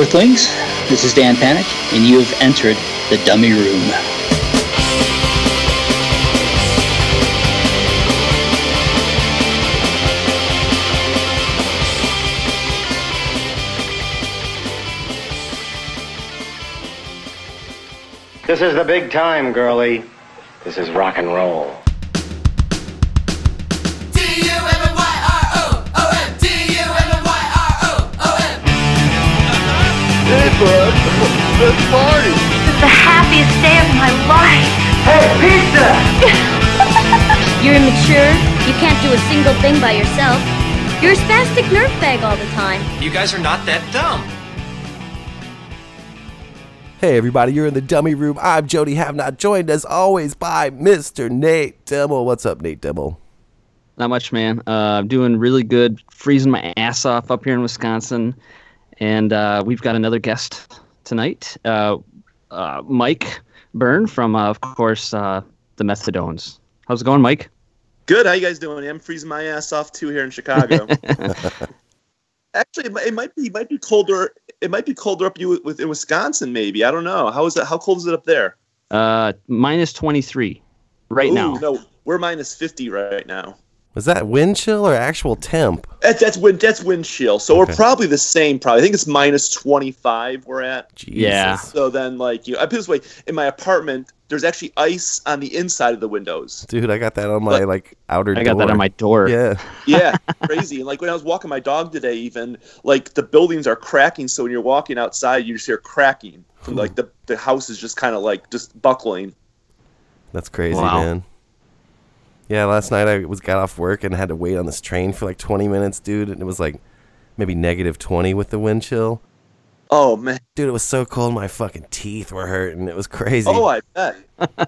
Earthlings, this is Dan Panic, and you have entered the Dummy Room. This is the big time, girlie. This is rock and roll. Hey, bud. Let's party. It's the happiest day of my life. Hey, pizza! You're immature. You can't do a single thing by yourself. You're a spastic nerve bag all the time. You guys are not that dumb. Hey everybody, you're in the dummy room. I'm Jody Have not joined as always by Mr. Nate Demmel. What's up, Nate Demmel? Not much, man. Uh, I'm doing really good, freezing my ass off up here in Wisconsin, and uh, we've got another guest tonight, uh, uh, Mike Byrne from, uh, of course, uh, the Methadones. How's it going, Mike? Good. How you guys doing? I'm freezing my ass off too here in Chicago. Actually, it might, be it might be colder. It might be colder up you with in Wisconsin. Maybe I don't know. How is it? How cold is it up there? Uh, minus 23 right Ooh, now. No, we're minus 50 right now. Was that wind chill or actual temp? That's that's wind that's wind chill. So Okay. we're probably the same. Probably I think it's minus 25. We're at. Jesus. Yeah. So then, like you, I put it this way: in my apartment, there's actually ice on the inside of the windows. Dude, I got that on my But- like outer I got that door. on my door. Yeah. Yeah, crazy. And like when I was walking my dog today, even like the buildings are cracking. So when you're walking outside, you just hear cracking. From, like the the house is just kind of like just buckling. That's crazy, Wow. man. Yeah, last night I was got off work and had to wait on this train for like 20 minutes, dude, and it was like maybe negative 20 with the wind chill. Oh man. Dude, it was so cold my fucking teeth were hurting. It was crazy. Oh, I bet.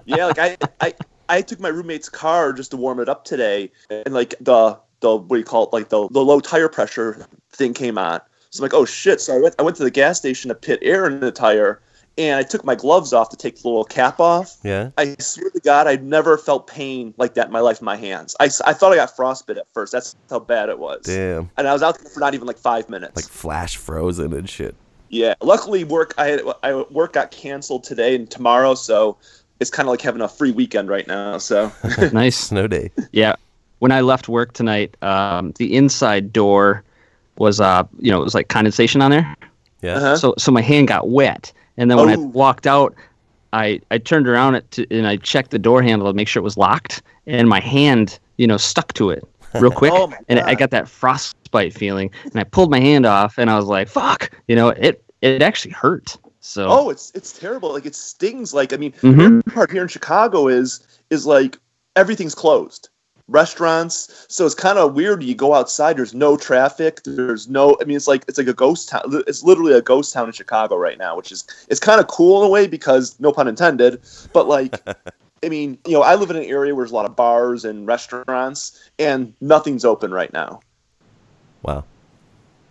yeah, like I, I, I took my roommate's car just to warm it up today, and like the the what do you call it? Like the the low tire pressure thing came on. So I'm like, oh shit! So I went I went to the gas station to pit air in the tire, and I took my gloves off to take the little cap off. yeah. I swear to God, I've never felt pain like that in my life in my hands. I, I thought I got frostbite at first. That's how bad it was. Damn. And I was out there for not even like five minutes. Like flash frozen and shit. yeah. Luckily, work I had I work got canceled today and tomorrow, so it's kind of like having a free weekend right now. So nice. Snow day. Yeah. When I left work tonight, um, the inside door was, uh, you know, it was like condensation on there. Yeah. Uh-huh. So, so my hand got wet, and then when I Oh. walked out, I I turned around it to, and I checked the door handle to make sure it was locked, and my hand, you know, stuck to it real quick, Oh and I got that frostbite feeling, and I pulled my hand off, and I was like, "Fuck!" You know, it it actually hurt. So, oh, it's it's terrible. Like it stings. Like I mean, Mhm. the weird part here in Chicago is is like everything's closed. Restaurants, so it's kind of weird. You go outside, there's no traffic. There's no. I mean, it's like it's like a ghost town. It's literally a ghost town in Chicago right now, which is it's kind of cool in a way because no pun intended. But like, I mean, you know, I live in an area where there's a lot of bars and restaurants, and nothing's open right now. Wow.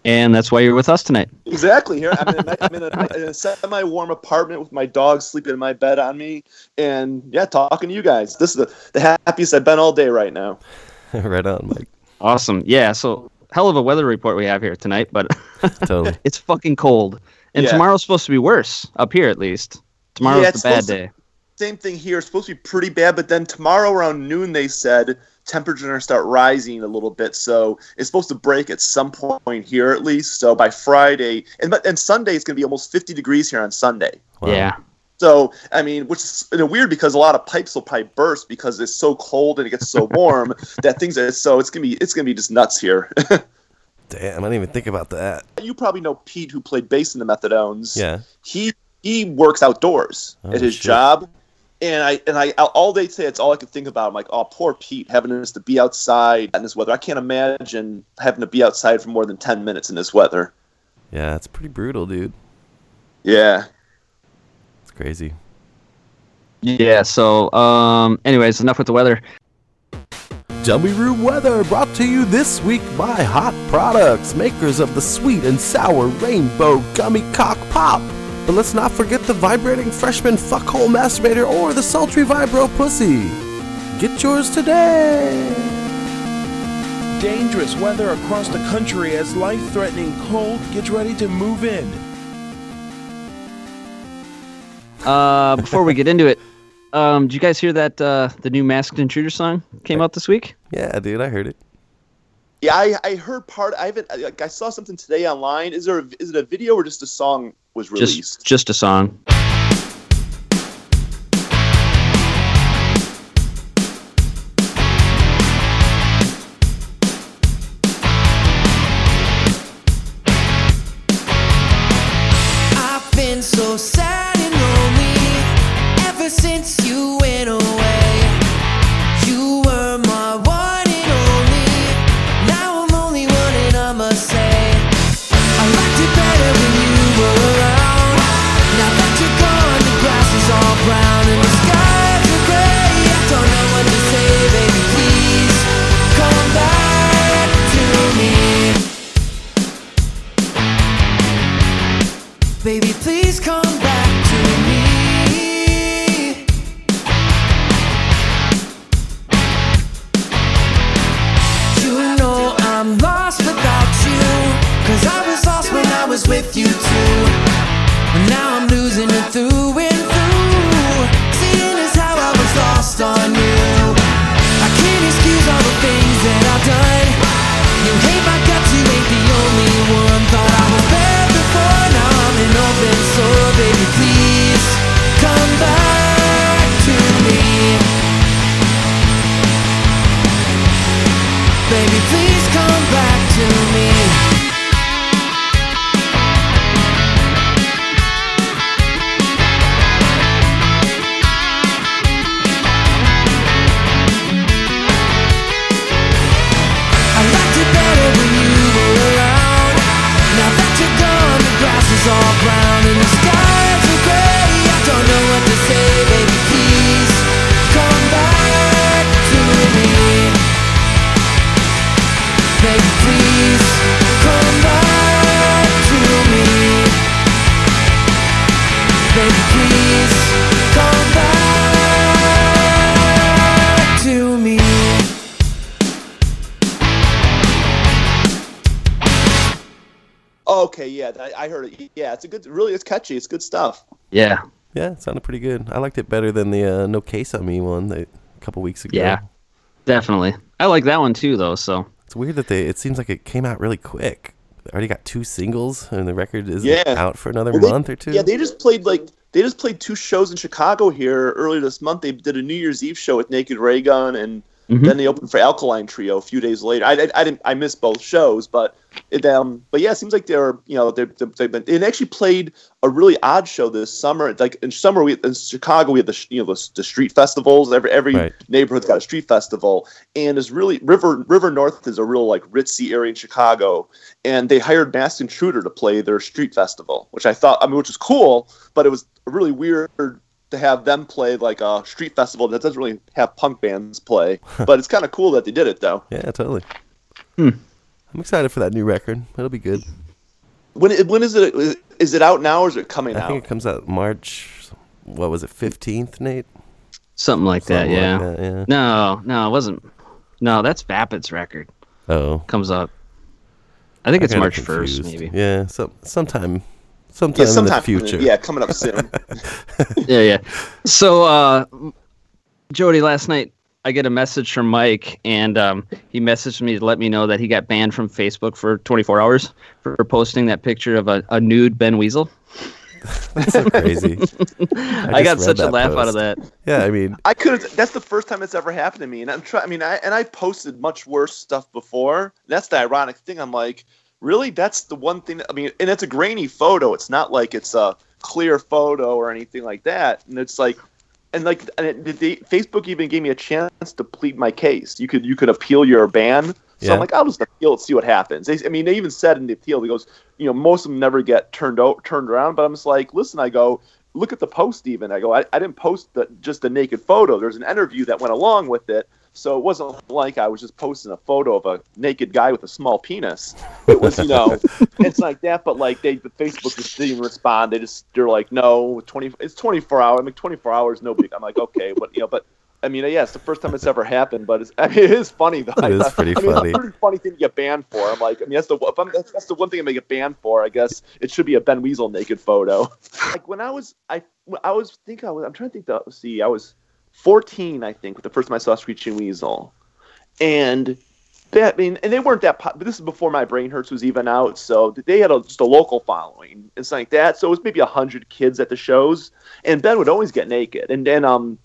And that's why you're with us tonight. Exactly. Here, I'm in, a, I'm in a, in a semi-warm apartment with my dog sleeping in my bed on me, and yeah, talking to you guys. This is the, the happiest I've been all day right now. right on, Mike. Awesome. Yeah. So, hell of a weather report we have here tonight, but Totally. it's fucking cold, and Yeah. tomorrow's supposed to be worse up here at least. Tomorrow's Yeah, the bad supposed to- day. Same thing here. It's supposed to be pretty bad, but then tomorrow around noon they said temperatures are going to start rising a little bit. So it's supposed to break at some point here at least. So by Friday and but and Sunday it's going to be almost 50 degrees here on Sunday. Wow. Yeah. So I mean, which is you know, weird because a lot of pipes will probably burst because it's so cold and it gets so warm that things are so it's gonna be it's gonna be just nuts here. Damn, I didn't even think about that. you probably know Pete who played bass in the Methadones. Yeah. He he works outdoors Oh, at his shit. job. And I and I all day today, it's all I could think about. I'm like, oh, poor Pete having us to be outside in this weather. I can't imagine having to be outside for more than ten minutes in this weather. Yeah, it's pretty brutal, dude. Yeah. It's crazy. Yeah. So, um, anyways, enough with the weather. Dummy Room Weather brought to you this week by Hot Products, makers of the sweet and sour rainbow gummy cock pop. But let's not forget the vibrating freshman fuckhole masturbator or the sultry vibro pussy. Get yours today! dangerous weather across the country as life threatening cold gets ready to move in. Uh, before we get into it, um, did you guys hear that uh, the new Masked Intruder song came out this week? Yeah, dude, I heard it. Yeah, I, I heard part. I haven't. Like, I saw something today online. Is there? A, is it a video or just a song was released? Just just a song. It's a good. Really, it's catchy. It's good stuff. Yeah, Yeah, it sounded pretty good. I liked it better than the uh, No Case on Me one that, a couple weeks ago. yeah, definitely. I like that one too, though. So It's weird that they. It seems like it came out really quick. They already got two singles, and the record isn't Yeah. out for another Well, they- month or two. Yeah, they just played like they just played two shows in Chicago here earlier this month. They did a New Year's Eve show with Naked Raygun, and Mhm. then they opened for Alkaline Trio a few days later. I, I, I didn't I missed both shows, but it, um but yeah, it seems like they're you know they're, they've been they actually played a really odd show this summer. Like in summer we in Chicago we had the you know the, the street festivals. Every every Right. neighborhood's got a street festival, and it's really River River North is a real like ritzy area in Chicago, and they hired Masked Intruder to play their street festival, which I thought I mean which was cool, but it was a really weird to have them play like a street festival that doesn't really have punk bands play. but it's kind of cool that they did it though. Yeah, totally. Hmm. I'm excited for that new record. It'll be good. When when is it is it out now or is it coming I out? think it comes out March. What was it? Fifteenth, Nate. something like that. Yeah. like that, yeah. No, no, it wasn't. No, that's Vapid's record. Oh, Comes up. I think I it's got it March first, maybe. Yeah, some sometime, yeah, sometime, sometime in the future. Yeah, coming up soon. yeah, yeah. So, uh, Jody, last night I get a message from Mike, and um, he messaged me to let me know that he got banned from Facebook for 24 hours for posting that picture of a, a nude Ben Weasel. That's so crazy. I, just got such a that laugh out of that. Yeah, I mean, I could. That's the first time it's ever happened to me, and I'm trying. I mean, I and I posted much worse stuff before. That's the ironic thing. I'm like, really? That's the one thing. That, I mean, and it's a grainy photo. It's not like it's a clear photo or anything like that. And it's like, and like, and it, the, Facebook even gave me a chance to plead my case. You could you could appeal your ban. So Yeah. I'm like, I'll just appeal it, see what happens. They, I mean, they even said in the appeal, he goes, you know, most of them never get turned out, turned around. But I'm just like, listen, I go, look at the post. Even I go, I, I didn't post the, just the naked photo. There's an interview that went along with it. So it wasn't like I was just posting a photo of a naked guy with a small penis. It was, you know, it's like that. But like they, the Facebook just didn't respond. They just they're like, no, twenty, it's 24 hours. I'm like 24 hours, no big. I'm like, okay, but you know, but I mean, yeah, it's the first time it's ever happened, but it's, I mean, it is funny though. It is pretty I mean, funny. It's a pretty funny thing to get banned for. I'm like, I mean, that's the if I'm, that's, that's the one thing I'm gonna get banned for. I guess it should be a Ben Weasel naked photo. like when I was, I, I was think I was, I'm trying to think. That see, I was 14, I think, with the first time I saw Screeching Weasel, and that I mean, and they weren't that. Pop- but this is before my Brain Hurts was even out, so they had a, just a local following and stuff like that. So it was maybe hundred kids at the shows, and Ben would always get naked, and then um,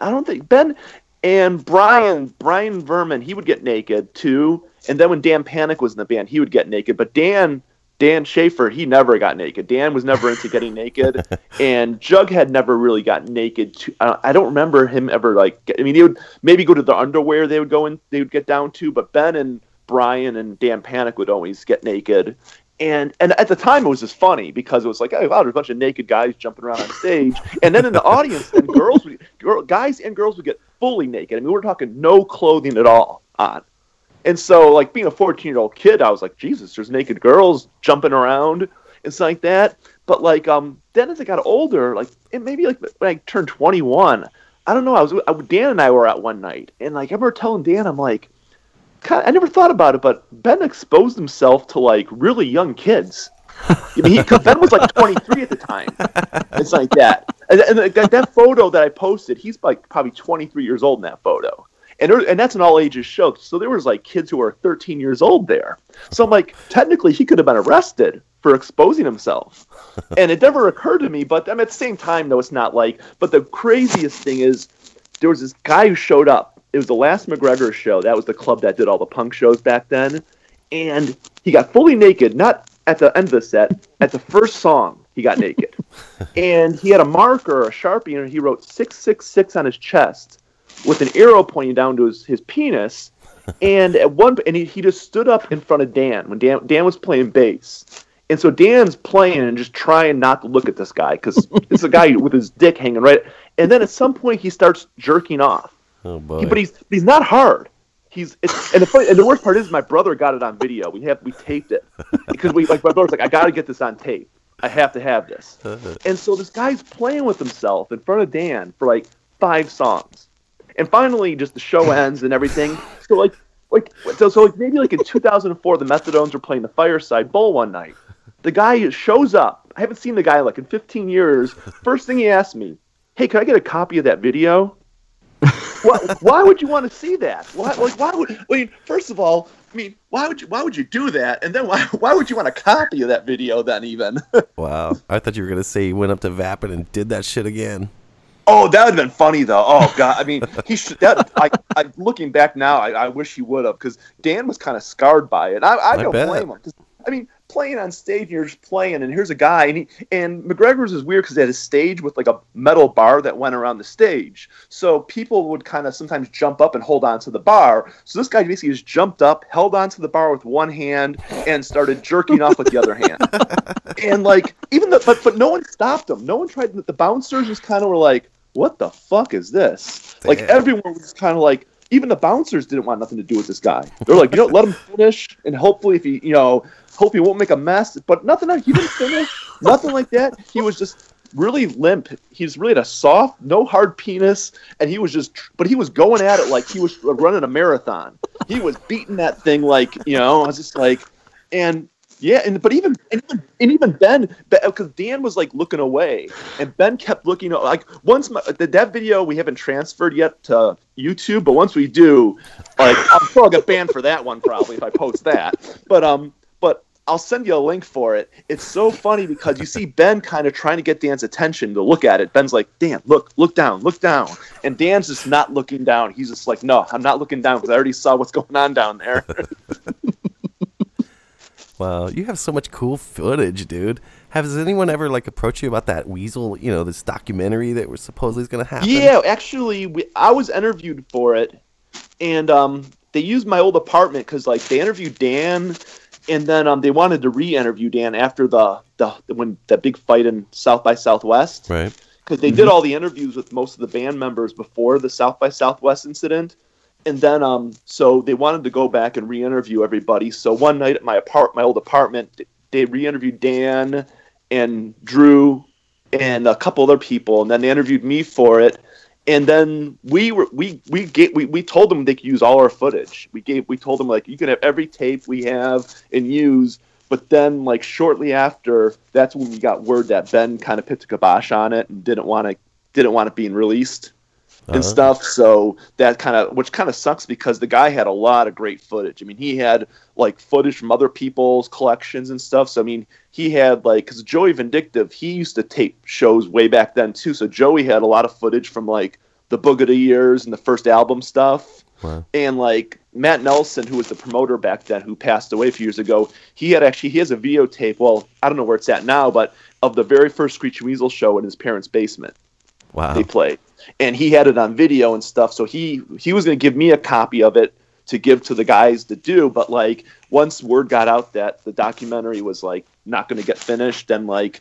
I don't think Ben and Brian Brian Vermin he would get naked too, and then when Dan Panic was in the band, he would get naked, but Dan. Dan Schaefer, he never got naked. Dan was never into getting naked, and Jughead never really got naked. To, I I don't remember him ever like. Get, I mean, he would maybe go to the underwear. They would go in. They would get down to, but Ben and Brian and Dan Panic would always get naked. And and at the time it was just funny because it was like, oh wow, there's a bunch of naked guys jumping around on stage, and then in the audience, then girls, would, girl, guys and girls would get fully naked. I mean, we're talking no clothing at all on. And so, like being a 14 year old kid, I was like, Jesus, there's naked girls jumping around and stuff like that. But like, um, then as I got older, like, it maybe like when I turned 21, I don't know. I was I, Dan and I were out one night, and like I remember telling Dan, I'm like, God, I never thought about it, but Ben exposed himself to like really young kids. I mean, he, Ben was like 23 at the time. It's like that. And, and that, that photo that I posted, he's like probably 23 years old in that photo. And, there, and that's an all ages show. So there was like kids who were 13 years old there. So I'm like, technically, he could have been arrested for exposing himself. and it never occurred to me, but I mean, at the same time, though, it's not like. But the craziest thing is, there was this guy who showed up. It was the last McGregor show. That was the club that did all the punk shows back then. And he got fully naked, not at the end of the set, at the first song, he got naked. and he had a marker, a sharpie, and he wrote 666 on his chest with an arrow pointing down to his, his penis. And at one, and he, he just stood up in front of Dan when Dan Dan was playing bass, and so Dan's playing and just trying not to look at this guy because it's a guy with his dick hanging right. And then at some point he starts jerking off, Oh boy. He- but he's he's not hard. He's it's, and the funny, and the worst part is my brother got it on video. We have we taped it because we like my brother's like I got to get this on tape. I have to have this. And so this guy's playing with himself in front of Dan for like five songs, and finally just the show ends and everything. So like like so, so like maybe like in 2004 the Methadones were playing the Fireside Bowl one night. The guy shows up. I haven't seen the guy like in 15 years. First thing he asked me, "Hey, can I get a copy of that video?" why, why would you want to see that? Why, like, why would? I mean, first of all, I mean, why would you? Why would you do that? And then why? Why would you want a copy of that video? Then even? wow. I thought you were gonna say he went up to Vapid and did that shit again. Oh, that would have been funny though. Oh god, I mean, he should. That I, I looking back now, I, I wish he would have because Dan was kind of scarred by it. I, I I don't bet. blame him. I mean, playing on stage, you're just playing, and here's a guy, and he, and McGregor's is weird because they had a stage with like a metal bar that went around the stage, so people would kind of sometimes jump up and hold on to the bar. So this guy basically just jumped up, held on to the bar with one hand, and started jerking off with the other hand. And like even the but but no one stopped him. No one tried. The bouncers just kind of were like, "What the fuck is this?" Like everyone was kind of like. Even the bouncers didn't want nothing to do with this guy. They're like, you know, let him finish, and hopefully, if he, you know, hope he won't make a mess. But nothing, he didn't finish, nothing like that. He was just really limp. He's really had a soft, no hard penis, and he was just, but he was going at it like he was running a marathon. He was beating that thing like, you know, I was just like, and yeah, and but even and even, and even Ben, because Dan was like looking away, and Ben kept looking. Like once my, that video we haven't transferred yet to YouTube, but once we do, like I'm I'll get banned for that one probably if I post that. But um, but I'll send you a link for it. It's so funny because you see Ben kind of trying to get Dan's attention to look at it. Ben's like, Dan, look, look down, look down, and Dan's just not looking down. He's just like, No, I'm not looking down because I already saw what's going on down there. Wow, you have so much cool footage, dude. Has anyone ever like approached you about that Weasel, you know, this documentary that was supposedly is gonna happen? Yeah, actually, we, I was interviewed for it, and um, they used my old apartment because like they interviewed Dan, and then um, they wanted to re-interview Dan after the the when that big fight in South by Southwest Right. because they did all the interviews with most of the band members before the South by Southwest incident, and then um, so they wanted to go back and re-interview everybody. So one night at my apart, my old apartment, they re-interviewed Dan and Drew and a couple other people, and then they interviewed me for it. and then we were we we gave, we we told them they could use all our footage. We gave we told them like you can have every tape we have and use. But then like shortly after, that's when we got word that Ben kind of put a kibosh on it and didn't want to didn't want it being released and Uh-huh. stuff. So that kind of, which kind of sucks because the guy had a lot of great footage. I mean, he had like footage from other people's collections and stuff. So I mean, he had like because Joey Vindictive, he used to tape shows way back then too. So Joey had a lot of footage from like the Boogada years and the first album stuff. Wow. And like Matt Nelson, who was the promoter back then, who passed away a few years ago, he had actually he has a videotape. Well, I don't know where it's at now, but of the very first Screeching Weasel show in his parents' basement Wow. they played, and he had it on video and stuff. So he he was going to give me a copy of it to give to the guys to do. But like once word got out that the documentary was like not going to get finished, then like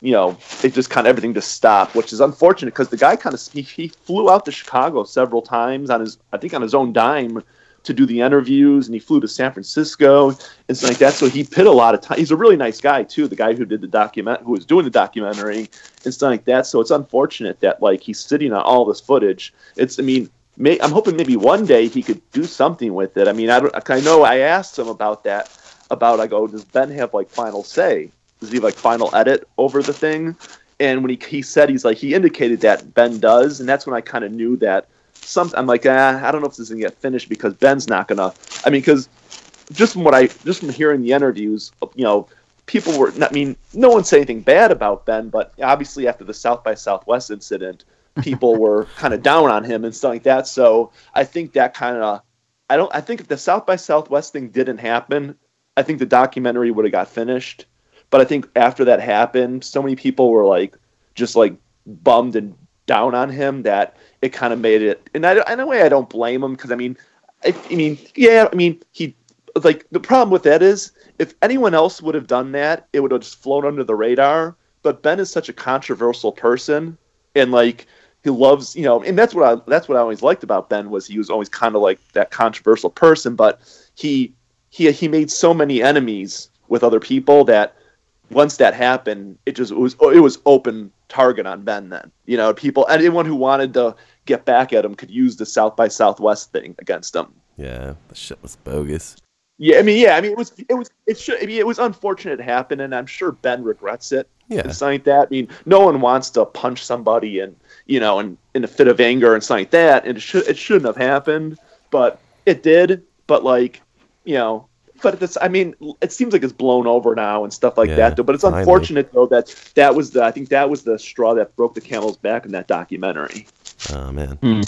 you know it just kind of everything just stopped, which is unfortunate because the guy kind of he, he flew out to Chicago several times on his I think on his own dime to do the interviews and he flew to San Francisco and stuff like that. So he put a lot of time. He's a really nice guy too. The guy who did the document, who was doing the documentary and stuff like that. So it's unfortunate that like he's sitting on all this footage. It's I mean. May, I'm hoping maybe one day he could do something with it. I mean, I don't. I know I asked him about that. About I go, oh, does Ben have like final say? Does he have like final edit over the thing? And when he he said he's like he indicated that Ben does, and that's when I kind of knew that some. I'm like, ah, I don't know if this is gonna get finished because Ben's not gonna. I mean, because just from what I just from hearing the interviews, you know, people were. I mean, no one said anything bad about Ben, but obviously after the South by Southwest incident, people were kind of down on him and stuff like that. So I think that kind of. I don't. I think if the South by Southwest thing didn't happen, I think the documentary would have got finished. But I think after that happened, so many people were like, just like bummed and down on him that it kind of made it. And I, in a way, I don't blame him because I mean, I, I mean, yeah, I mean, he like the problem with that is if anyone else would have done that, it would have just flown under the radar. But Ben is such a controversial person, and like he loves, you know, and that's what I that's what I always liked about Ben was he was always kind of like that controversial person, but he he he made so many enemies with other people that once that happened, it just it was it was open target on Ben. Then you know, people anyone who wanted to get back at him could use the South by Southwest thing against him. Yeah, the shit was bogus. Yeah, I mean, yeah, I mean, it was, it was, it should, I mean, it was unfortunate it happened, and I'm sure Ben regrets it. Yeah. and something like that. I mean, no one wants to punch somebody and you know, in, in a fit of anger and something like that. And it should, it shouldn't have happened, but it did. But like, you know, but it's, I mean, it seems like it's blown over now and stuff like Yeah, that. Though, but it's unfortunate though that that was the, I think that was the straw that broke the camel's back in that documentary. Oh man. Hmm.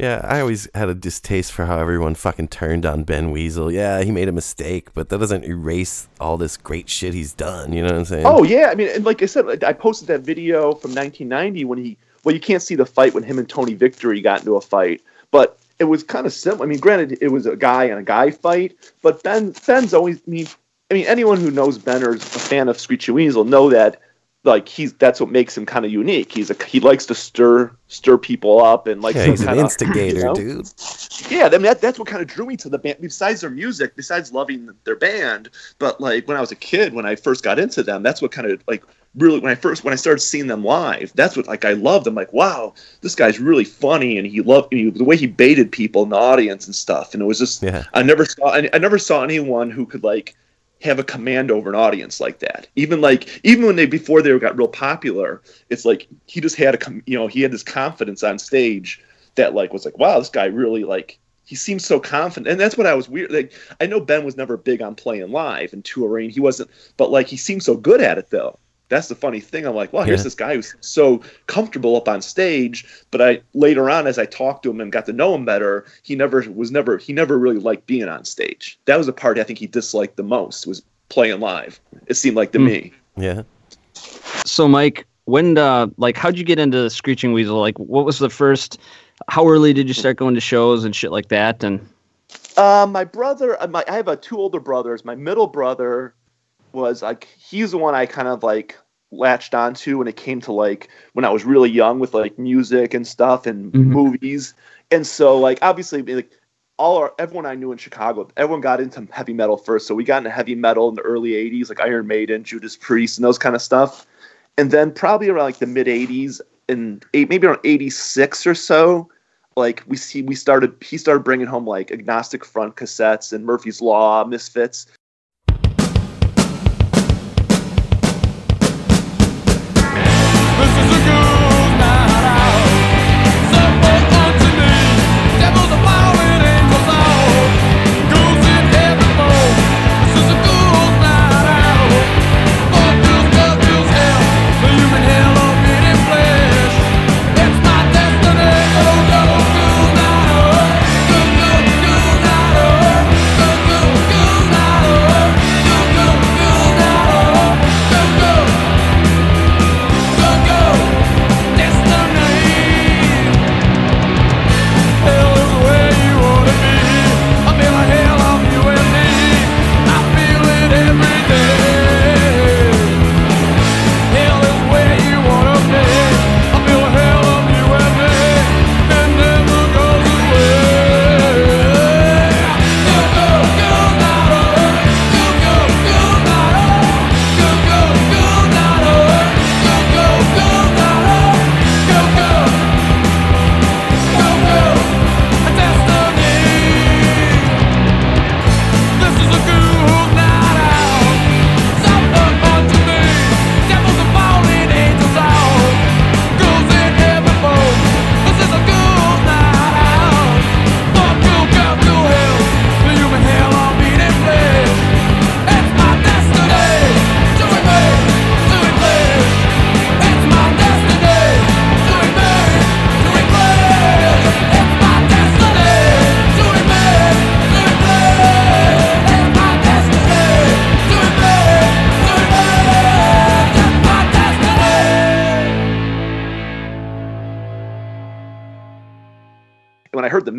Yeah, I always had a distaste for how everyone fucking turned on Ben Weasel. Yeah, he made a mistake, but that doesn't erase all this great shit he's done. You know what I'm saying? Oh yeah, I mean, and like I said, I posted that video from 1990 when he. Well, you can't see the fight when him and Tony Victory got into a fight, but it was kind of similar. I mean, granted, it was a guy and a guy fight, but Ben Ben's always. I mean, I mean, anyone who knows Ben or is a fan of Screechy Weasel know that like he's that's what makes him kind of unique. He's a he likes to stir stir people up and like yeah, he's an kinda- instigator, you know? dude. yeah, I mean that, that's what kind of drew me to the band. Besides their music, besides loving their band, but like when I was a kid, when I first got into them, that's what kind of like really when I first when I started seeing them live, that's what like I loved. I'm like, wow, this guy's really funny, and he loved he, the way he baited people in the audience and stuff. And it was just Yeah. I never saw I, I never saw anyone who could like have a command over an audience like that. Even like even when they before they got real popular, it's like he just had a you know he had this confidence on stage that like was like wow this guy really like he seems so confident and that's what I was weird like I know Ben was never big on playing live and touring he wasn't but like he seemed so good at it though. That's the funny thing. I'm like, well, here's Yeah. this guy who's so comfortable up on stage. But I later on, as I talked to him and got to know him better, he never was never he never really liked being on stage. That was the part I think he disliked the most was playing live. It seemed like to Hmm. me. Yeah. So, Mike, when, uh, like, how'd you get into the Screeching Weasel? Like, what was the first? How early did you start going to shows and shit like that? And Uh, my brother, uh, my, I have uh, two older brothers. My middle brother was like he's the one I kind of like latched onto when it came to like when I was really young with like music and stuff and Mhm. movies. And so like obviously like all our everyone I knew in Chicago, everyone got into heavy metal first. So we got into heavy metal in the early '80s, like Iron Maiden, Judas Priest, and those kind of stuff. And then probably around like the mid '80s, in eight, maybe around '86 or so, like we see we started he started bringing home like agnostic front cassettes and Murphy's Law, Misfits.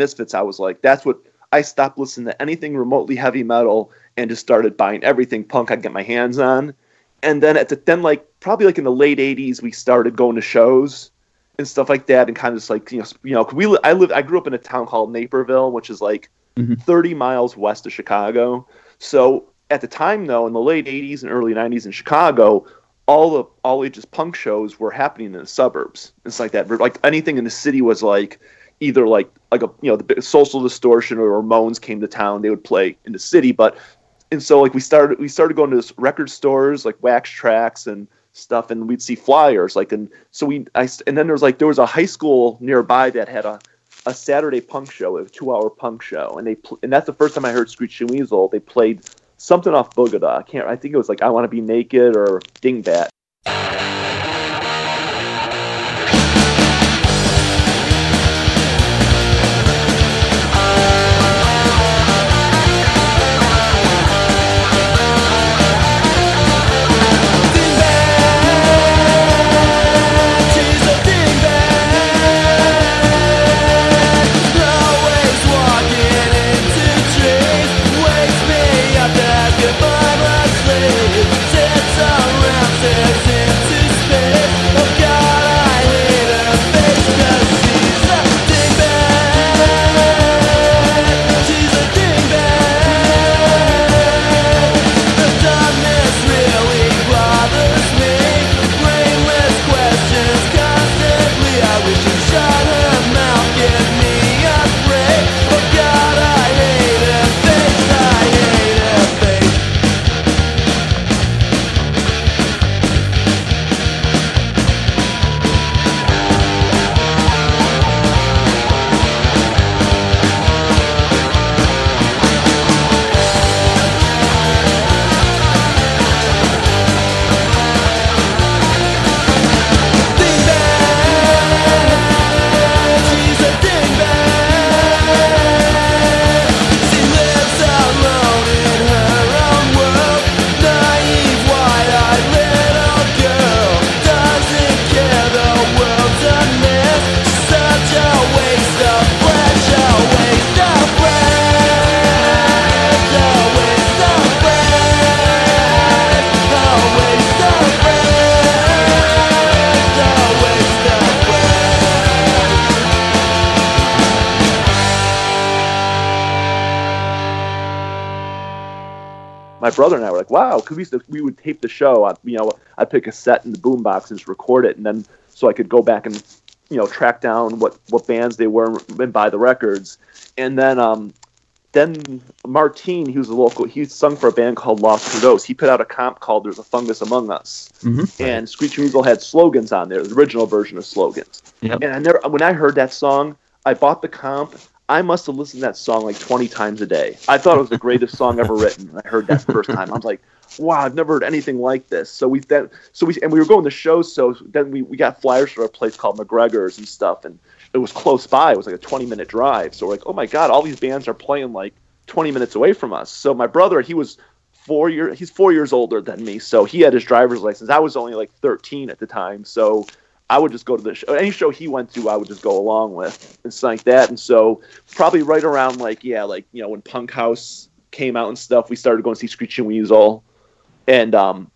Misfits, I was like, that's what I stopped listening to anything remotely heavy metal and just started buying everything punk I could get my hands on. And then at the then like probably like in the late '80s, we started going to shows and stuff like that, and kind of just like you know you know we I lived I grew up in a town called Naperville, which is like mm-hmm. 30 miles west of Chicago. So at the time though, in the late '80s and early '90s in Chicago, all the all ages punk shows were happening in the suburbs. It's like that. Like anything in the city was like either like like a you know the social distortion or Ramones came to town, they would play in the city. But and so like we started we started going to this record stores like Wax Trax and stuff, and we'd see flyers like and so we I and then there was like there was a high school nearby that had a a Saturday punk show, a two hour punk show, and they pl- and that's the first time I heard Screeching Weasel. They played something off Boogadoo. I can't. I think it was like I Want to Be Naked or Dingbat. Brother and I were like, wow, because we we would tape the show. On, you know, I'd pick a set in the boombox and just record it, and then so I could go back and you know track down what what bands they were and buy the records. And then um, then Martine, he was a local. He sung for a band called Lost Kudos. He put out a comp called "There's a Fungus Among Us," Mm-hmm. and Screeching Weasel had slogans on there, the original version of slogans. Yep. And I never, when I heard that song, I bought the comp. I must have listened to that song like 20 times a day. I thought it was the greatest song ever written. I heard that first time. I was like, wow, I've never heard anything like this. So we then, so we, and we were going to shows. So then we, we got flyers for a place called McGregor's and stuff. And it was close by. It was like a 20 minute drive. So we're like, oh my God, all these bands are playing like 20 minutes away from us. So my brother, he was four years, he's four years older than me. So he had his driver's license. I was only like 13 at the time. So I would just go to the show. Any show he went to, I would just go along with and stuff like that. And so probably right around like, yeah, like, you know, when Punk House came out and stuff, we started going to see Screeching Weasel and, um,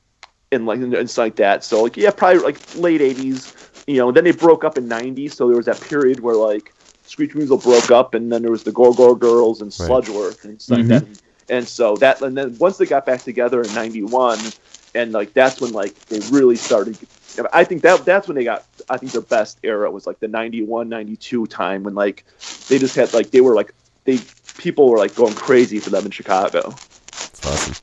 and like, and stuff like that. So like, yeah, probably like late 80s, you know, and then they broke up in 90. So there was that period where like Screeching Weasel broke up and then there was the Go Go Girls and Right. Sludgeworth and stuff like that. And so that, and then once they got back together in 91, and like that's when like they really started I think that that's when they got I think their best era was like the 91 92 time when like they just had like they were like they people were like going crazy for them in Chicago. That's awesome.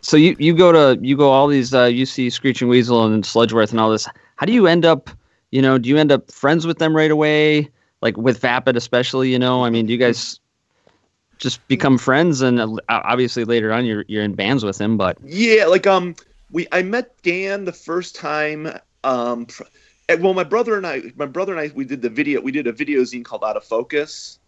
So you, you go to you go all these uh, you see Screeching Weasel and Sludgeworth and all this. How do you end up? You know, do you end up friends with them right away? Like with Vapid, especially. You know, I mean, do you guys just become friends? And uh, obviously later on, you're you're in bands with him. But Yeah, like um we I met Dan the first time um well my brother and I my brother and I we did the video we did a video zine called Out of Focus.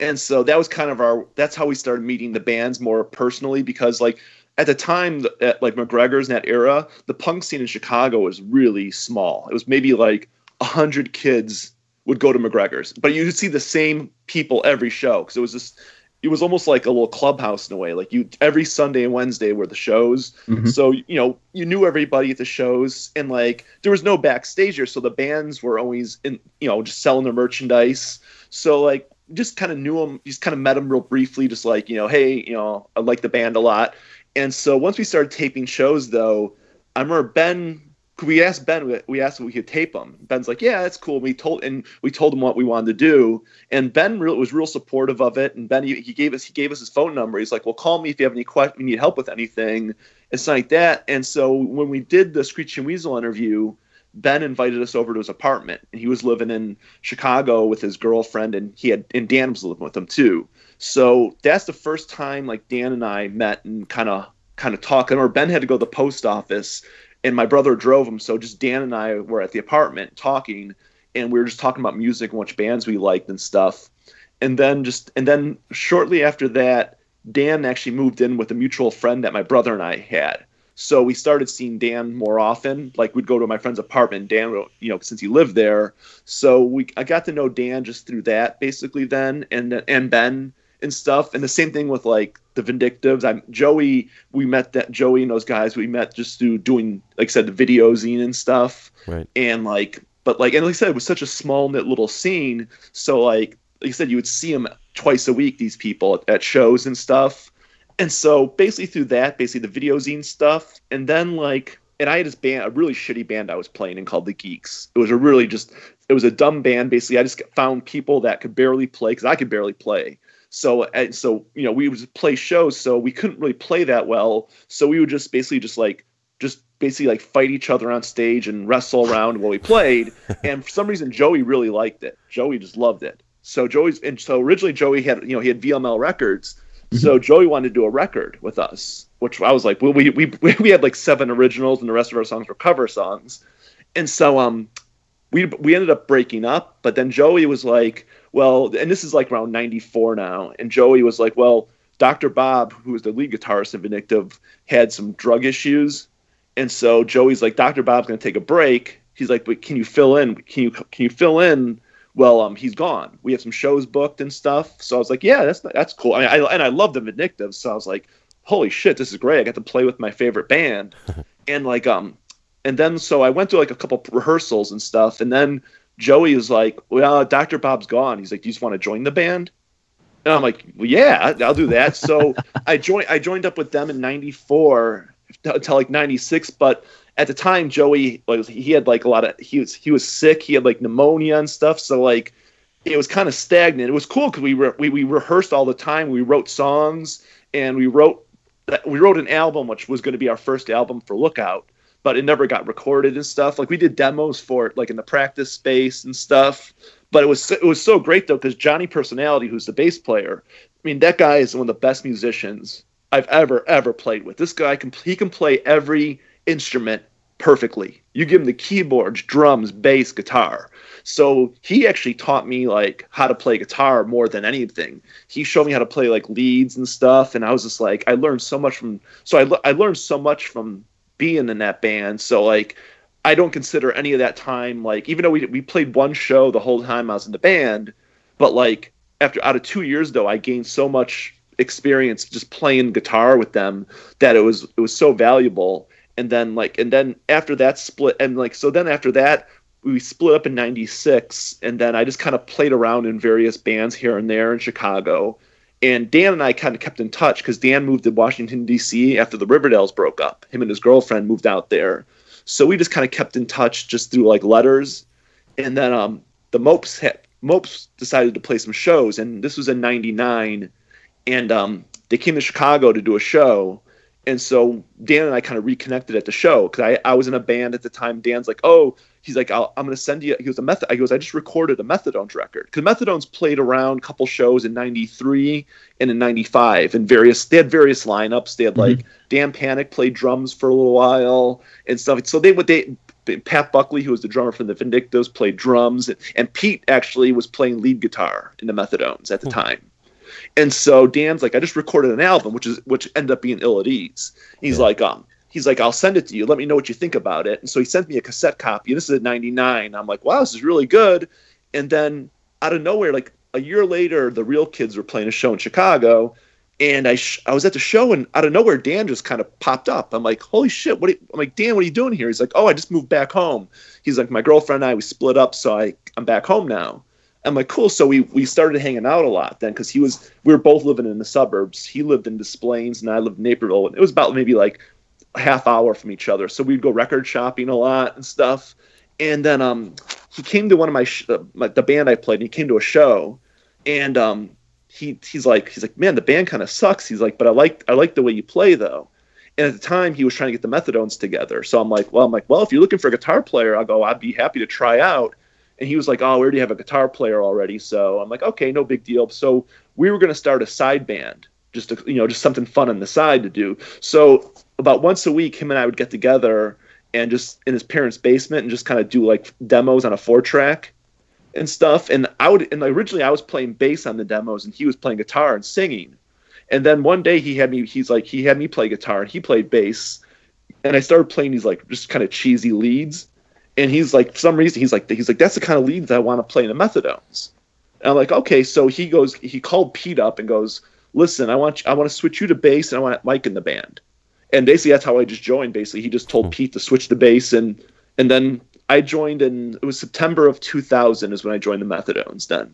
And so that was kind of our that's how we started meeting the bands more personally because like at the time at like McGregor's in that era, the punk scene in Chicago was really small. It was maybe like hundred kids would go to McGregor's, but you would see the same people every show because it was just it was almost like a little clubhouse in a way. Like you every Sunday and Wednesday were the shows, Mhm. so you know you knew everybody at the shows, and like there was no backstage here, so the bands were always in you know just selling their merchandise. So like just kind of knew them, just kind of met them real briefly, just like you know, hey, you know, I like the band a lot. And so once we started taping shows, though, I remember Ben. We asked Ben. we- asked if we could tape them. Ben's like, "Yeah, that's cool." We told and we told him what we wanted to do, and Ben was real supportive of it. And Ben, he, he gave us he gave us his phone number. He's like, "Well, call me if you have any questions, you need help with anything." and stuff like that. And so when we did the Screeching Weasel interview, Ben invited us over to his apartment, and he was living in Chicago with his girlfriend, and he had and Dan was living with him too. So that's the first time like Dan and I met and kind of kind of talking. Or Ben had to go to the post office, and my brother drove him. So just Dan and I were at the apartment talking, and we were just talking about music and which bands we liked and stuff. And then just and then shortly after that, Dan actually moved in with a mutual friend that my brother and I had. So we started seeing Dan more often. Like we'd go to my friend's apartment. Dan, would- you know, since he lived there, so we I got to know Dan just through that basically then, and and Ben and stuff. And the same thing with like the Vindictives. I'm Joey. We met that Joey and those guys. We met just through doing like I said the video zine and stuff. Right. And like, but like, and like I said, it was such a small knit little scene. So like, like you said, you would see them twice a week. These people at, at shows and stuff. And so basically through that, basically the video zine stuff, and then like, and I had this band, a really shitty band I was playing in called the Geeks. It was a really just, it was a dumb band. Basically, I just found people that could barely play because I could barely play. So and so, you know, we would play shows, so we couldn't really play that well. So we would just basically just like just basically like fight each other on stage and wrestle around while we played. and for some reason, Joey really liked it. Joey just loved it. So Joey's and so originally Joey had you know he had VML Records. So Joey wanted to do a record with us, which I was like, well, we we we had like seven originals and the rest of our songs were cover songs. And so um we we ended up breaking up, but then Joey was like, well, and this is like around 94 now, and Joey was like, well, Dr. Bob, who was the lead guitarist in Vindictive, had some drug issues. And so Joey's like, Dr. Bob's going to take a break. He's like, but can you fill in? Can you can you fill in? Well, um, he's gone. We have some shows booked and stuff. So I was like, yeah, that's that's cool. I, mean, I and I love the Vindictive, so I was like, holy shit, this is great. I got to play with my favorite band, and like um, and then so I went to like a couple rehearsals and stuff, and then Joey is like, well, Dr. Bob's gone. He's like, do you just want to join the band? And I'm like, well, yeah, I'll do that. So I joined. I joined up with them in '94 until like '96. But at the time Joey like he had like a lot of he was he was sick. He had like pneumonia and stuff. So like it was kind of stagnant. It was cool because we, re- we we rehearsed all the time. We wrote songs and we wrote we wrote an album which was going to be our first album for Lookout, but it never got recorded and stuff. Like we did demos for it, like in the practice space and stuff. But it was it was so great though because Johnny Personality, who's the bass player, I mean that guy is one of the best musicians I've ever ever played with. This guy can he can play every instrument perfectly. You give him the keyboards, drums, bass, guitar. So he actually taught me like how to play guitar more than anything. He showed me how to play like leads and stuff, and I was just like, I learned so much from. So I I learned so much from being in that band. So like, I don't consider any of that time like even though we we played one show the whole time I was in the band, but like after out of two years though, I gained so much experience just playing guitar with them that it was it was so valuable and then like and then after that split and like so then after that we split up in 96 and then i just kind of played around in various bands here and there in chicago and dan and i kind of kept in touch because dan moved to washington d.c after the riverdales broke up. Him and his girlfriend moved out there. So we just kind of kept in touch just through like letters. And then um the mopes mopes decided to play some shows and this was in 99 and um they came to chicago to do a show. And so Dan and I kind of reconnected at the show because I, I was in a band at the time. Dan's like, oh, he's like, i am going to send you. He goes, a method. I goes, I just recorded a Methadones record because Methadones played around a couple shows in '93 and in '95 and various. They had various lineups. They had like mm-hmm. Dan Panic played drums for a little while and stuff. So they would they. Pat Buckley, who was the drummer from the Vindictives, played drums, and Pete actually was playing lead guitar in the Methadones at the mm-hmm. time. And so Dan's like, I just recorded an album, which is which ended up being Ill at Ease. He's yeah. like, um, he's like, I'll send it to you. Let me know what you think about it. And so he sent me a cassette copy. This is at 99. I'm like, wow, this is really good. And then out of nowhere, like a year later, the real kids were playing a show in Chicago. And I, sh- I was at the show, and out of nowhere, Dan just kind of popped up. I'm like, "Holy shit! What?" I'm like, "Dan, what are you doing here?" He's like, "Oh, I just moved back home." He's like, "My girlfriend and I we split up, so I I'm back home now." I'm like, cool. So we we started hanging out a lot then because he was we were both living in the suburbs. He lived in Des Plaines and I lived in Naperville. And it was about maybe like half hour from each other. So we'd go record shopping a lot and stuff. And then um, he came to one of my, sh- my the band I played. And he came to a show, and um, he he's like he's like man the band kind of sucks. He's like but I like I like the way you play though. And at the time, he was trying to get the Methadones together. So I'm like, well, I'm like, well, if you're looking for a guitar player, I'll go. I'd be happy to try out and he was like, "Oh, we already have a guitar player already." So I'm like, "Okay, no big deal." So we were going to start a side band, just to, you know, just something fun on the side to do. So about once a week, him and I would get together and just in his parents' basement and just kind of do like demos on a four track and stuff. And I would, and originally I was playing bass on the demos, and he was playing guitar and singing. And then one day he had me, he's like, he had me play guitar and he played bass, and I started playing these like just kind of cheesy leads and he's like, for some reason, he's like, he's like, that's the kind of leads I want to play in the Methadones. And I'm like, okay. So he goes, he called Pete up and goes, listen, I want, you, I want to switch you to bass, and I want Mike in the band. And basically, that's how I just joined. Basically, he just told hmm. Pete to switch the bass, and and then I joined in. It was September of 2000 is when I joined the Methadones. Then.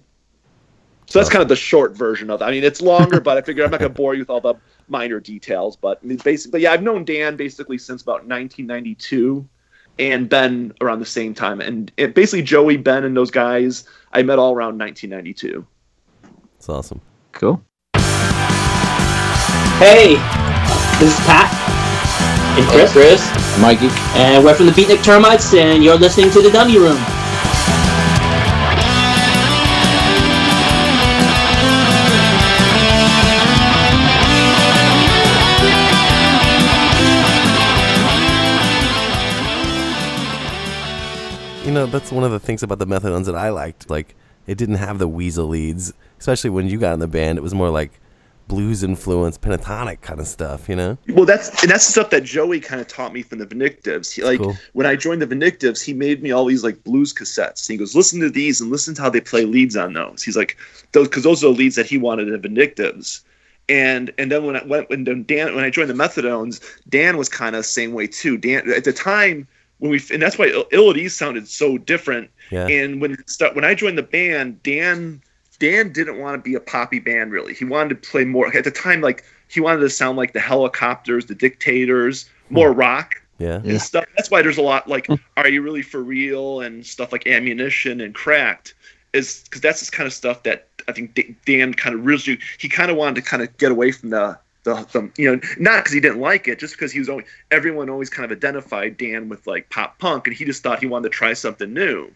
So that's kind of the short version of it. I mean, it's longer, but I figure I'm not going to bore you with all the minor details. But I mean, basically, yeah, I've known Dan basically since about 1992 and Ben around the same time. And it, basically, Joey, Ben, and those guys I met all around 1992. That's awesome. Cool. Hey, this is Pat. And Chris. Hey, Chris. Mikey. And we're from the Beatnik Termites, and you're listening to The Dummy Room. you know, that's one of the things about the Methadones that I liked. Like, it didn't have the weasel leads, especially when you got in the band. It was more like blues influence, pentatonic kind of stuff, you know? Well, that's and that's the stuff that Joey kind of taught me from the Vindictives. He, like cool. when I joined the Vindictives, he made me all these like blues cassettes. He goes, "Listen to these and listen to how they play leads on those." He's like, "Those because those are the leads that he wanted in the Vindictives." And and then when I went when Dan when I joined the Methadones, Dan was kind of the same way too. Dan at the time when we and that's why Ill at Ease sounded so different. Yeah. And when when I joined the band, Dan Dan didn't want to be a poppy band really. He wanted to play more at the time like he wanted to sound like the helicopters, the Dictators, more rock. Yeah. Yeah. stuff. That's why there's a lot like "Are You Really for Real" and stuff like "Ammunition" and "Cracked," is because that's this kind of stuff that I think Da- Dan kind of really he kind of wanted to kind of get away from the. The, the you know not because he didn't like it just because he was always everyone always kind of identified Dan with like pop punk and he just thought he wanted to try something new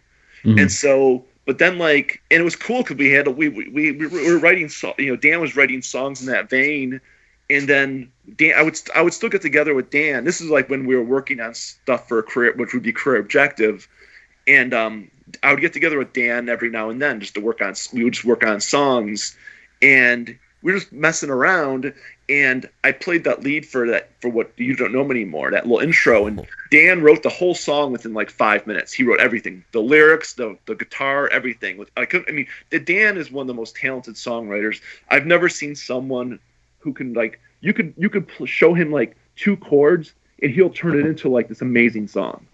Mhm. and so but then like and it was cool because we had we we, we we were writing so you know Dan was writing songs in that vein. And then Dan I would I would still get together with Dan. This is like when we were working on stuff for a career which would be career objective. And um I would get together with Dan every now and then just to work on we would just work on songs. And we were just messing around and I played that lead for that for what you don't know me anymore that little intro and Dan wrote the whole song within like five minutes. He wrote everything, the lyrics, the the guitar, everything. I couldn't. I mean, Dan is one of the most talented songwriters. I've never seen someone who can like you could you could show him like two chords and he'll turn it into like this amazing song.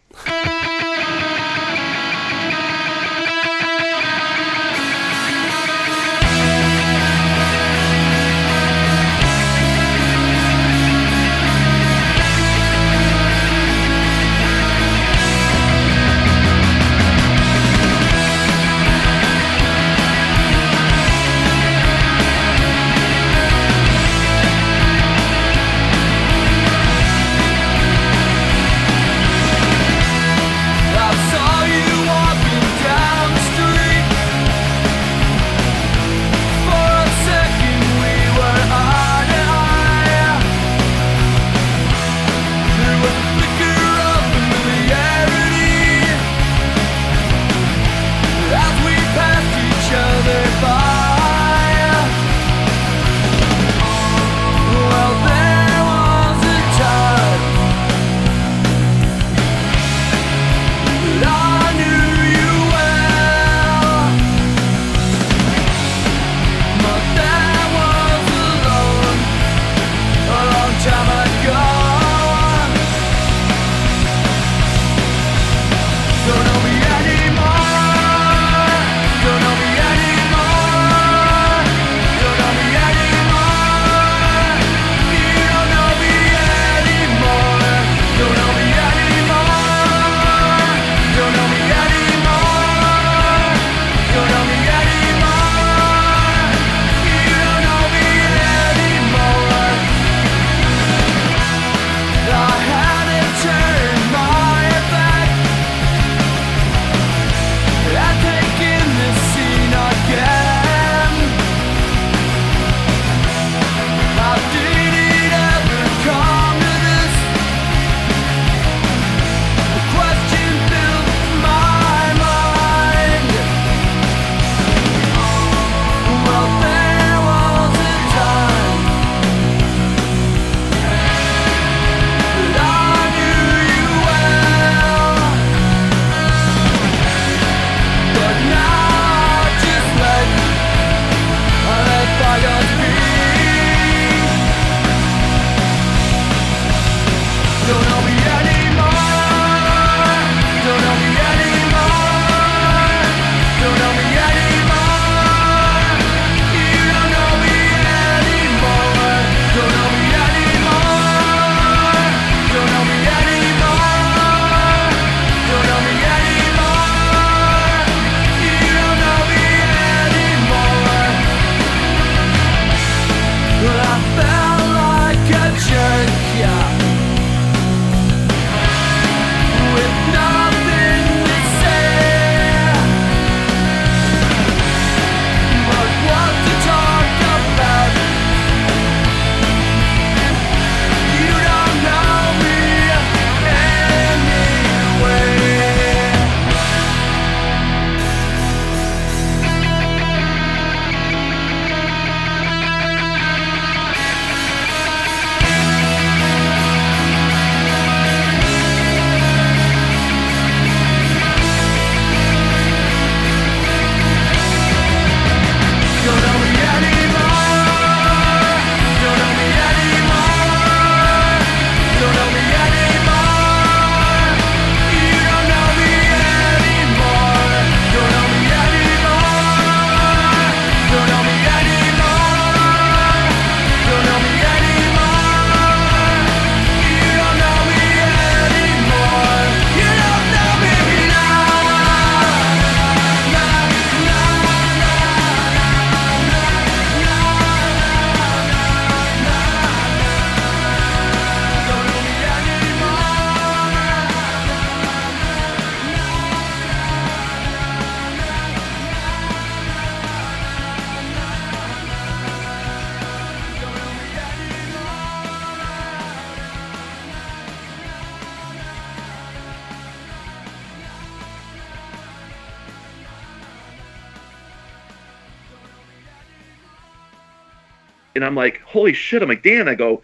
Holy shit! I'm like Dan. I go,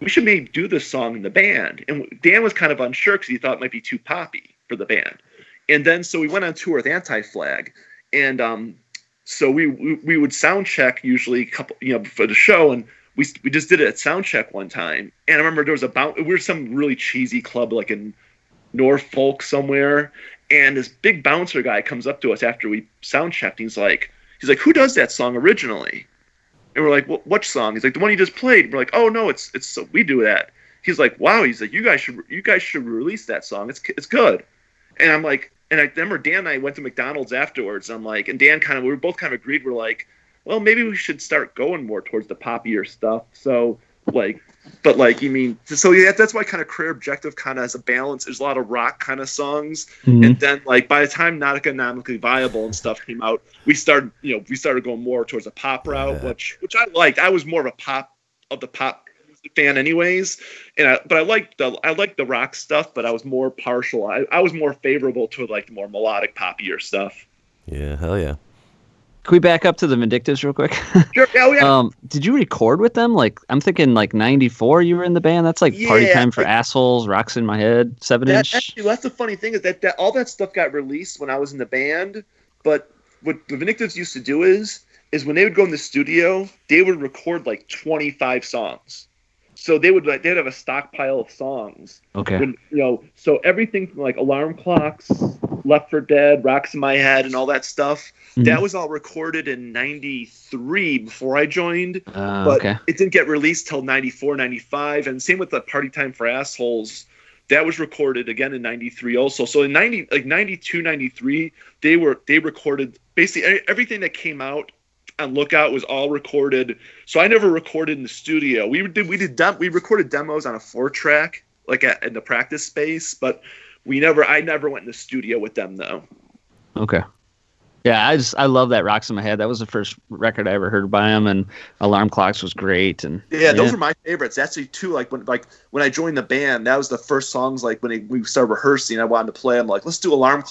we should maybe do this song in the band. And Dan was kind of unsure because he thought it might be too poppy for the band. And then so we went on tour with Anti Flag, and um, so we, we would sound check usually a couple you know for the show, and we we just did it at sound check one time. And I remember there was a bounce. We were some really cheesy club like in Norfolk somewhere, and this big bouncer guy comes up to us after we sound checked. He's like, he's like, who does that song originally? And we're like, "Wh- what song? He's like, the one you just played. We're like, oh no, it's it's so we do that. He's like, wow. He's like, you guys should you guys should release that song. It's it's good. And I'm like, and I remember Dan and I went to McDonald's afterwards. I'm like, and Dan kind of we were both kind of agreed. We're like, well, maybe we should start going more towards the poppier stuff. So like, but like, you mean so yeah, that's why kind of career objective kind of has a balance. There's a lot of rock kind of songs, Mhm. and then like by the time not economically viable and stuff came out, we started you know we started going more towards a pop route, which which I liked. I was more of a pop of the pop fan anyways and I, but I liked the I liked the rock stuff, but I was more partial. I, I was more favorable to like the more melodic poppier stuff. Yeah, hell yeah. Can we back up to the Vindictives real quick? Sure. Oh yeah. um, did you record with them? Like, I'm thinking like '94. You were in the band. That's like party time for like- assholes. Rocks in my head. Seven that, inch. actually, that's the funny thing is that, that all that stuff got released when I was in the band. But what the Vindictives used to do is is when they would go in the studio, they would record like 25 songs. So they would like they'd have a stockpile of songs. Okay. When, you know, so everything from like alarm clocks, Left for Dead, Rocks in My Head, and all that stuff. Mhm. That was all recorded in '93 before I joined, Uh, but okay. it didn't get released till '94, '95, and same with the Party Time for Assholes. That was recorded again in '93 also. So in '90, like '92, '93, they were they recorded basically everything that came out on Lookout was all recorded. So I never recorded in the studio. We did we did dem- we recorded demos on a four track like at, in the practice space, but we never I never went in the studio with them though. Okay. Yeah, I just I love that rocks in my head. That was the first record I ever heard by him, and Alarm Clocks was great. And Yeah, those were my favorites. Actually, too. Like when like when I joined the band, that was the first songs. Like when we started rehearsing, I wanted to play. I'm like, let's do alarm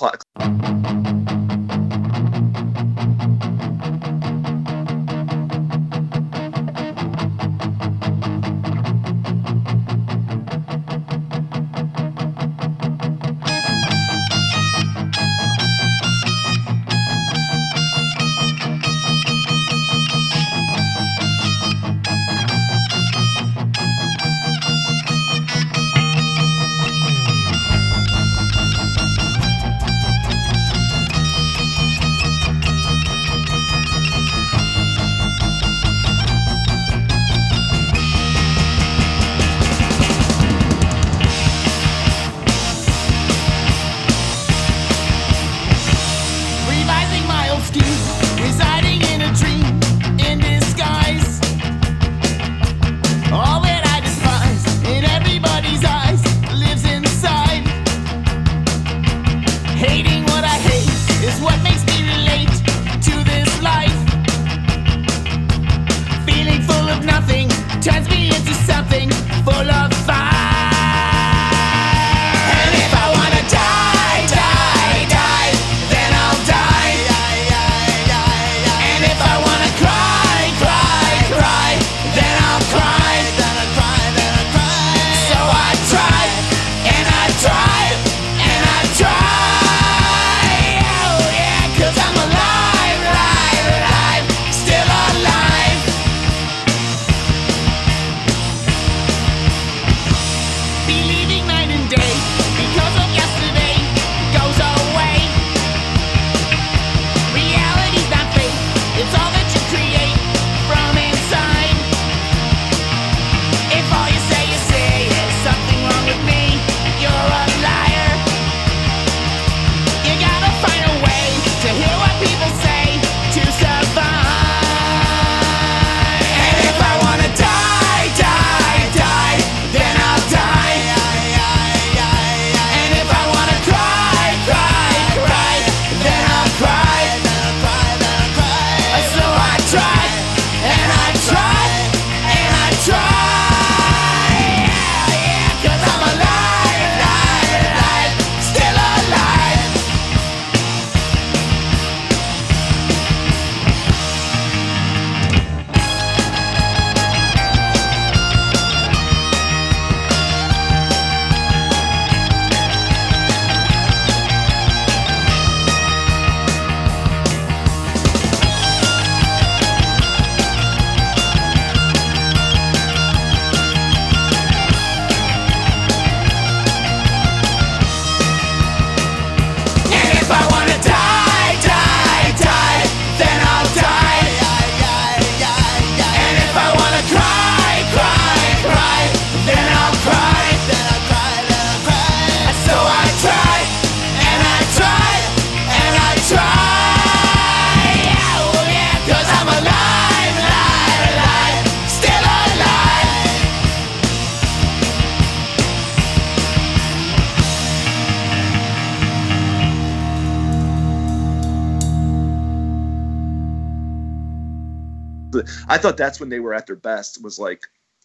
clock. I thought that's when they were at their best. Was like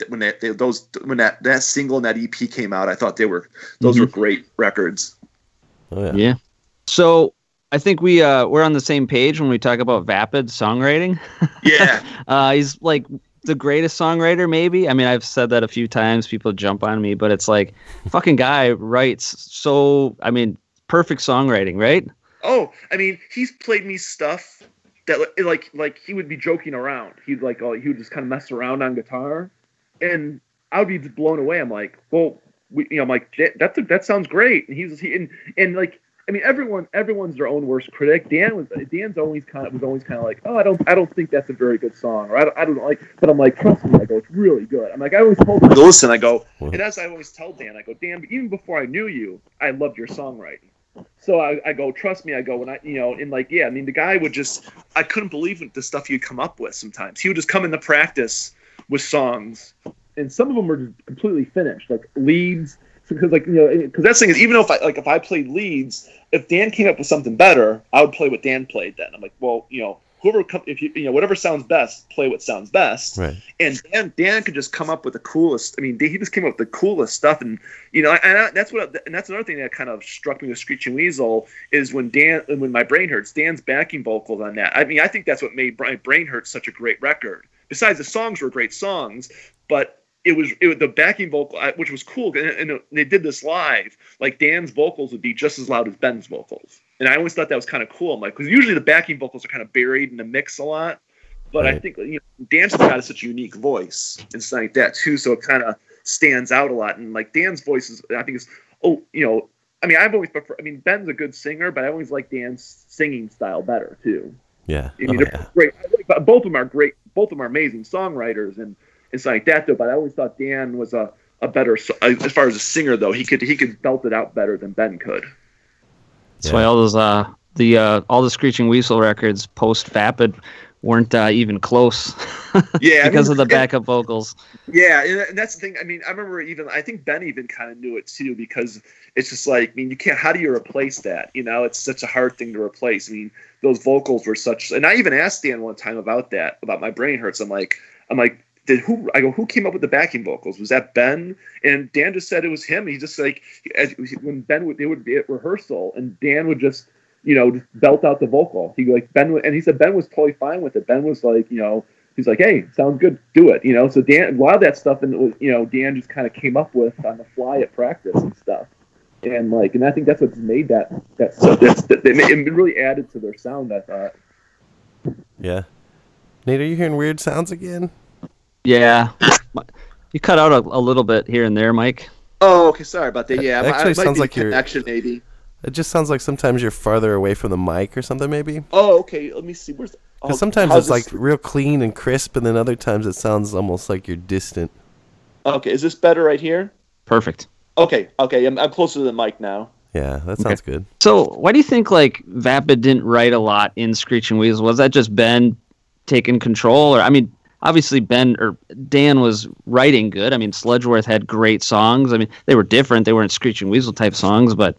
when they, they those when that that single and that EP came out. I thought they were those were great records. Oh yeah. Yeah. So I think we uh we're on the same page when we talk about vapid songwriting. Yeah, Uh, he's like the greatest songwriter, maybe. I mean, I've said that a few times. People jump on me, but it's like, fucking guy writes so. I mean, perfect songwriting, right? Oh, I mean, he's played me stuff that like like he would be joking around. He'd like oh, he would just kind of mess around on guitar, and I would be just blown away. I'm like, well, we, you know, I'm like that that's a, that sounds great. And he's he and and like I mean, everyone everyone's their own worst critic. Dan was Dan's always kind of was always kind of like, oh, I don't I don't think that's a very good song, or I don't, I don't like. But I'm like, trust me, I go, it's really good. I'm like, I always told him, listen, I go, and as I always tell Dan, I go, Dan, even before I knew you, I loved your songwriting. So I, I go, trust me. I go, and I, you know, and like, yeah, I mean, the guy would just, I couldn't believe the stuff he'd come up with sometimes. He would just come into practice with songs, and some of them were completely finished, like leads. Because like you know, because that's thing is, even if I like if I played leads, if Dan came up with something better, I would play what Dan played. Then I'm like, well, you know, whoever come, if you, you know, whatever sounds best, play what sounds best. Right. And Dan, Dan could just come up with the coolest. I mean, he just came up with the coolest stuff, and you know, and I, that's what, and that's another thing that kind of struck me with Screeching Weasel is when Dan, when my brain hurts, Dan's backing vocals on that. I mean, I think that's what made my brain hurt such a great record. Besides, the songs were great songs, but it was it was the backing vocal, which was cool, and, and they did this live. Like Dan's vocals would be just as loud as Ben's vocals, and I always thought that was kind of cool. I'm like, because usually the backing vocals are kind of buried in the mix a lot. But I think you know, Dan's got such a unique voice and stuff like that too, so it kind of stands out a lot. And like Dan's voice is, I think is, oh, you know, I mean, I've always prefer. I mean, Ben's a good singer, but I always like Dan's singing style better too. Yeah. I mean, Oh, yeah. great. But both of them are great. Both of them are amazing songwriters and stuff like that though. But I always thought Dan was a a better as far as a singer though. He could he could belt it out better than Ben could. That's why all those uh the uh all the Screeching Weasel records post Vapid weren't uh, even close Yeah, I because mean, of the backup vocals. Yeah, and, and that's the thing. I mean, I remember even I think Ben even kind of knew it too because it's just like I mean, you can't. How do you replace that? You know, it's such a hard thing to replace. I mean, those vocals were such. And I even asked Dan one time about that about my brain hurts. I'm like, I'm like, did who? I go, who came up with the backing vocals? Was that Ben? And Dan just said it was him. He just like as, when Ben would they would be at rehearsal and Dan would just you know just belt out the vocal. He like Ben and he said Ben was totally fine with it. Ben was like you know he's like, hey, sounds good, do it. You know, so Dan, a lot of that stuff, and was, you know, Dan just kind of came up with on the fly at practice and stuff. And like, and I think that's what's made that that stuff. That's that, it really added to their sound. I thought. Yeah. Nate, are you hearing weird sounds again? Yeah, you cut out a, a little bit here and there, Mike. Oh, okay. Sorry about that. Yeah, It actually I, might sounds be like you're- maybe. It just sounds like sometimes you're farther away from the mic or something, maybe. Oh, okay. Let me see. Where's oh, Because sometimes how's it's like real clean and crisp, and then other times it sounds almost like you're distant. okay. Is this better right here? Perfect. Okay. Okay. I'm, I'm closer to the mic now. Yeah, that sounds good. So, why do you think like Vapid didn't write a lot in Screeching Weasel? Was that just Ben taking control, or I mean, obviously Ben or Dan was writing good. I mean, Sludgeworth had great songs. I mean, they were different. They weren't Screeching Weasel type songs, but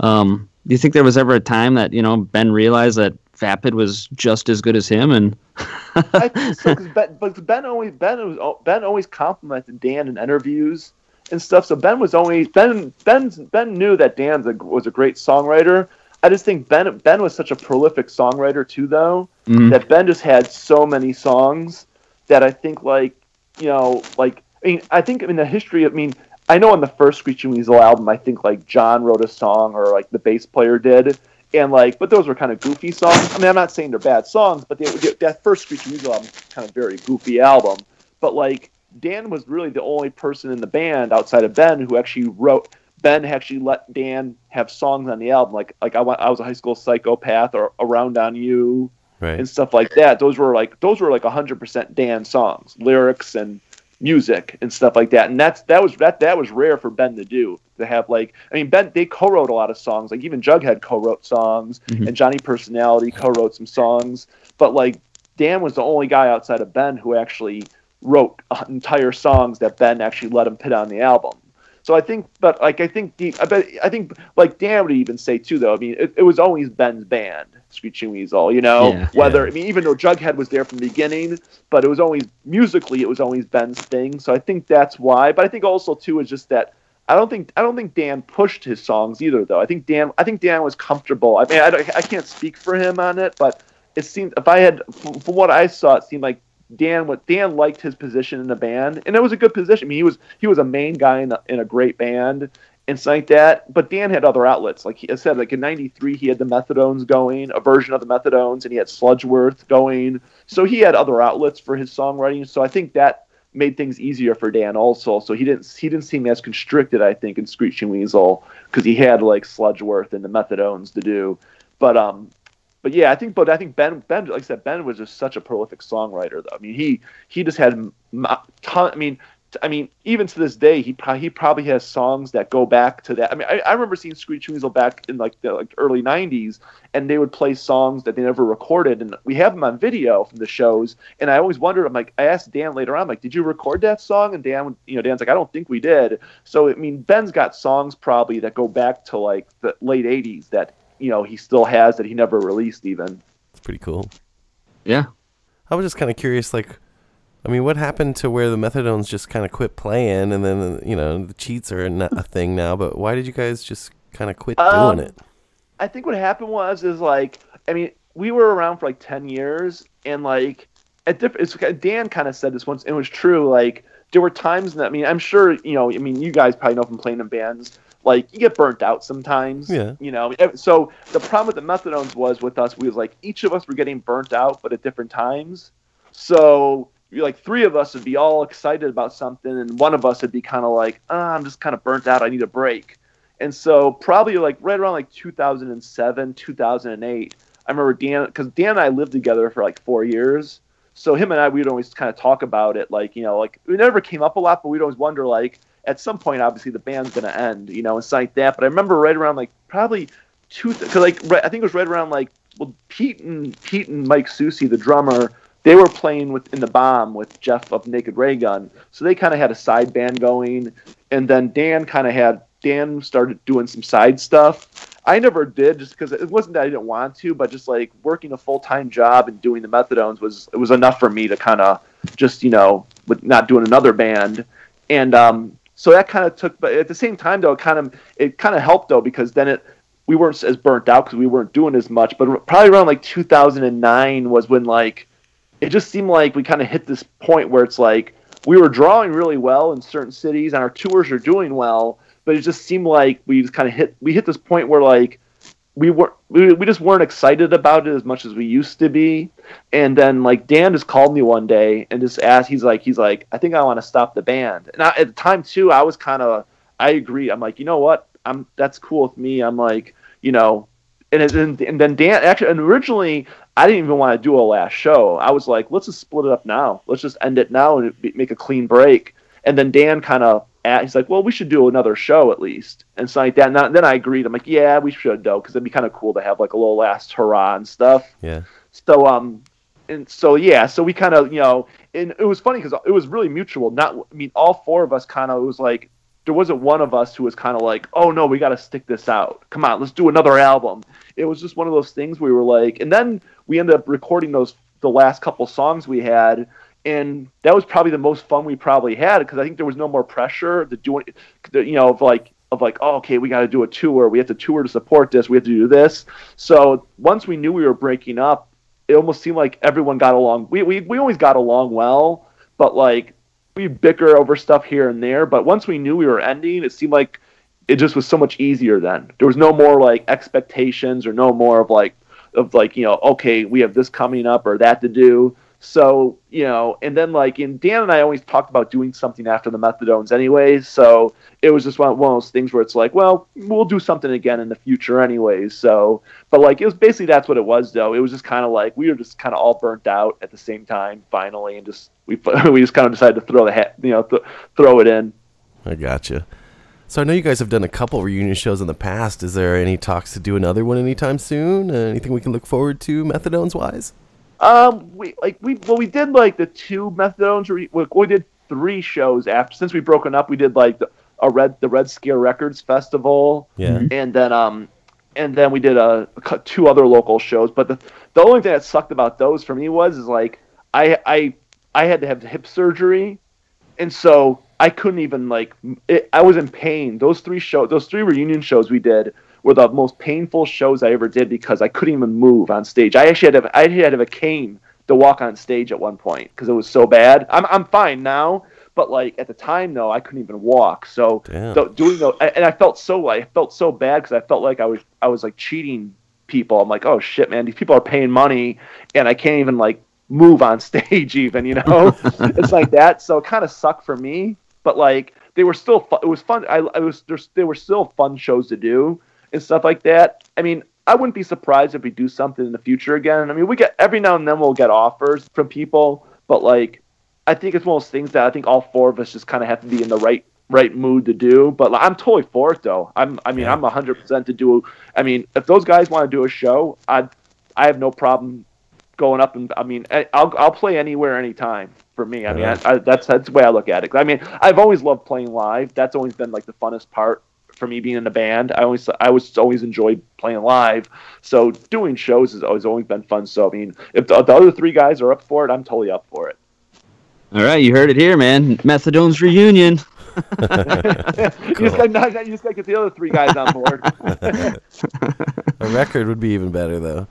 um, do you think there was ever a time that you know Ben realized that Vapid was just as good as him? And I think so because Ben, but Ben always Ben was Ben always complimented Dan in interviews and stuff. So Ben was always Ben Ben Ben knew that Dan was a great songwriter. I just think Ben Ben was such a prolific songwriter too, though Mhm. that Ben just had so many songs that I think like you know like I mean I think in the history of I mean I know on the first Screeching Weasel album I think like John wrote a song or like the bass player did and like but those were kind of goofy songs. I mean I'm not saying they're bad songs, but they, that first Screeching Weasel album kind of very goofy album. But like Dan was really the only person in the band outside of Ben who actually wrote. Ben actually let Dan have songs on the album, like like I, I was a high school psychopath or Around on You Right. and stuff like that. Those were like those were like hundred percent Dan songs, lyrics and music and stuff like that. And that's that was that that was rare for Ben to do to have like I mean Ben they co-wrote a lot of songs like even Jughead co-wrote songs mm-hmm. and Johnny Personality co-wrote some songs, but like Dan was the only guy outside of Ben who actually wrote entire songs that Ben actually let him put on the album. So I think, but like I think, the, I bet I think like Dan would even say too, though. I mean, it, it was always Ben's band, Screeching Weasel. You know, Yeah. whether I mean, even though Jughead was there from the beginning, but it was always musically, it was always Ben's thing. So I think that's why. But I think also too is just that I don't think I don't think Dan pushed his songs either, though. I think Dan I think Dan was comfortable. I mean, I, I can't speak for him on it, but it seemed if I had from what I saw, it seemed like Dan what Dan liked his position in the band, and it was a good position. I mean, he was he was a main guy in a, in a great band and stuff like that. But Dan had other outlets, like he I said, like in '93 he had the Methadones going, a version of the Methadones, and he had Sludgeworth going. So he had other outlets for his songwriting. So I think that made things easier for Dan also. So he didn't he didn't seem as constricted, I think, in Screeching Weasel because he had like Sludgeworth and the Methadones to do. But um, but yeah, I think, but I think Ben, Ben, like I said, Ben was just such a prolific songwriter. Though I mean, he he just had. I mean, I mean, even to this day, he he probably has songs that go back to that. I mean, I, I remember seeing Screeching Weasel back in like the like early '90s, and they would play songs that they never recorded, and we have them on video from the shows. And I always wondered, I'm like, I asked Dan later on, I'm like, did you record that song? And Dan, you know, Dan's like, I don't think we did. So I mean, Ben's got songs probably that go back to like the late '80s that you know he still has that he never released even. It's pretty cool. Yeah. I was just kind of curious, like, I mean, what happened to where the Methadones just kind of quit playing, and then you know the cheats are not a thing now. But why did you guys just kind of quit Um, doing it? I think what happened was is like I mean we were around for like ten years and like at different it's, Dan kind of said this once and it was true like there were times that I mean I'm sure you know I mean you guys probably know from playing in bands like you get burnt out sometimes Yeah. you know so the problem with the methadones was with us we was like each of us were getting burnt out but at different times so like three of us would be all excited about something and one of us would be kind of like ah, I'm just kind of burnt out I need a break and so probably like right around like 2007, 2008, I remember Dan because Dan and I lived together for like four years. So him and I we'd always kind of talk about it, like you know, like it never came up a lot, but we'd always wonder like at some point, obviously the band's gonna end, you know, and stuff like that. But I remember right around like probably two, because like right, I think it was right around like well Pete and Pete and Mike Soucy, the drummer, they were playing with in the bomb with Jeff of Naked Raygun, so they kind of had a side band going, and then Dan kind of had Dan started doing some side stuff. I never did just because it wasn't that I didn't want to, but just like working a full time job and doing the methadones was it was enough for me to kind of just you know with not doing another band, and um, so that kind of took. But at the same time though, it kind of it kind of helped though because then it we weren't as burnt out because we weren't doing as much. But probably around like 2009 was when like it just seemed like we kind of hit this point where it's like we were drawing really well in certain cities and our tours are doing well, but it just seemed like we just kind of hit we hit this point where like we were we, we just weren't excited about it as much as we used to be. And then like Dan just called me one day and just asked he's like he's like I think I want to stop the band. And I, at the time too I was kind of I agree. I'm like, you know what? I'm that's cool with me. I'm like, you know, and and, and then Dan actually and originally I didn't even want to do a last show. I was like, let's just split it up now. Let's just end it now and make a clean break. And then Dan kind of he's like, well, we should do another show at least, and so like that. And then I agreed. I'm like, yeah, we should though, because it'd be kind of cool to have like a little last hurrah and stuff. Yeah. So um, and so yeah, so we kind of you know, and it was funny because it was really mutual. Not, I mean, all four of us kind of it was like there wasn't one of us who was kind of like, oh no, we got to stick this out. Come on, let's do another album. It was just one of those things we were like, and then we ended up recording those the last couple songs we had. And that was probably the most fun we probably had because I think there was no more pressure to do it, you know, of like of like, oh, okay, we got to do a tour. We have to tour to support this. We have to do this. So once we knew we were breaking up, it almost seemed like everyone got along. We, we, we always got along well, but like we bicker over stuff here and there. But once we knew we were ending, it seemed like it just was so much easier then. There was no more like expectations or no more of like, of like, you know, okay, we have this coming up or that to do. So, you know, and then like in Dan and I always talked about doing something after the methadones anyways. So it was just one, of those things where it's like, well, we'll do something again in the future anyways. So, but like it was basically that's what it was though. It was just kind of like we were just kind of all burnt out at the same time finally, and just we we just kind of decided to throw the hat, you know, th- throw it in. I gotcha. So I know you guys have done a couple reunion shows in the past. Is there any talks to do another one anytime soon? Uh, anything we can look forward to, methadones wise? Um, we like we well we did like the two methadones. Re- we, we did three shows after since we broken up. We did like the a red the Red Scare Records festival, Yeah. and then um, and then we did a, a two other local shows. But the the only thing that sucked about those for me was is like I I I had to have hip surgery, and so I couldn't even like it, I was in pain. Those three shows, those three reunion shows we did were the most painful shows I ever did because I couldn't even move on stage. I actually had to, I actually had to have a cane to walk on stage at one point because it was so bad. I'm I'm fine now, but like at the time though, I couldn't even walk. So the, doing the and I felt so I felt so bad because I felt like I was I was like cheating people. I'm like, oh shit, man, these people are paying money and I can't even like move on stage even, you know? it's like that. So it kind of sucked for me, but like they were still fun. It was fun. I, I was there's they were still fun shows to do and stuff like that. I mean, I wouldn't be surprised if we do something in the future again. I mean, we get every now and then we'll get offers from people, but like I think it's one of those things that I think all four of us just kind of have to be in the right right mood to do. But like, I'm totally for it though. I'm I mean. I'm hundred percent to do. I mean, if those guys want to do a show, I I have no problem going up and I mean I- I'll I'll play anywhere anytime for me. I mean I, I, that's that's the way I look at it. I mean I've always loved playing live. That's always been like the funnest part for me being in a band. I always I always always enjoyed playing live. So doing shows has always always been fun. So I mean if the, the other three guys are up for it, I'm totally up for it. All right, you heard it here, man. Methadone's reunion. you, just gotta, you just gotta get the other three guys on board. A record would be even better though.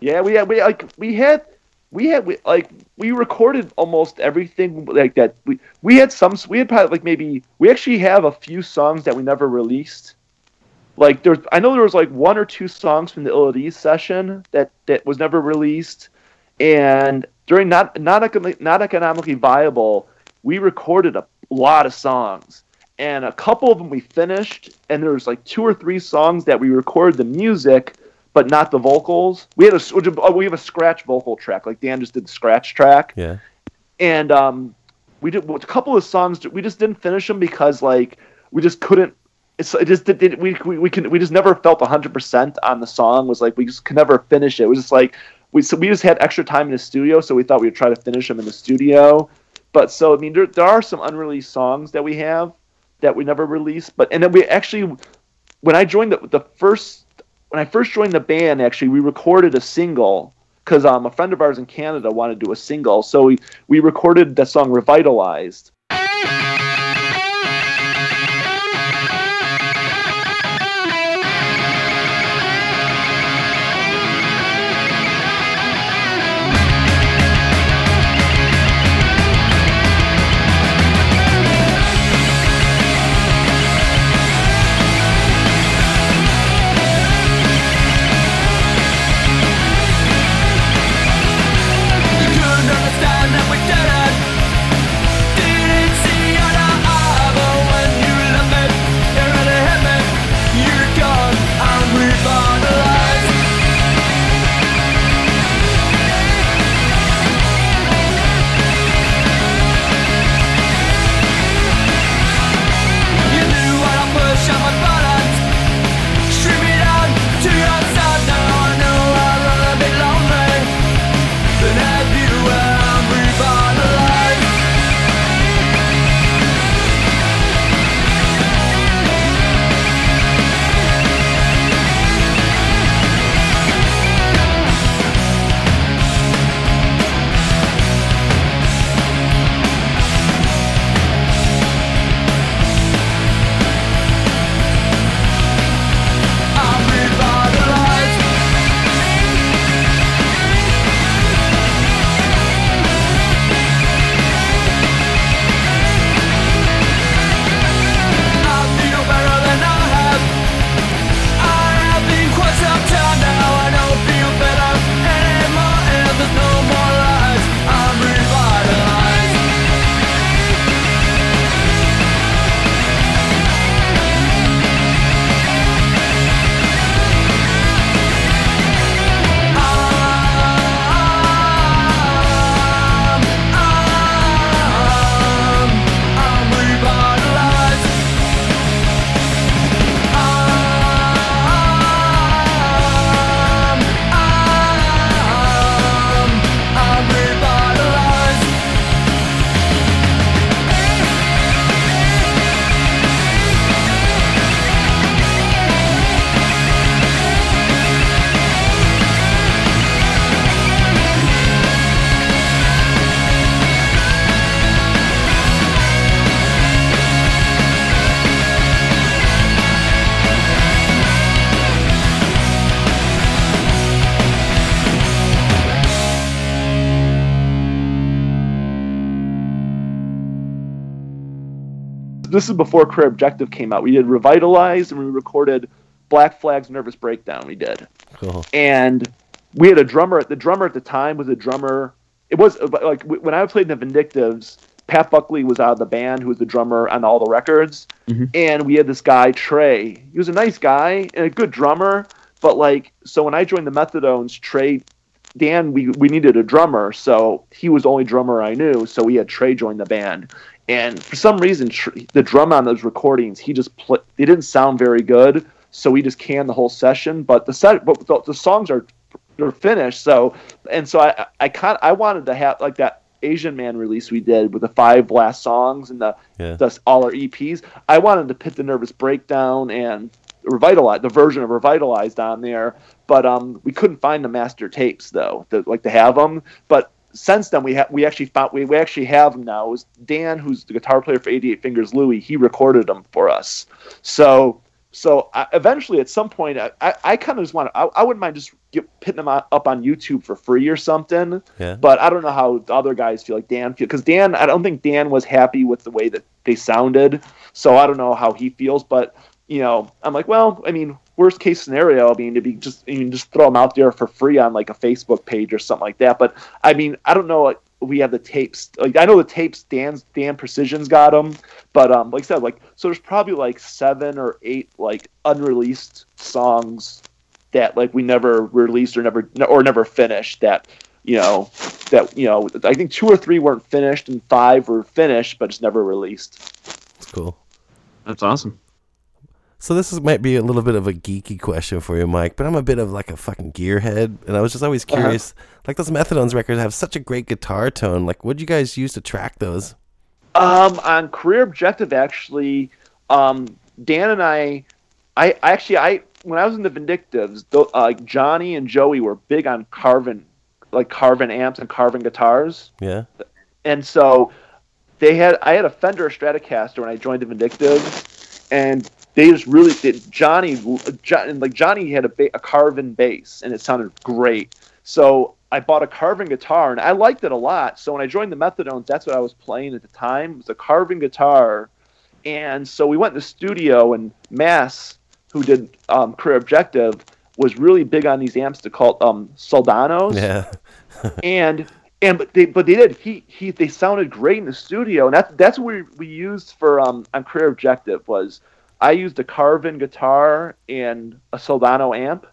Yeah, we had we like we had we had we, like we recorded almost everything like that. We we had some we had probably like maybe we actually have a few songs that we never released. Like there's I know there was like one or two songs from the Ill at Ease session that that was never released, and during not not not economically viable, we recorded a lot of songs. And a couple of them we finished, and there was like two or three songs that we recorded the music, but not the vocals. We had a oh, we have a scratch vocal track, like Dan just did the scratch track, Yeah. and um, we did a couple of songs. We just didn't finish them because like we just couldn't. It's it just did we we we can we just never felt hundred percent on the song. Was like we just could never finish it. It was just like we so we just had extra time in the studio, so we thought we would try to finish them in the studio. But so I mean, there there are some unreleased songs that we have that we never released. But and then we actually when I joined the the first when I first joined the band, actually, we recorded a single because um, a friend of ours in Canada wanted to do a single. So we, we recorded the song Revitalized. This is before Career Objective came out. We did Revitalize and we recorded Black Flag's Nervous Breakdown. We did, Cool. and we had a drummer. The drummer at the time was a drummer. It was uh, like when I played in the Vindictives. Pat Buckley was out of the band, who was the drummer on all the records, mm-hmm. and we had this guy Trey. He was a nice guy and a good drummer, but like so when I joined the Methadones, Trey Dan, we, we needed a drummer, so he was the only drummer I knew. So we had Trey join the band, and for some reason, tr- the drum on those recordings, he just pl- they didn't sound very good. So we just canned the whole session. But the set, but the, the songs are they're finished. So and so I I kind I wanted to have like that Asian Man release we did with the five last songs and the Yeah. the all our EPs. I wanted to put the Nervous Breakdown and revitalize the version of revitalized on there but um we couldn't find the master tapes though to like to have them but since then we have we actually found we, we actually have them now it was dan who's the guitar player for 88 fingers louie he recorded them for us. So so I, eventually at some point i i, I kind of just want to I, I wouldn't mind just get, putting them on, up on youtube for free or something. Yeah. but I don't know how the other guys feel like Dan feel because Dan I don't think Dan was happy with the way that they sounded. So I don't know how he feels but you know I'm like well I mean worst case scenario I mean to be just you can just throw them out there for free on like a Facebook page or something like that but I mean I don't know like, we have the tapes like I know the tapes Dan's Dan Precision's got them but um like I said like so there's probably like seven or eight like unreleased songs that like we never released or never or never finished that you know that you know I think two or three weren't finished and five were finished but it's never released. It's cool. That's awesome. So this is, might be a little bit of a geeky question for you, Mike, but I'm a bit of like a fucking gearhead, and I was just always Uh-huh. curious. Like those Methadones records have such a great guitar tone. Like, what'd you guys use to track those? Um, on Career Objective, actually, um, Dan and I, I I actually I when I was in the Vindictives, tho- uh, like Johnny and Joey were big on Carvin, like Carvin amps and Carvin guitars. Yeah. and so they had I had a Fender Stratocaster when I joined the Vindictives, and they just really did. Johnny, John, like Johnny had a, ba- a Carvin bass, and it sounded great. So I bought a Carvin guitar, and I liked it a lot. So when I joined the Methadones, that's what I was playing at the time. It was a Carvin guitar, and so we went in the studio, and Mass, who did um, Career Objective, was really big on these amps to call um, Soldanos Yeah. and and but they but they did he he they sounded great in the studio and that's that's what we, we used for um on career objective was i used a carvin guitar and a soldano amp.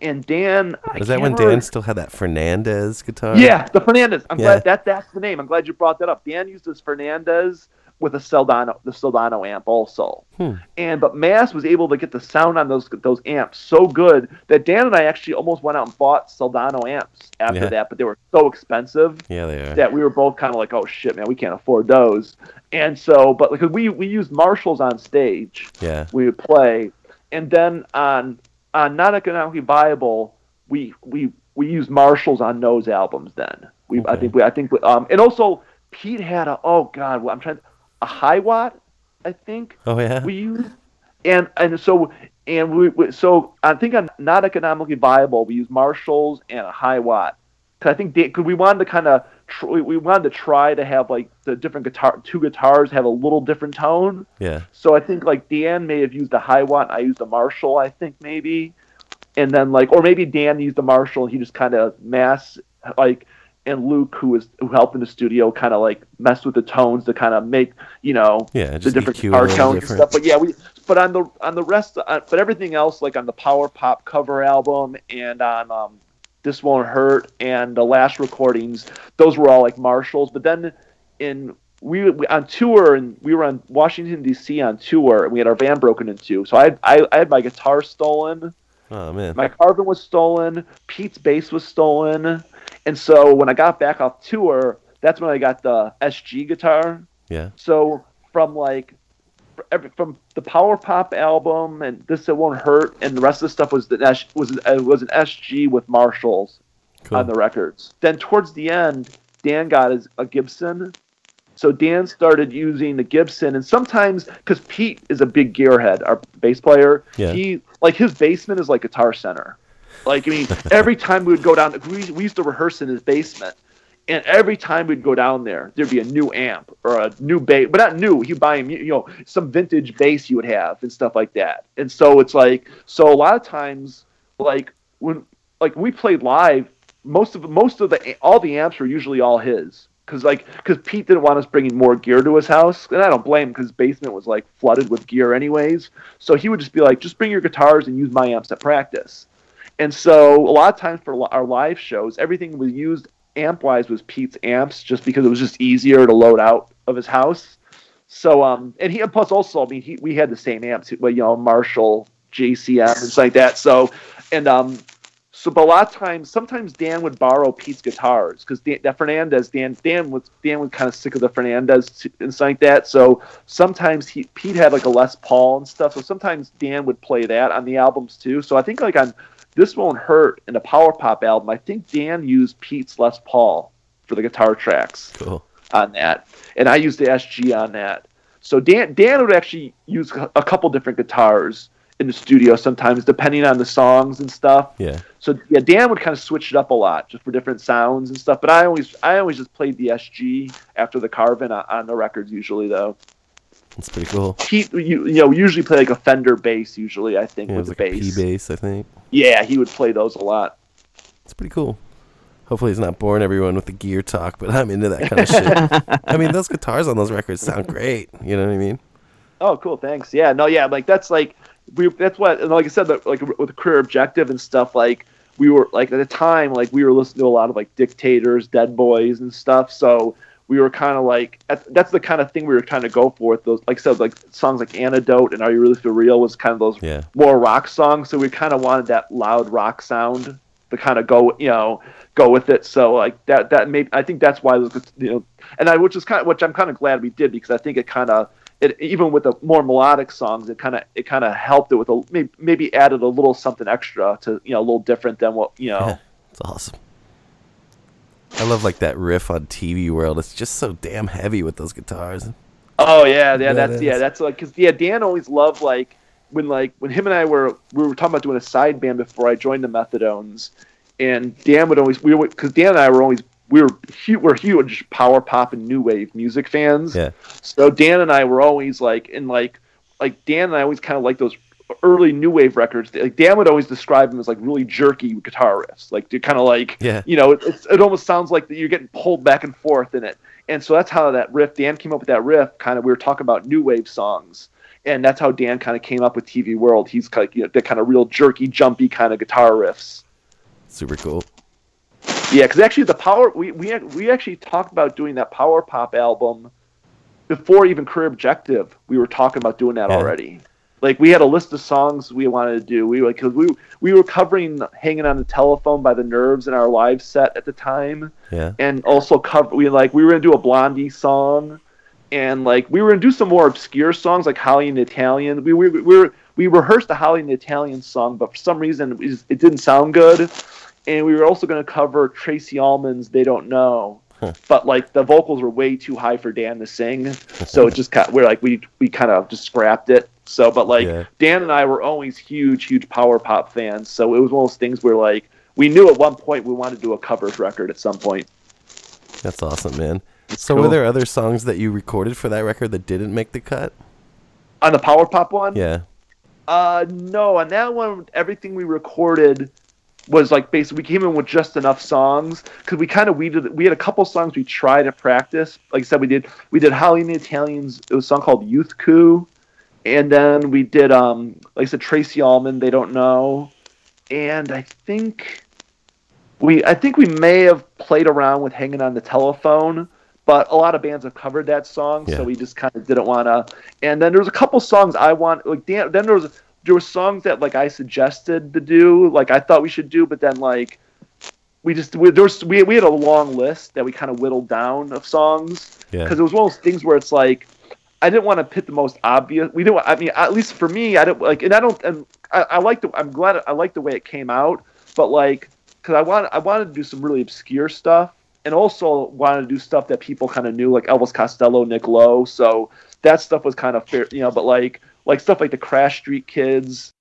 And dan I Was that when remember- Dan still had that Fernandes guitar? yeah the Fernandes. I'm Yeah. glad that that's the name. I'm glad you brought that up. Dan used his Fernandes with a soldano the soldano amp also Hmm. and but Mass was able to get the sound on those those amps so good that Dan and I actually almost went out and bought Soldano amps after Yeah. that, but they were so expensive Yeah, they are. that we were both kind of like, oh shit, man, we can't afford those. And so, but because we we used Marshalls on stage, Yeah. we would play, and then on on not economically viable, we we we used Marshalls on those albums. Then we I think we I think we, um and also Pete had a oh god, I'm trying a Hiwatt, I think Oh yeah. we use and and so and we, we so I think on not economically viable we use Marshalls and a Hiwatt. Cause I think because we wanted to kind of tr- we- wanted to try to have like the different guitar two guitars have a little different tone yeah. so I think like Dan may have used a Hiwatt I used a Marshall I think maybe and then like or maybe Dan used the Marshall and he just kind of mass like and Luke who was who helped in the studio kind of like messed with the tones to kind of make you know Yeah, the different guitar tones and stuff. But yeah, we but on the on the rest, uh, but everything else like on the Power Pop cover album and on um, This Won't Hurt and the last recordings, those were all like Marshalls. But then in we, we on tour and we were on Washington D.C. on tour and we had our van broken into. So I had, I, I had my guitar stolen. Oh man. My Carvin was stolen. Pete's bass was stolen. And so when I got back off tour, that's when I got the SG guitar. Yeah. So from like every, from the Power Pop album and This It Won't Hurt and the rest of the stuff was the was uh, was an SG with Marshalls Cool. on the records. Then towards the end, Dan got his, a Gibson. So Dan started using the Gibson, and sometimes because Pete is a big gearhead, our bass player, Yeah. he like his basement is like Guitar Center. Like I mean, every time we would go down, we, we used to rehearse in his basement, And every time we'd go down there, there'd be a new amp or a new bass, but not new. He'd buy him, you know, some vintage bass he would have and stuff like that. And so it's like, so a lot of times, like when, like we played live, most of most of the all the amps were usually all his because like because Pete didn't want us bringing more gear to his house, and I don't blame him because basement was like flooded with gear anyways. So he would just be like, just bring your guitars and use my amps at practice. And so a lot of times for our live shows, everything we used amp wise was Pete's amps, just because it was just easier to load out of his house. So um, and he and plus also, I mean, he, we had the same amps, well, you know, Marshall, JCM, and stuff like that. So and um, so, but a lot of times, sometimes Dan would borrow Pete's guitars because that Fernandes, Dan, Dan was Dan was kind of sick of the Fernandes and stuff like that. So sometimes he Pete had like a Les Paul and stuff. So sometimes Dan would play that on the albums too. So I think like on this won't hurt in the Power Pop album, I think Dan used Pete's Les Paul for the guitar tracks Cool. on that, and I used the SG on that. So Dan Dan would actually use a couple different guitars in the studio sometimes, depending on the songs and stuff. Yeah. So yeah, Dan would kind of switch it up a lot just for different sounds and stuff. But I always I always just played the SG after the Carvin on, on the records usually though. That's pretty cool. Pete you, you know usually play like a Fender bass usually I think Yeah, it with was the like a P bass. bass, I think. Yeah, he would play those a lot. It's pretty cool. Hopefully, he's not boring everyone with the gear talk, but I'm into that kind of shit. I mean, those guitars on those records sound great. You know what I mean? Oh, cool. Thanks. Yeah. No. Yeah. Like that's like we. That's what. And like I said, like with career objective and stuff. Like we were like at the time, like we were listening to a lot of like Dictators, Dead Boys, and stuff. So we were kind of like that's, that's the kind of thing we were trying to go for with those. Like I said, like songs like Antidote and Are You Really For Real was kind of those Yeah. more rock songs. So we kind of wanted that loud rock sound to kind of go, you know, go with it. So like that that made I think that's why those you know, and I which is kind of which I'm kind of glad we did because I think it kind of it even with the more melodic songs it kind of it kind of helped it with a maybe, maybe added a little something extra to you know a little different than what you know. It's awesome. I love like that riff on TV World. It's just so damn heavy with those guitars. Oh yeah, yeah, Yeah, that's it yeah, that's like because yeah, Dan always loved like when like when him and I were we were talking about doing a side band before I joined the Methadones, and Dan would always we were because Dan and I were always we were huge, we're huge power pop and new wave music fans. Yeah. So Dan and I were always like in like like Dan and I always kind of like those early new wave records. Like Dan would always describe them as like really jerky guitar riffs, like they're kind of like Yeah. you know it, it's, it almost sounds like that you're getting pulled back and forth in it. And so that's how that riff Dan came up with that riff. Kind of we were talking about new wave songs. And that's how Dan kind of came up with TV World. He's kind of, you know, that kind of real jerky, jumpy kind of guitar riffs. Super cool. Yeah, because actually the power we we we actually talked about doing that power pop album before even Career Objective. We were talking about doing that Yeah. already. Like we had a list of songs we wanted to do. We like because we we were covering "Hanging on the Telephone" by the Nerves in our live set at the time, Yeah. and also cover we like we were gonna do a Blondie song, and like we were gonna do some more obscure songs like Holly and the Italian. We we we were we rehearsed the Holly and the Italian song, but for some reason it, just, it didn't sound good and we were also going to cover Tracey Ullman's "They Don't Know," but like the vocals were way too high for Dan to sing, so it just kind we're like we we kind of just scrapped it. So, but like Yeah. Dan and I were always huge, huge power pop fans, so it was one of those things where like we knew at one point we wanted to do a covers record at some point. That's awesome, man. So, cool. were there other songs that you recorded for that record that didn't make the cut? On the power pop one, Yeah. Uh, no, on that one, everything we recorded was like basically we came in with just enough songs because we kind of we did we had a couple songs we tried to practice. Like I said, we did we did Holly and the Italians. It was a song called Youth Coup, and then we did um like I said Tracey Ullman. They don't know, and I think we I think we may have played around with Hanging on the Telephone. But a lot of bands have covered that song, Yeah. so we just kind of didn't want to. And then there was a couple songs I want, like Dan, then there was there were songs that like I suggested to do, like I thought we should do, but then like we just we, there was we we had a long list that we kind of whittled down of songs Yeah. because it was one of those things where it's like I didn't want to pick the most obvious. We didn't. I mean, at least for me, I didn't like, and I don't. And I, I like the. I'm glad. I like the way it came out, but like, because I want. I wanted to do some really obscure stuff, and also wanted to do stuff that people kind of knew, like Elvis Costello, Nick Lowe. So that stuff was kind of fair, you know. But like, like stuff like the Crash Street Kids.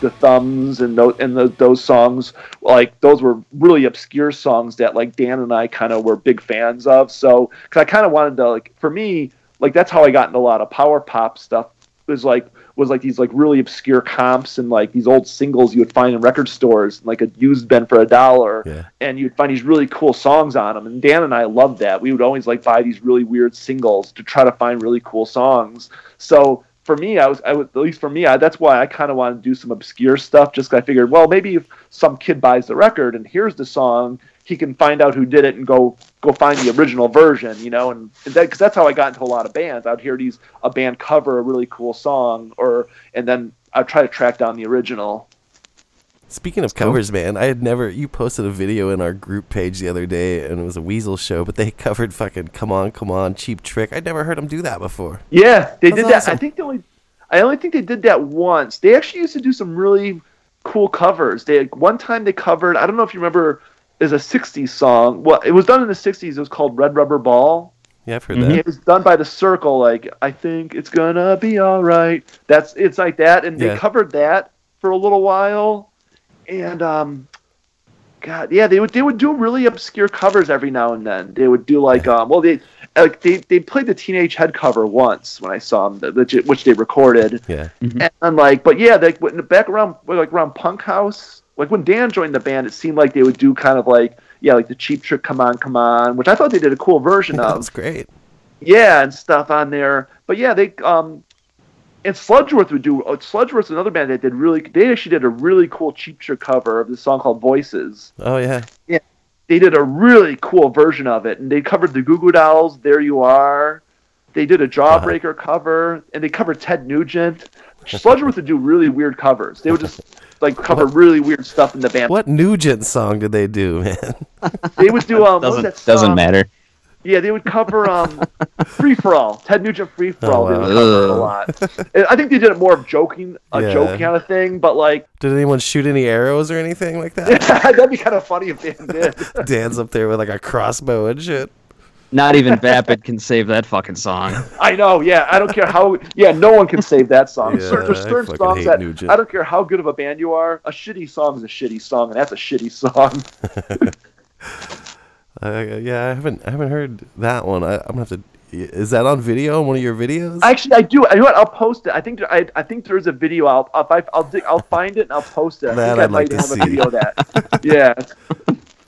The thumbs and those and the, those songs like those were really obscure songs that like Dan and I kind of were big fans of. So cuz I kind of wanted to like for me like that's how I got into a lot of power pop stuff was like was like these like really obscure comps and like these old singles you would find in record stores like a used bin for a dollar Yeah. and you'd find these really cool songs on them and Dan and I loved that we would always like buy these really weird singles to try to find really cool songs so for me I was I was at least for me I, that's why I kind of wanted to do some obscure stuff just I figured well maybe if some kid buys the record and hears the song he can find out who did it and go go find the original version, you know, and, and that because that's how I got into a lot of bands. I'd hear these a band cover a really cool song, or and then I'd try to track down the original. Speaking of covers, man, I had never. You posted a video in our group page the other day, and it was a Weasel show, but they covered fucking "Come On, Come On" Cheap Trick. I'd never heard them do that before. Yeah, they That's did that. I think they only, I only think they did that once. They actually used to do some really cool covers. They one time they covered. I don't know if you remember. Is a '60s song. Well, it was done in the '60s. It was called Red Rubber Ball. Yeah, I've heard Mhm. that. It was done by the Cyrkle. Like I think it's gonna be all right. That's it's like that, and Yeah. they covered that for a little while, and um, God, yeah, they would they would do really obscure covers every now and then. They would do like um, well they like they they played the Teenage Head cover once when I saw them, which which they recorded, Yeah. and, and like but yeah, they when back around like around Punk House, like when Dan joined the band, it seemed like they would do kind of like yeah like the Cheap Trick, Come On, Come On, which I thought they did a cool version that of was great. yeah, and stuff on there. But yeah, they um, and Sludgeworth would do. Uh, Sludgeworth's another band that did really. They actually did a really cool Cheap Trick cover of this song called Voices. Oh yeah. Yeah. They did a really cool version of it, and they covered the Goo Goo Dolls. There you are. They did a Jawbreaker cover, and they covered Ted Nugent. Sludgeworth would do really weird covers. They would just like cover really weird stuff in the band. What Nugent song did they do, man? They would do um, what was Doesn't doesn't matter. Yeah, they would cover um, Free for All. Ted Nugent Free for All. Oh, They would cover it a lot. And I think they did it more of joking, a Yeah. joke kind of thing. But like, Did anyone shoot any arrows or anything like that? that'd be kind of funny if they did. Dan's up there with like a crossbow and shit. Not even Vapid can save that fucking song. I know. Yeah, I don't care how. Yeah, no one can save that song. Yeah, Cer- There's I certain fucking songs hate that Nugent. I don't care how good of a band you are. A shitty song is a shitty song, and that's a shitty song. Uh, yeah, I haven't I haven't heard that one. I, I'm gonna have to. Is that on video one of your videos? Actually, I do. I know what? I'll post it. I think I, I think there's a video. I'll I'll, I'll, dig, I'll find it and I'll post it. I That think I I'd like might to have a see. video of that. yeah.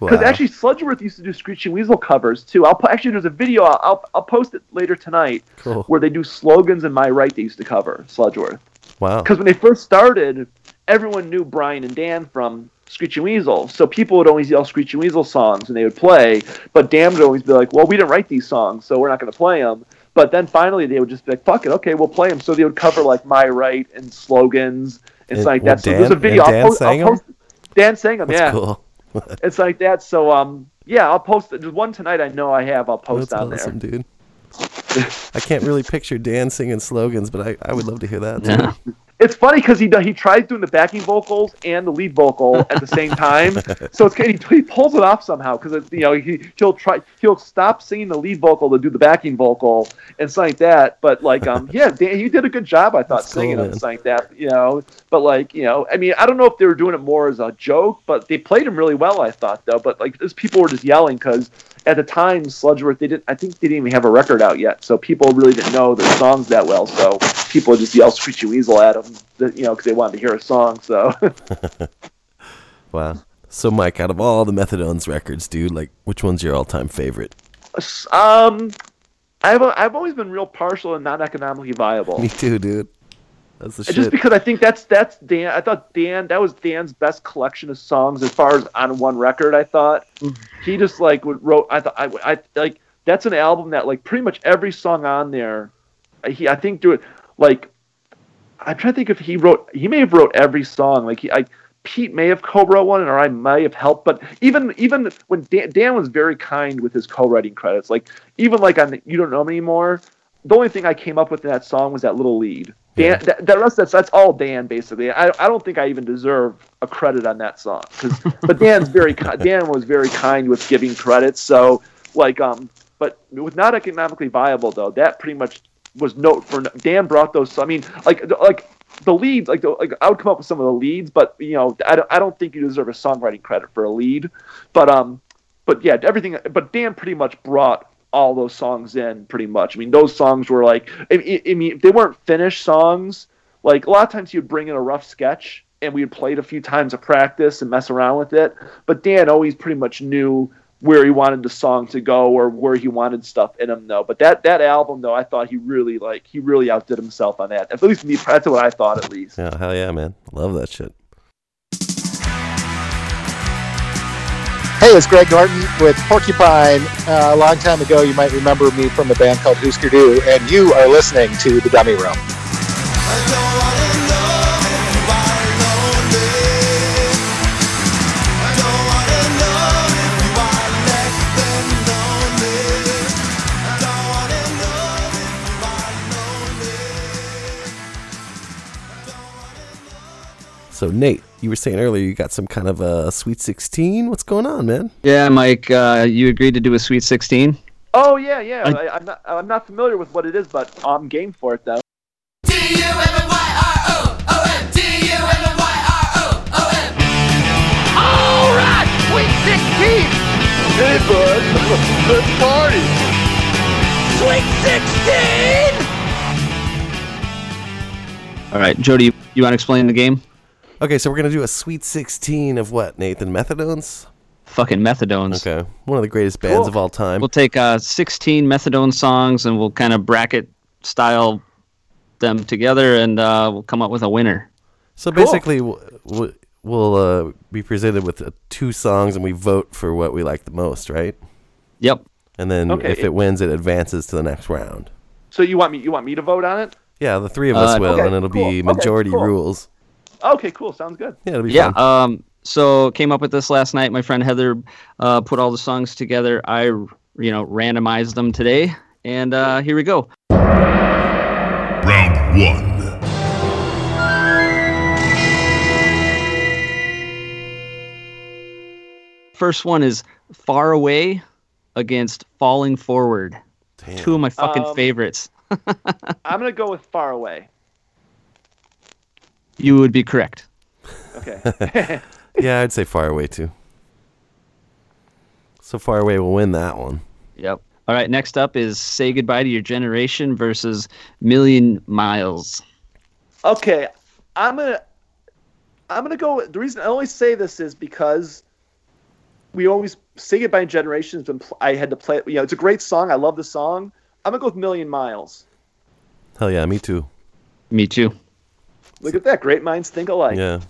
Wow. Because actually, Sludgeworth used to do Screeching Weasel covers too. I'll actually there's a video. I'll, I'll I'll post it later tonight Cool. where they do slogans and My Right. They used to cover Sludgeworth Wow. because when they first started, everyone knew Brian and Dan from Screeching Weasel, so people would always yell Screeching Weasel songs and they would play. But Dan would always be like, "Well, we didn't write these songs, so we're not going to play them." But then finally, they would just be like, "Fuck it, okay, we'll play them." So they would cover like My Right and slogans and like well, that. So there's a video. and I'll Dan post, sang I'll post, Dan sang them. That's yeah cool. it's like that. So um, yeah, I'll post There's one tonight. I know I have. I'll post That's on awesome, there. dude. I can't really picture Dan singing slogans, but I, I would love to hear that. Too. Yeah. It's funny because he he tries doing the backing vocals and the lead vocal at the same time. So it's he, he pulls it off somehow because you know he he'll try he'll stop singing the lead vocal to do the backing vocal and something like that. But like um yeah, Dan, he did a good job I thought That's singing it man. and something like that. You know, but like you know I mean I don't know if they were doing it more as a joke, but they played him really well I thought though. But like those people were just yelling because at the time Sludgeworth they didn't I think they didn't even have a record out yet, so people really didn't know their songs that well. So people just yell "Screechy Weasel" at them, you know, because they wanted to hear a song. So Wow. So, Mike, out of all the Methadone's records, dude, like, which one's your all-time favorite? um, I've I've always been real partial and not economically viable. Me too, dude. That's the Just because I think that's that's Dan. I thought Dan that was Dan's best collection of songs as far as on one record. I thought mm. he just like would wrote. I thought I, I like that's an album that like pretty much every song on there. Uh, he I think do it like I'm trying to think if he wrote. He may have wrote every song. Like he I. Pete may have co-wrote one, or I may have helped. But even even when Dan, Dan was very kind with his co-writing credits, like even like on the, you don't know me anymore. The only thing I came up with in that song was that little lead. Dan, that, that rest that's that's all Dan basically. I, I don't think I even deserve a credit on that song. 'cause- but Dan's very Dan was very kind with giving credits. So like um, but with not economically viable though, that pretty much was note for Dan brought those. I mean like like the leads, like, the, like I would come up with some of the leads, but you know, I don't, I don't think you deserve a songwriting credit for a lead. But um, but yeah, everything. But Dan pretty much brought all those songs in pretty much. I mean, those songs were like, I, I- mean, if they weren't finished songs. Like a lot of times, he would bring in a rough sketch, and we would play it a few times of practice and mess around with it. But Dan always pretty much knew where he wanted the song to go or where he wanted stuff in him though. But that that album though, I thought he really like he really outdid himself on that. At least me, that's what I thought at least. Yeah, hell yeah, man. Love that shit. Hey, it's Greg Norton with Porcupine. Uh, a long time ago, you might remember me from a band called Husker Du, and you are listening to The Dummy Room. So Nate, you were saying earlier you got some kind of a sweet sixteen. What's going on, man? Yeah, Mike, uh, you agreed to do a Sweet 16? Oh yeah, yeah. I- I, I'm not I'm not familiar with what it is, but I'm game for it though. Alright, Sweet 16! Hey, bud, let's party! Sweet 16! All right, Jody, you want to explain the game? Okay, so we're gonna do a sweet sixteen of what, Nathan? Methadones? Fucking methadones. Okay, one of the greatest bands Cool. of all time. We'll take uh, 16 methadone songs and we'll kind of bracket style them together and uh, we'll come up with a winner. So basically, w- w- we'll uh, be presented with uh, two songs, and we vote for what we like the most, right? Yep. And then Okay. if it wins, it advances to the next round. So you want me you want me to vote on it? Yeah, the three of us Uh, will, okay, and it'll cool. be Okay, majority cool. rules. Okay, cool. Sounds good. Yeah, it'll be Yeah. fun. Um, so came up with this last night. My friend Heather uh, put all the songs together. I, you know, randomized them today, and uh, here we go. Round one. First one is "Far Away" against "Falling Forward." Damn. Two of my fucking Um, favorites. I'm gonna go with Far Away. You would be correct. Okay. yeah, I'd say far away too. So far away will win that one. Yep. All right. Next up is "Say Goodbye to Your Generation" versus "Million Miles." Okay, I'm gonna I'm gonna go. The reason I always say this is because we always say goodbye generations. Been pl- I had to play. it. You know, it's a great song. I love the song. I'm gonna go with Million Miles. Hell yeah, me too. Me too. Look at that. Great minds think alike. Yeah.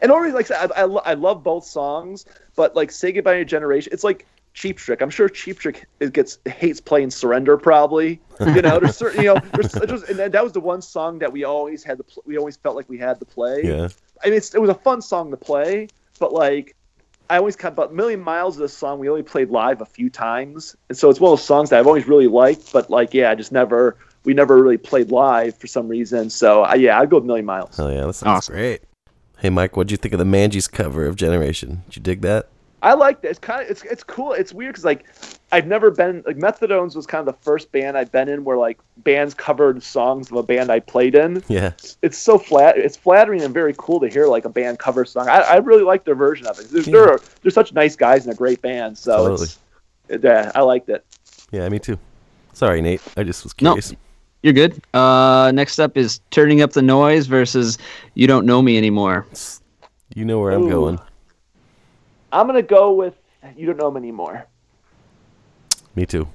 And always like I I, I, love both songs, but like say goodbye to your generation. It's like Cheap Trick. I'm sure Cheap Trick it gets hates playing Surrender probably. You know, there's certain you know, there's, there's and that was the one song that we always had to pl- we always felt like we had to play. Yeah. I mean, it's, it was a fun song to play, but like, I always kind of, but Million Miles of this song we only played live a few times, and so it's one of those songs that I've always really liked, but like, yeah, I just never, we never really played live for some reason. So uh, yeah, I'd go with Million Miles. Hell yeah, that sounds Awesome. great. Hey Mike, what'd you think of the Manges' cover of Generation? Did you dig that? I like that. It's kind of, it's, it's cool. It's weird because like, I've never been like Methadones was kind of the first band I've been in where like bands covered songs of a band I played in. Yeah. It's so flat. It's flattering and very cool to hear like a band cover song. I, I really like their version of it. They're, they're they're such nice guys and a great band. So it's, yeah, I liked it. Yeah, me too. Sorry, Nate. I just was No. Curious. You're good. Uh, next up is "Turning Up the Noise" versus "You Don't Know Me Anymore." You know where I'm going. I'm gonna go with you don't know Me anymore. Me too.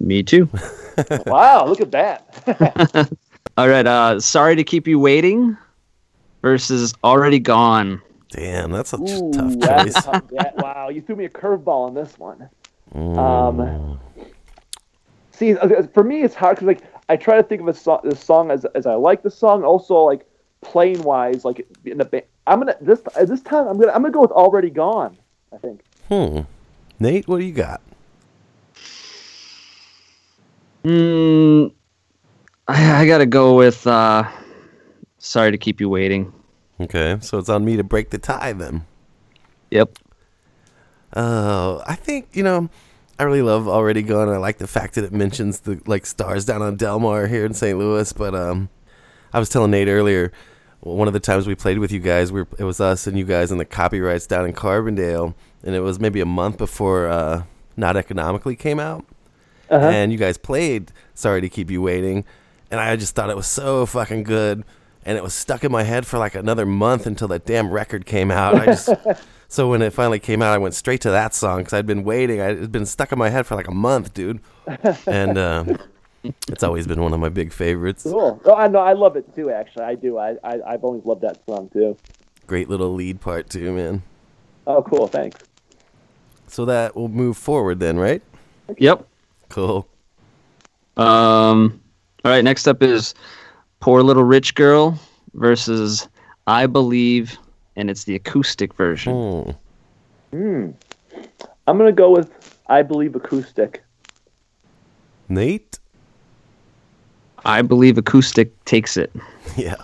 Me too. wow, look at that. All right. Uh, "Sorry to Keep You Waiting" versus "Already Gone." Damn, that's a Ooh, tough that's choice. tough. Yeah, wow, you threw me a curveball on this one. Mm. Um, see, uh, for me, it's hard because like I try to think of a song, this song as as I like the song. Also, like playing wise, like in the band. I'm gonna this uh, this time I'm gonna I'm gonna go with already gone. I think. Hmm. Nate, what do you got? Hmm. I, I gotta go with uh, "Sorry to Keep You Waiting." Okay, so it's on me to break the tie then. Yep. Oh, I think you know, I really love already gone. I like the fact that it mentions the like stars down on Delmar here in St. Louis, but um, I was telling Nate earlier. One of the times we played with you guys, we were, it was us and you guys and the copyrights down in Carbondale, and it was maybe a month before uh, Not Economically came out, Uh-huh. and you guys played Sorry to Keep You Waiting, and I just thought it was so fucking good, and it was stuck in my head for like another month until that damn record came out. I just so when it finally came out, I went straight to that song because I'd been waiting. I, it'd been stuck in my head for like a month, dude, and uh, it's always been one of my big favorites. Cool. Oh, I know. I love it too. Actually, I do. I, I I've always loved that song too. Great little lead part too, man. Oh, cool. Thanks. So that will move forward then, right? Yep. Cool. Um. All right. Next up is "Poor Little Rich Girl" versus "I Believe," and it's the acoustic version. Hmm. Hmm. I'm gonna go with "I Believe" acoustic. Nate? I believe acoustic takes it. Yeah,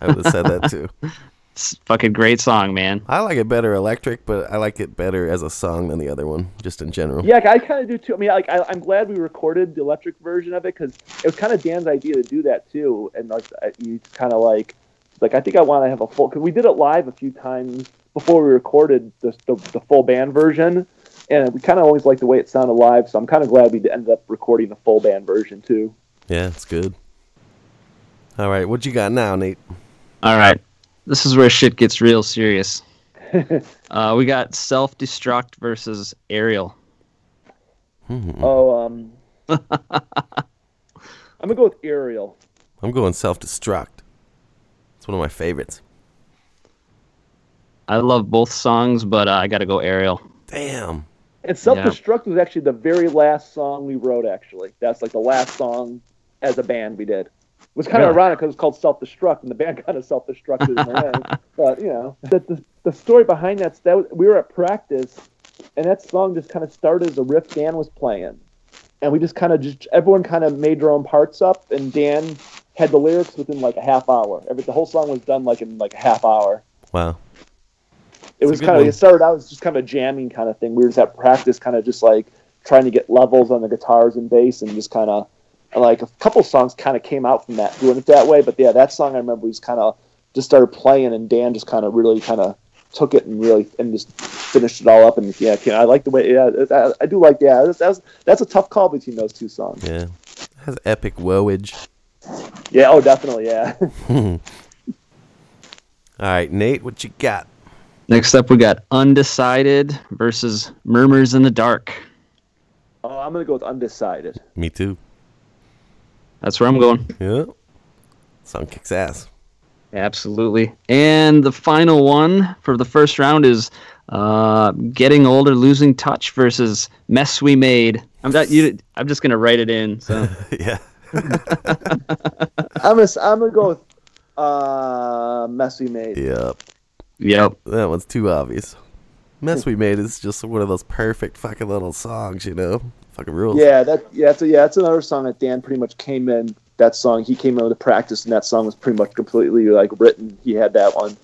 I would have said that too. It's a fucking great song, man. I like it better electric, but I like it better as a song than the other one, just in general. Yeah, I kind of do too. I mean, like, I, I'm glad we recorded the electric version of it because it was kind of Dan's idea to do that too. And like, you kind of like, like I think I want to have a full because we did it live a few times before we recorded the the, the full band version, and we kind of always liked the way it sounded live. So I'm kind of glad we ended up recording the full band version too. Yeah, it's good. All right, what you got now, Nate? All right. This is where shit gets real serious. uh, we got self destruct versus Ariel. Oh, um, I'm gonna go with Ariel. I'm going self destruct. It's one of my favorites. I love both songs, but uh, I got to go Ariel. Damn. And Self Destruct was actually the very last song we wrote. Actually, that's like the last song as a band we did. It was kind of Really? ironic because it's called Self Destruct, and the band kind of self destructed in the end. But you know, the, the the story behind that's that was, we were at practice, and that song just kind of started as a riff Dan was playing, and we just kind of just everyone kind of made their own parts up, and Dan had the lyrics within like a half hour. Every the whole song was done like in like a half hour. Wow. It was kind of it started out as just kind of a jamming kind of thing. We were just at practice, kind of just like trying to get levels on the guitars and bass, and just kind of like a couple songs kind of came out from that doing it that way. But yeah, that song I remember we just kind of just started playing, and Dan just kind of really kind of took it and really and just finished it all up. And yeah, I like the way. Yeah, I, I do like. Yeah, that's, that's that's a tough call between those two songs. Yeah. It has epic woeage. Yeah. Oh, definitely. Yeah. All right, Nate, what you got? Next up, we got Undecided versus Murmurs in the Dark. oh, I'm gonna go with undecided. Me too. That's where I'm going. Yeah. Song kicks ass. Absolutely. And the final one for the first round is uh, Getting Older, Losing Touch versus Mess We Made. I'm not, you, I'm just gonna write it in. So yeah. I'm gonna I'm gonna go with uh, Mess We Made. Yep. Yep. That one's too obvious. Mess We Made is just one of those perfect fucking little songs, you know? Fucking rules. Yeah, that yeah, it's a, yeah, it's another song that Dan pretty much came in. That song he came in with a practice, and that song was pretty much completely like written. He had that one.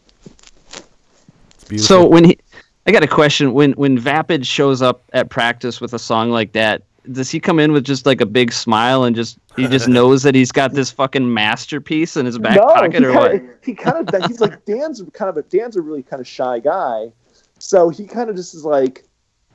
So when he, I got a question. When when Vapid shows up at practice with a song like that, does he come in with just like a big smile and just he just knows that he's got this fucking masterpiece in his back pocket or kinda, what? He kind of he's like Dan's kind of a Dan's a really kind of shy guy, so he kind of just is like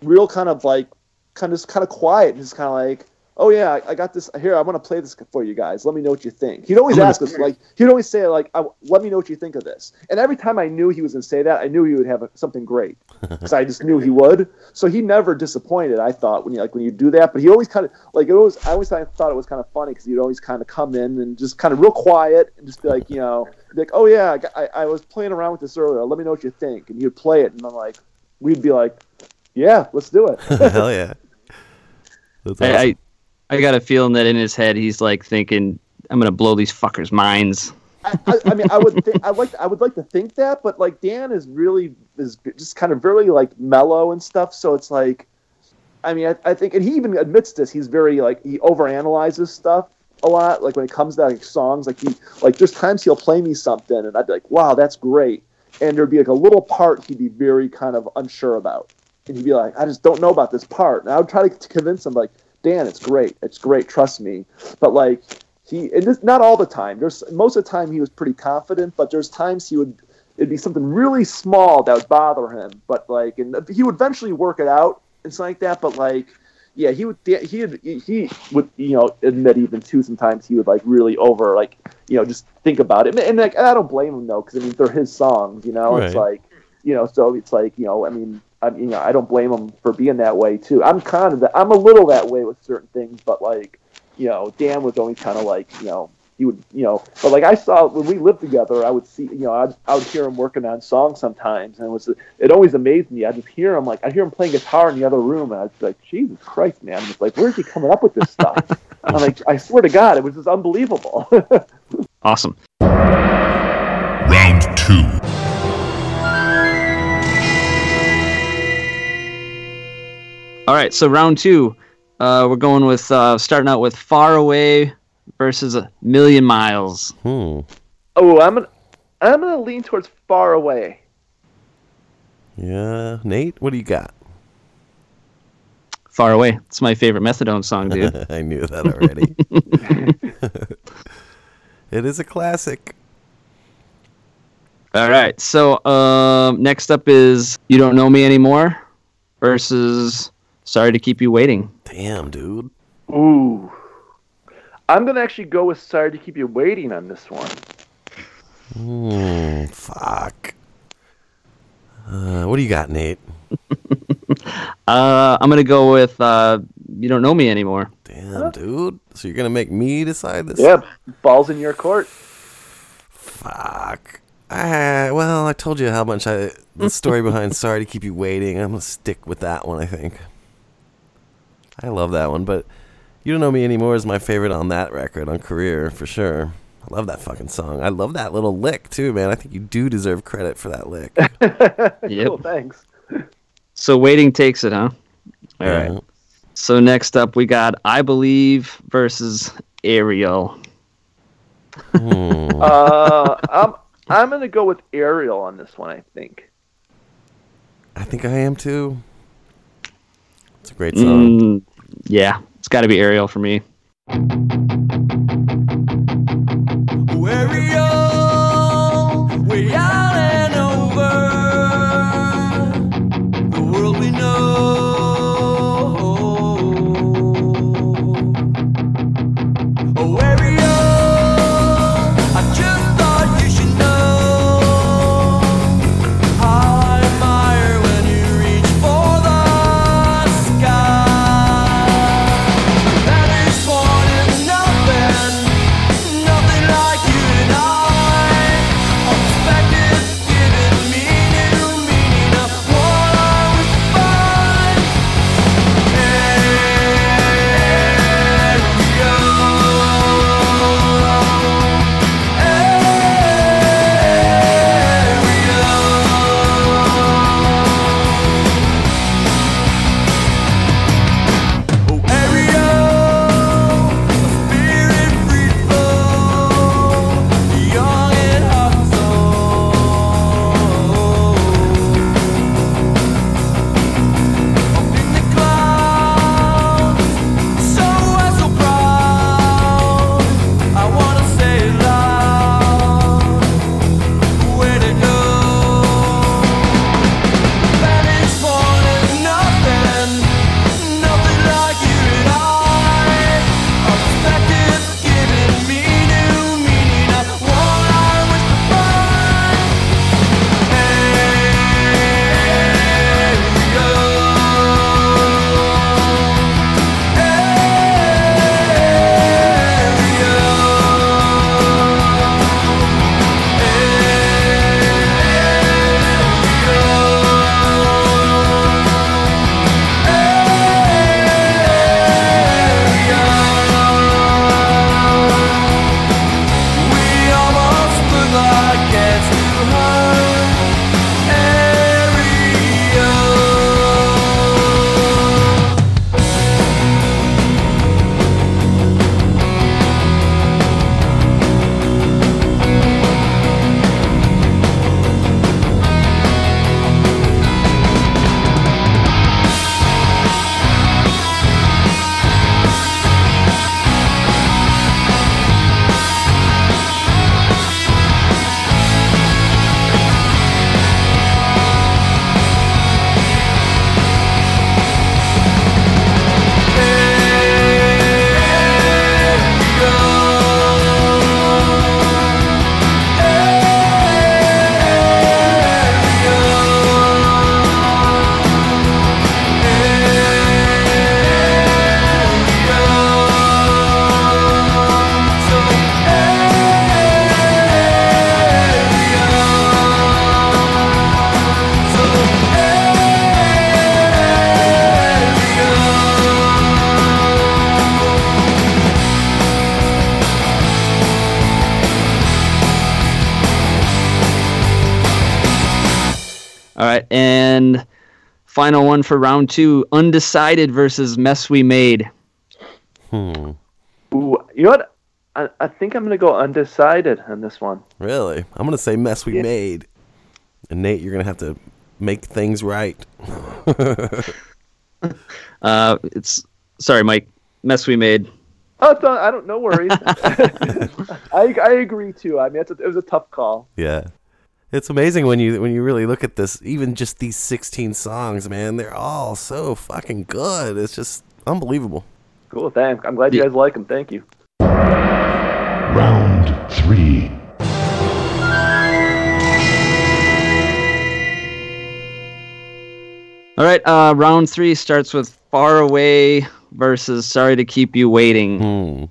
real kind of like kind of just kind of quiet and just kind of like. Oh yeah, I, I got this here. I want to play this for you guys. Let me know what you think. He'd always ask us like he'd always say like, I, "Let me know what you think of this." And every time I knew he was going to say that, I knew he would have a, something great because I just knew he would. So he never disappointed. I thought when you like when you do that, but he always kind of like it was. I always thought, thought it was kind of funny because he'd always kind of come in and just kind of real quiet and just be like, you know, be like, "Oh yeah, I, I, I was playing around with this earlier. Let me know what you think." And he'd play it, and I'm like, we'd be like, "Yeah, let's do it." Hell yeah. That's awesome. I, I I got a feeling that in his head he's like thinking, "I'm gonna blow these fuckers' minds." I, I mean, I would, think, I like, I would like to think that, but like Dan is really is just kind of really like mellow and stuff. So it's like, I mean, I, I think, and he even admits this. He's very like he overanalyzes stuff a lot. Like when it comes to like songs, like he like there's times he'll play me something, and I'd be like, wow, that's great, and there'd be like a little part he'd be very kind of unsure about, and he'd be like, I just don't know about this part, and I would try to convince him like, Dan, it's great, it's great, trust me, but like he and this, not all the time. There's most of the time he was pretty confident, but there's times he would it'd be something really small that would bother him. But like, and he would eventually work it out and something like that. But like, yeah, he would he would, he would you know admit even too sometimes he would like really over like you know just think about it. And, and like I don't blame him though because I mean they're his songs you know? It's like you know so it's like you know I mean I mean, you know I don't blame him for being that way too. I'm kind of that I'm a little that way with certain things but like you know Dan was always kind of like you know he would you know but like I saw when we lived together I would see you know I'd, I would hear him working on songs sometimes and it was it always amazed me. I just hear him like I hear him playing guitar in the other room and I was like Jesus Christ man. I it's like where's he coming up with this stuff? I'm like I swear to God it was just unbelievable. Awesome. Round two. All right, so round two, uh, we're going with uh, starting out with Far Away versus a Million Miles. Hmm. oh I'm gonna I'm gonna lean towards far away Yeah, Nate, what do you got? Far Away. It's my favorite Methadone song, dude. I knew that already. it is a classic. All right, so um, next up is You Don't Know Me Anymore versus Sorry to Keep You Waiting. Damn, dude. Ooh. I'm gonna actually go with sorry to keep you waiting on this one. Hmm. Fuck. Uh, what do you got, Nate? Uh, I'm going to go with uh, You Don't Know Me Anymore. Damn, dude. So you're gonna make me decide this? Yeah, balls in your court. Fuck. Well, I told you how much I the story behind "Sorry to Keep You Waiting." I'm gonna stick with that one. I think. I love that one, but "You Don't Know Me Anymore" is my favorite on that record on Career for sure. I love that fucking song. I love that little lick too, man. I think you do deserve credit for that lick. Yep. Cool, thanks. So Waiting takes it, huh? All right. Yeah. So next up, we got I Believe versus Ariel. Hmm. Uh, I'm I'm gonna go with Ariel on this one. I think. I think I am too. It's a great song. Mm, yeah, it's got to be Ariel for me. Final one for round two: undecided versus mess we made. Hmm. Ooh, you know what? I, I think I'm gonna go undecided on this one. Really? I'm gonna say mess we Yeah. made. And Nate, you're gonna have to make things right. Uh, it's sorry, Mike. Mess we made. Oh, it's not, I don't. No worries. I I agree too. I mean, it's a, it was a tough call. yeah. It's amazing when you when you really look at this. Even just these 16 songs, man, they're all so fucking good. It's just unbelievable. Cool. Thanks. I'm glad you guys like them. Thank you. Round three. All right, uh, round three starts with far away versus sorry to keep you waiting. Hmm.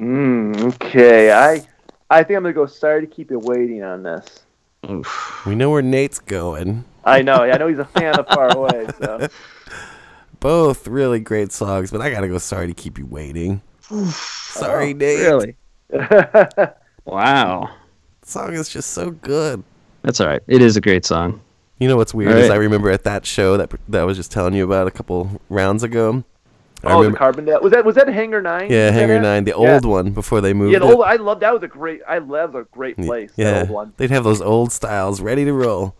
Mm, okay. I I think I'm gonna go. Sorry to keep you waiting on this. We know where Nate's going. I know. I know he's a fan of Far Away. So Both really great songs, but I gotta go. Sorry to keep you waiting. Sorry, Oh, Nate. Really? Wow. song is just so good. That's all right. It is a great song. You know what's weird All is. I remember at that show that that I was just telling you about a couple rounds ago. I oh, the remember, Carbondale. Was that was that Hangar Nine? yeah, Was Hangar? Nine, the Yeah. old one before they moved. Yeah, the it. old. I love that was a great. I love a great place. yeah, That old one. they'd have those old styles ready to roll.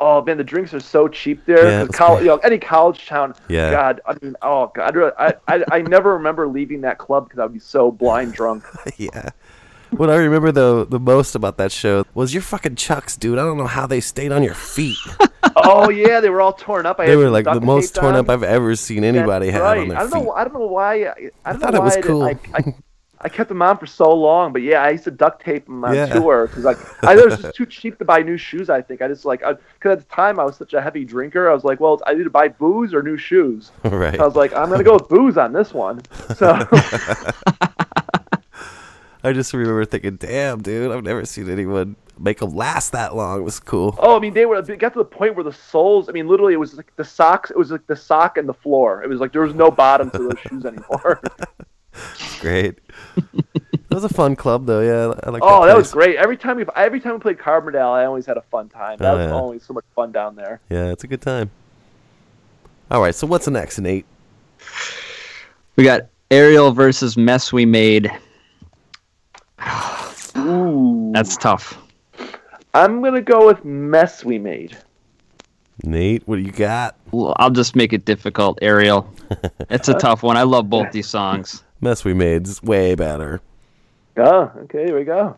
Oh man, the drinks are so cheap there. Yeah, 'cause that's col- great. you know, any college town. Yeah. God, I mean, oh God, I, I, I never remember leaving that club because I'd be so blind drunk. yeah. What I remember though the most about that show was your fucking chucks, dude. I don't know how they stayed on your feet. oh yeah, they were all torn up. I they were like the most torn up I've ever seen anybody That's have right. on their I don't feet. know. I don't know why. I, I don't thought know it was why I cool. I, I, I kept them on for so long, but yeah, I used to duct tape them on Yeah. tour because like I it was just too cheap to buy new shoes. I think I just like because at the time I was such a heavy drinker. I was like, well, I need to buy booze or new shoes. Right. So I was like, I'm gonna go with booze on this one. So I just remember thinking, "Damn, dude, I've never seen anyone make them last that long." It was cool. Oh, I mean, they were. It got to the point where the soles. I mean, literally, it was like the socks. It was like the sock and the floor. It was like there was no bottom to those shoes anymore. Great. that was a fun club, though. Yeah, I like. oh, that was great. Every time we every time we played Carbondale, I always had a fun time. That Oh, was yeah. always so much fun down there. Yeah, it's a good time. All right, so what's the next, Nate? We got Ariel versus Mess We Made. Ooh, That's tough. I'm gonna go with mess we made. Nate, what do you got? Well, I'll just make it difficult. Ariel. It's a tough one. I love both these songs. Mess we made is way better. Oh, okay, here we go.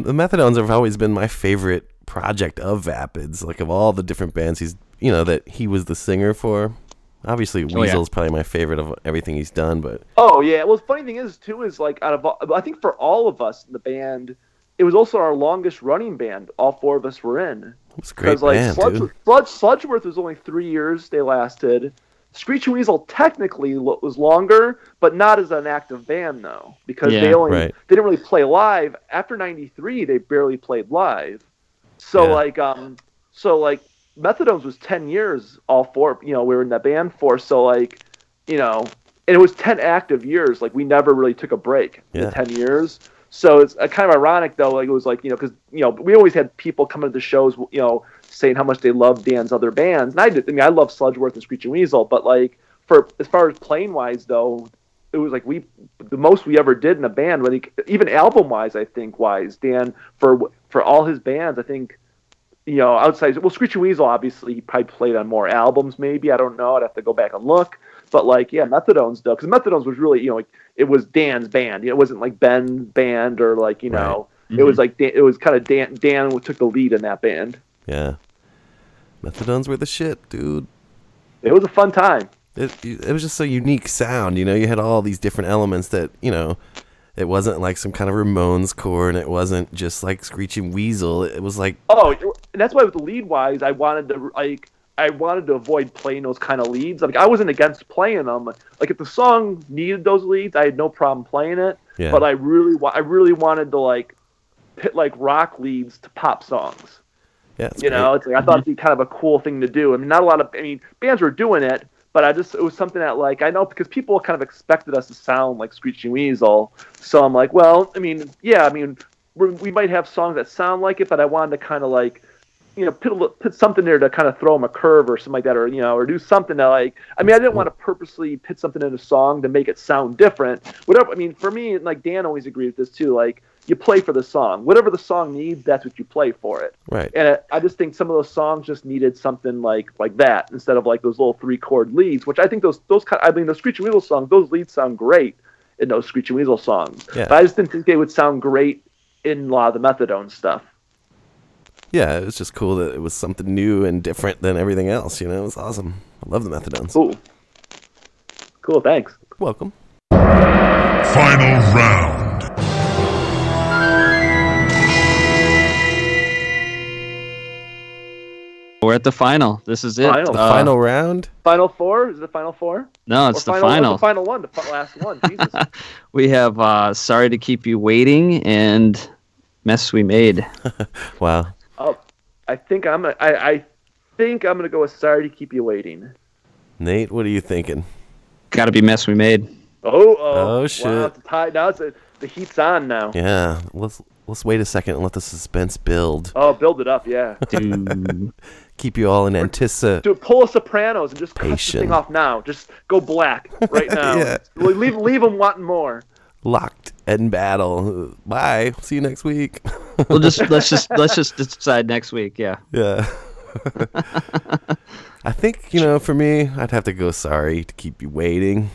You the Methadones have always been my favorite project of Vapids. Like of all the different bands he's, you know, that he was the singer for. Obviously, Oh, yeah. Probably my favorite of everything he's done, but Oh yeah. Well, the funny thing is too is like out of all, I think for all of us in the band, it was also our longest running band. All four of us were in. it's a great like band, Sludge, dude. Sludge, Sludgeworth was only three years they lasted. Screeching Weasel technically was longer, but not as an active band though, because Yeah, they only right. they didn't really play live. After '93, they barely played live. So Yeah. like um, so like Methadones was ten years. All four, you know, we were in that band for. So like, you know, and it was ten active years. Like we never really took a break Yeah. the ten years. So it's uh, kind of ironic though. Like it was like you know because you know we always had people coming to the shows, you know, saying how much they love Dan's other bands. And I did. I mean, I love Sludgeworth and Screeching Weasel, but like for as far as playing wise though, it was like we the most we ever did in a band. When he, even album wise, I think wise Dan for for all his bands, I think you know, outside well, Screeching Weasel obviously he probably played on more albums. Maybe I don't know. I'd have to go back and look. But like, yeah, Methadones though, because Methadones was really you know like it was Dan's band. It wasn't like Ben's band or like you know it mm-hmm. was like Dan, it was kind of Dan. Dan took the lead in that band. Yeah. Methadones were the shit, dude. It was a fun time. It, it was just a unique sound, you know. You had all these different elements that, you know, it wasn't like some kind of Ramones core, and it wasn't just like Screeching Weasel. It was like, Oh, and that's why with the lead wise, I wanted to like I wanted to avoid playing those kind of leads. Like I wasn't against playing them. Like if the song needed those leads, I had no problem playing it. Yeah. But I really, I really wanted to like pit like rock leads to pop songs. Yeah, you know, it's like I thought mm-hmm. it'd be kind of a cool thing to do. I mean, not a lot of, I mean, bands were doing it, but I just it was something that like I know because people kind of expected us to sound like Screeching Weasel. So I'm like, well, I mean, yeah, I mean, we're, we might have songs that sound like it, but I wanted to kind of like. You know, put, a, put something there to kind of throw them a curve or something like that, or you know, or do something to like. I mean, I didn't want to purposely put something in a song to make it sound different. Whatever. I mean, for me, like Dan always agreed with this too. Like, you play for the song. Whatever the song needs, that's what you play for it. Right. And I- I just think some of those songs just needed something like like that instead of like those little three chord leads, which I think those those kind. I mean, those Screeching Weasel songs, those leads sound great in those Screeching Weasel songs. Yeah. But I just didn't think they would sound great in a lot of the Methadone stuff. yeah, it was just cool that it was something new and different than everything else. You know, it was awesome. I love the Methadones. Cool. Cool. Thanks. Welcome. Final round. We're at the final. This is it. Final. The Uh, final round. Final four is it the final four? No, it's Or the final. final. The final one. The last one. Jesus. We have uh, "Sorry to Keep You Waiting" and "Mess We Made." Wow. oh, I think I'm. Gonna, I I think I'm gonna go with "Sorry to Keep You Waiting." Nate, what are you thinking? Got to be "Mess We Made." Oh, oh, Oh, Wow, shit. it's a tie. Now it's a, the heat's on now. Yeah, let's let's wait a second and let the suspense build. Oh, build it up, yeah. Dude. Keep you all in anticipation. Do pull a Sopranos and just cut the thing off now. Just go black right now. Yeah. Leave leave them wanting more. Locked in battle. Bye. See you next week. we'll just let's just let's just decide next week. Yeah. Yeah. I think, you know, for me, I'd have to go sorry to keep you waiting.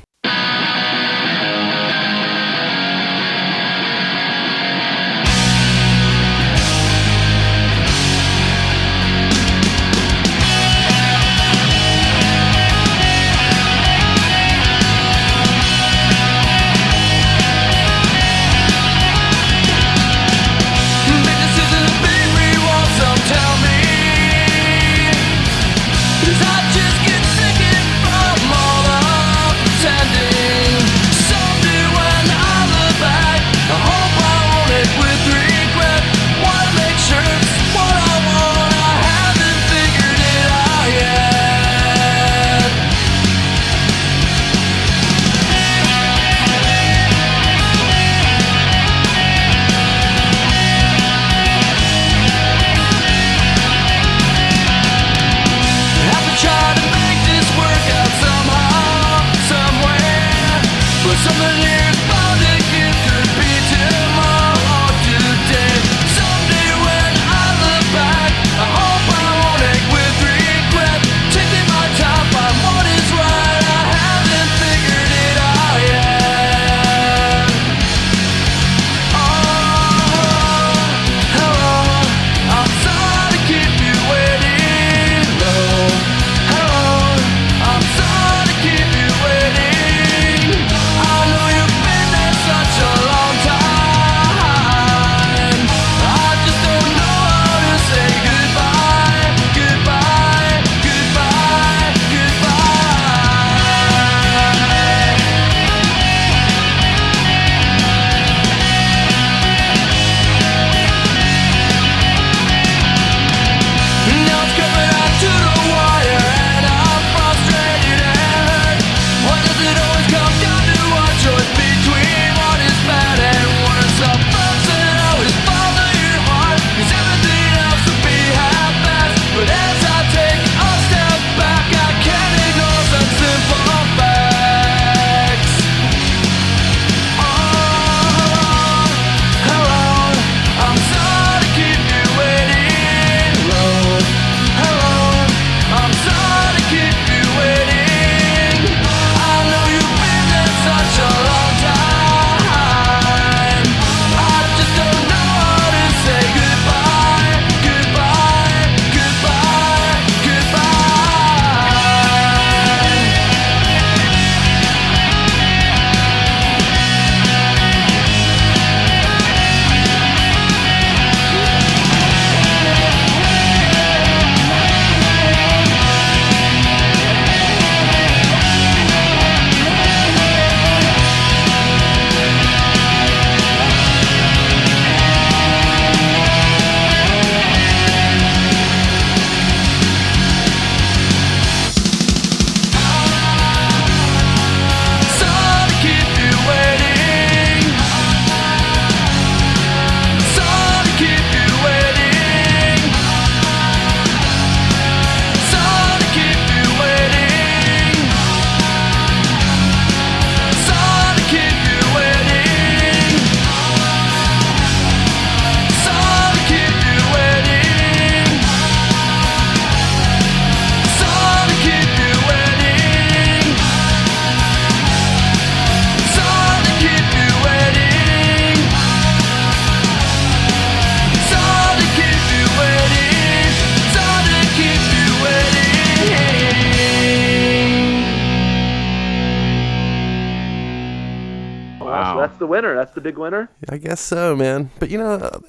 Big winner. I guess so, man. But you know,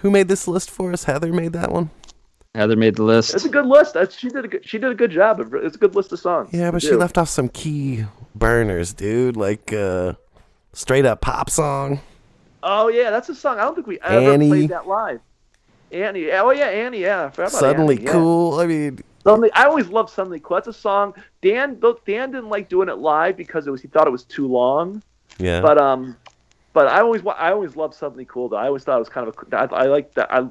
who made this list for us? Heather made that one. Heather made the list. It's a good list. That's, she did a good, she did a good job. It's a good list of songs. Yeah, but she do. left off some key burners, dude. Like uh, straight up pop song. Oh yeah, that's a song. I don't think we ever Annie. played that live. Annie. Oh yeah, Annie. Yeah. I forgot about Suddenly Annie, yeah. cool. I mean, Suddenly, I always loved Suddenly Cool. That's a song. Dan, Dan didn't like doing it live because it was he thought it was too long. yeah. But um, but I always I always loved Suddenly Cool though. I always thought it was kind of a, I, I like that. I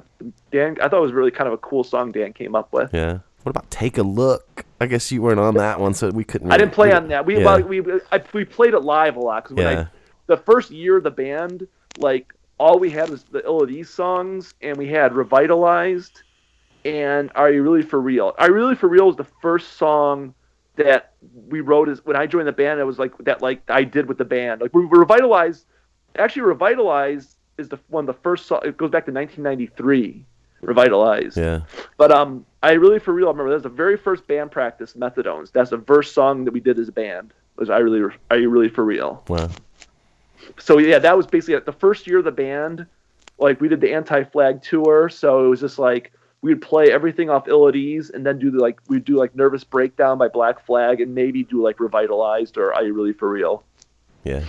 Dan, I thought it was really kind of a cool song Dan came up with. yeah. What about Take a Look? I guess you weren't on that one, so we couldn't. I didn't play on that. We yeah. we I, we played it live a lot because when Yeah. I the first year of the band, like all we had was the Ill at Ease songs, and we had Revitalized and Are You Really for Real? Are You Really for Real was the first song that we wrote as when I joined the band. It was like that like I did with the band. Like we Revitalized, actually Revitalized is the one of the first song. It goes back to 1993. Revitalized. Yeah. But um, I really for real I remember that was the very first band practice, Methadones. That's the first song that we did as a band. Was I really are you really for real? Wow. So yeah, that was basically it. the first year of the band. Like we did the anti-flag tour, so it was just like we'd play everything off Ill at Ease, and then do the, like we'd do like Nervous Breakdown by Black Flag, and maybe do like Revitalized or Are You Really for Real? Yeah.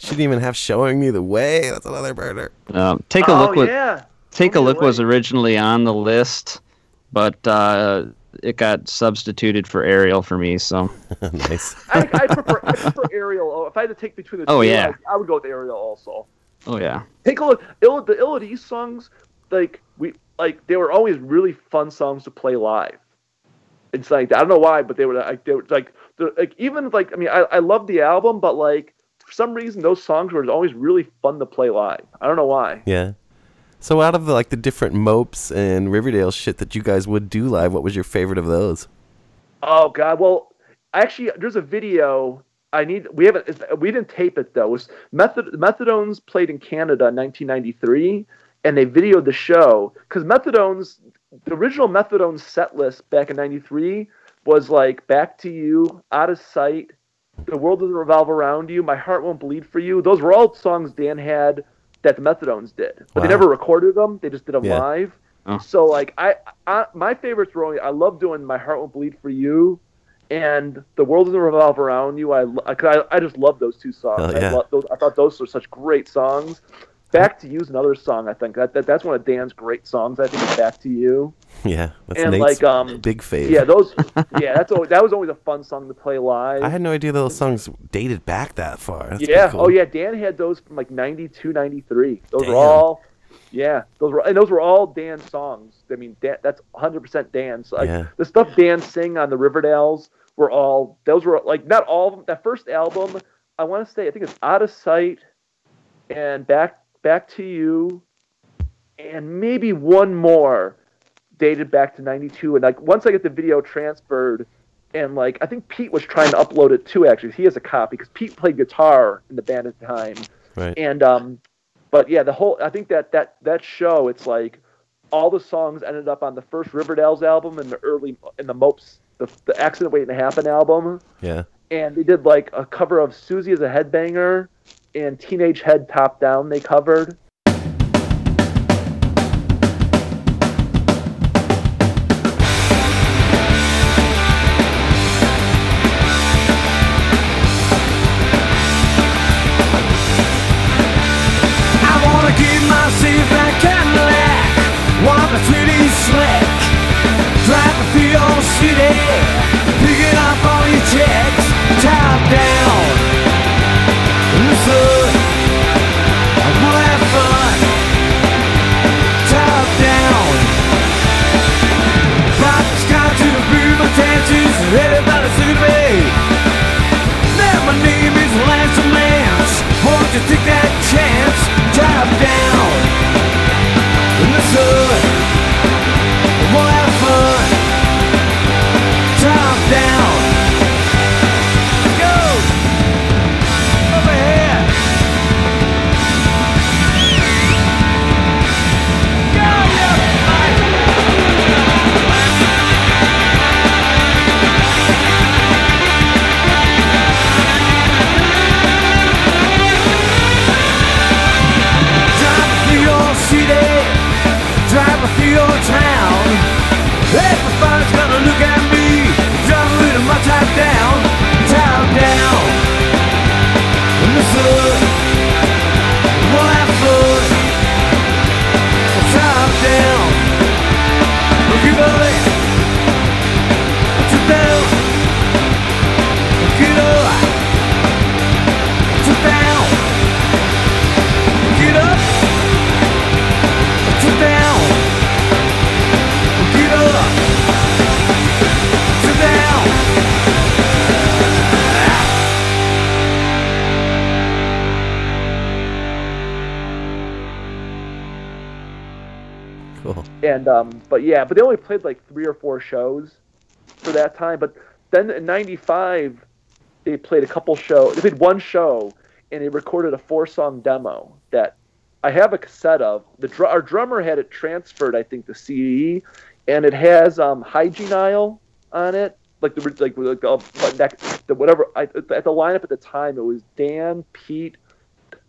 She didn't even have showing me the way. That's another burner. Um, take a oh look. What, yeah, Take a Show Me look was originally on the list, but uh, it got substituted for Ariel for me. So nice. I, I prefer I prefer Ariel. Oh, If I had to take between the two, Oh, yeah. I, I would go with Ariel also. Oh yeah. take a look. Ill, the Ill at Ease songs, like we like they were always really fun songs to play live. It's like I don't know why, but they were like they were like like even like I mean I I love the album, but like for some reason those songs were always really fun to play live. I don't know why. Yeah. So out of the, like the different mopes and Riverdale shit that you guys would do live, what was your favorite of those? Oh God, well actually there's a video. I need. We haven't. We didn't tape it though. It was Method Methadones played in Canada in 1993, and they videoed the show because Methadones, the original Methadones set list back in '93 was like "Back to You," "Out of Sight," "The World Doesn't Revolve Around You," "My Heart Won't Bleed for You." Those were all songs Dan had that the Methadones did, but they never recorded them. They just did them Yeah. live. Oh. So like I, I, my favorites were only I love doing "My Heart Won't Bleed for You." and the world doesn't revolve around you. I, I, I just love those two songs. Yeah. I, lo- those, I thought those were such great songs. Back to You is another song. I think that, that that's one of Dan's great songs. I think is Back to You. Yeah, that's And, Nate's like, um, big fave. Yeah, those. yeah, that's always, that was always a fun song to play live. I had no idea those songs dated back that far. That's yeah. cool. Oh yeah. Dan had those from like 92, 93. Those Damn. were all. Yeah, those were and those were all Dan songs. I mean, Dan, that's 100 percent Dan's. Like Yeah. the stuff Dan sing on the Riverdales were all. Those were like not all of them. That first album, I want to say, I think it's Out of Sight, and Back Back to You, and maybe one more dated back to 92 and like once i get the video transferred and like i think pete was trying to upload it too actually he has a copy because pete played guitar in the band at the time Right. and um but yeah the whole i think that that that show it's like all the songs ended up on the first riverdale's album and the early in the mopes the, the accident waiting to happen album Yeah. and they did like a cover of susie as a headbanger and teenage head top down they covered yeah, but they only played like three or four shows for that time. But then in '95, they played a couple shows. They played one show, and they recorded a four-song demo that I have a cassette of. The dr- our drummer had it transferred, I think, to CE, and it has um, Hygiene Aisle on it, like the like, like uh, that, the whatever. I, at the lineup at the time, it was Dan, Pete.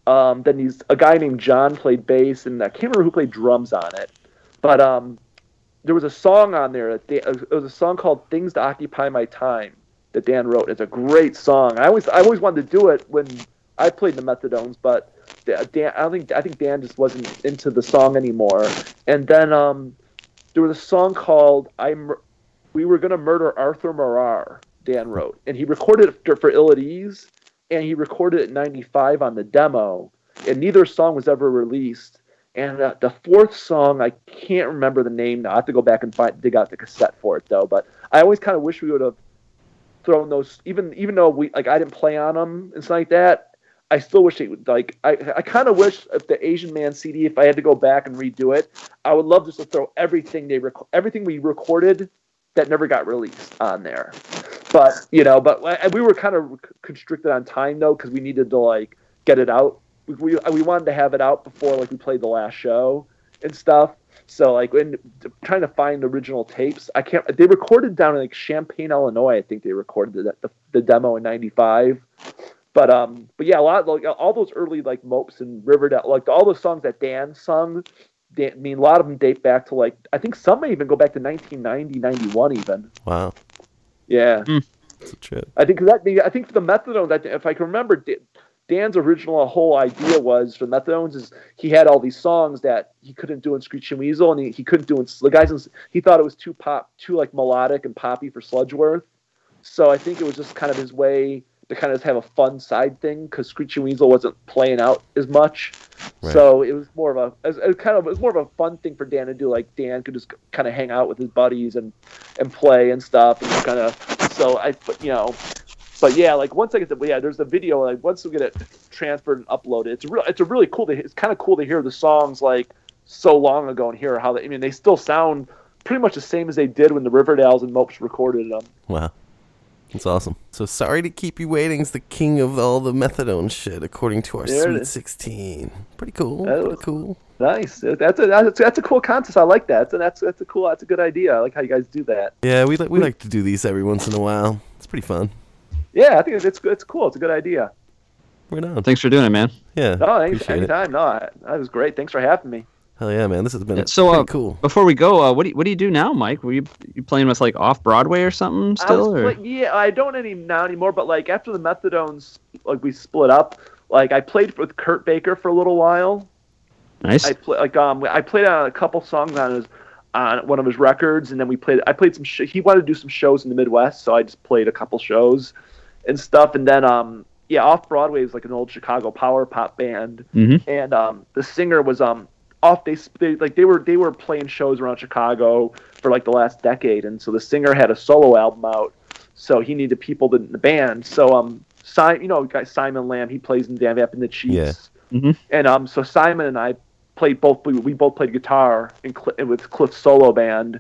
Um, then he's a guy named John played bass, and I can't remember who played drums on it. But um, there was a song on there. That Dan, it was a song called "Things to Occupy My Time" that Dan wrote. It's a great song. I always I always wanted to do it when I played the Methadones, but Dan I don't think I think Dan just wasn't into the song anymore. And then um, there was a song called "I'm." We were gonna murder Arthur Marar. Dan wrote, and he recorded it for Ill at Ease, and he recorded it in '95 on the demo. And neither song was ever released. And uh, the fourth song, I can't remember the name now. I have to go back and find dig out the cassette for it though. But I always kind of wish we would have thrown those, even even though we like I didn't play on them and stuff like that. I still wish they would like I I kind of wish if the Asian Man CD, if I had to go back and redo it, I would love just to throw everything they rec- everything we recorded that never got released on there. But you know, but we were kind of constricted on time though because we needed to like get it out we we wanted to have it out before like we played the last show and stuff. So like when trying to find original tapes, I can't. They recorded down in like Champaign, Illinois. I think they recorded the the, the demo in '95. But um, but yeah, a lot like all those early like Mopes and Riverdale, like all those songs that Dan sung. Dan, I mean, a lot of them date back to like I think some may even go back to 1990, 91 even. Wow. Yeah. Mm. That's a trip. I think that I think for the that if I can remember, Dan's original whole idea was for Methadones is he had all these songs that he couldn't do in Screeching Weasel, and he, he couldn't do in the guys. In, he thought it was too pop, too like melodic and poppy for Sludgeworth. So I think it was just kind of his way to kind of have a fun side thing because Screeching Weasel wasn't playing out as much. Right. So it was more of a, it was kind of it was more of a fun thing for Dan to do. Like Dan could just kind of hang out with his buddies and and play and stuff, and kind of. So I, you know, but yeah, like once I get the yeah, there's the video. Like once we get it transferred and uploaded, it's real. It's a really cool. To, it's kind of cool to hear the songs like so long ago and hear how they. I mean, they still sound pretty much the same as they did when the Riverdales and Mopes recorded them. Wow. That's awesome. So sorry to keep you waiting. It's the king of all the methadone shit, according to our there Sweet Sixteen. Pretty cool. That Pretty cool. Nice. That's a that's, that's a cool contest. I like that. That's that's a cool. That's a good idea. I like how you guys do that. Yeah, we like we like to do these every once in a while. It's pretty fun. Yeah, I think it's it's, it's cool. It's a good idea. Right on. Thanks for doing it, man. Yeah. No, thanks, for anytime. It. No, that was great. Thanks for having me. Hell yeah, man! This has been yeah, so uh, cool. Before we go, uh, what do you, what do you do now, Mike? Were you you playing with like off Broadway or something still? Or? Play, yeah, I don't any now anymore. But like after the Methadones, like we split up. Like I played with Kurt Baker for a little while. Nice. I play like um I played on a couple songs on his on one of his records, and then we played. I played some. Sh- he wanted to do some shows in the Midwest, so I just played a couple shows and stuff. And then um yeah, off Broadway is like an old Chicago power pop band, mm-hmm. and um the singer was um off they, they like they were they were playing shows around Chicago for like the last decade, and so the singer had a solo album out, so he needed people in the band. So um Simon, you know, guy Simon Lamb, he plays in Dan Vapid and the Cheats, yeah. mm-hmm. and um so Simon and I played both we, we both played guitar in Cl- with Cliff's solo band,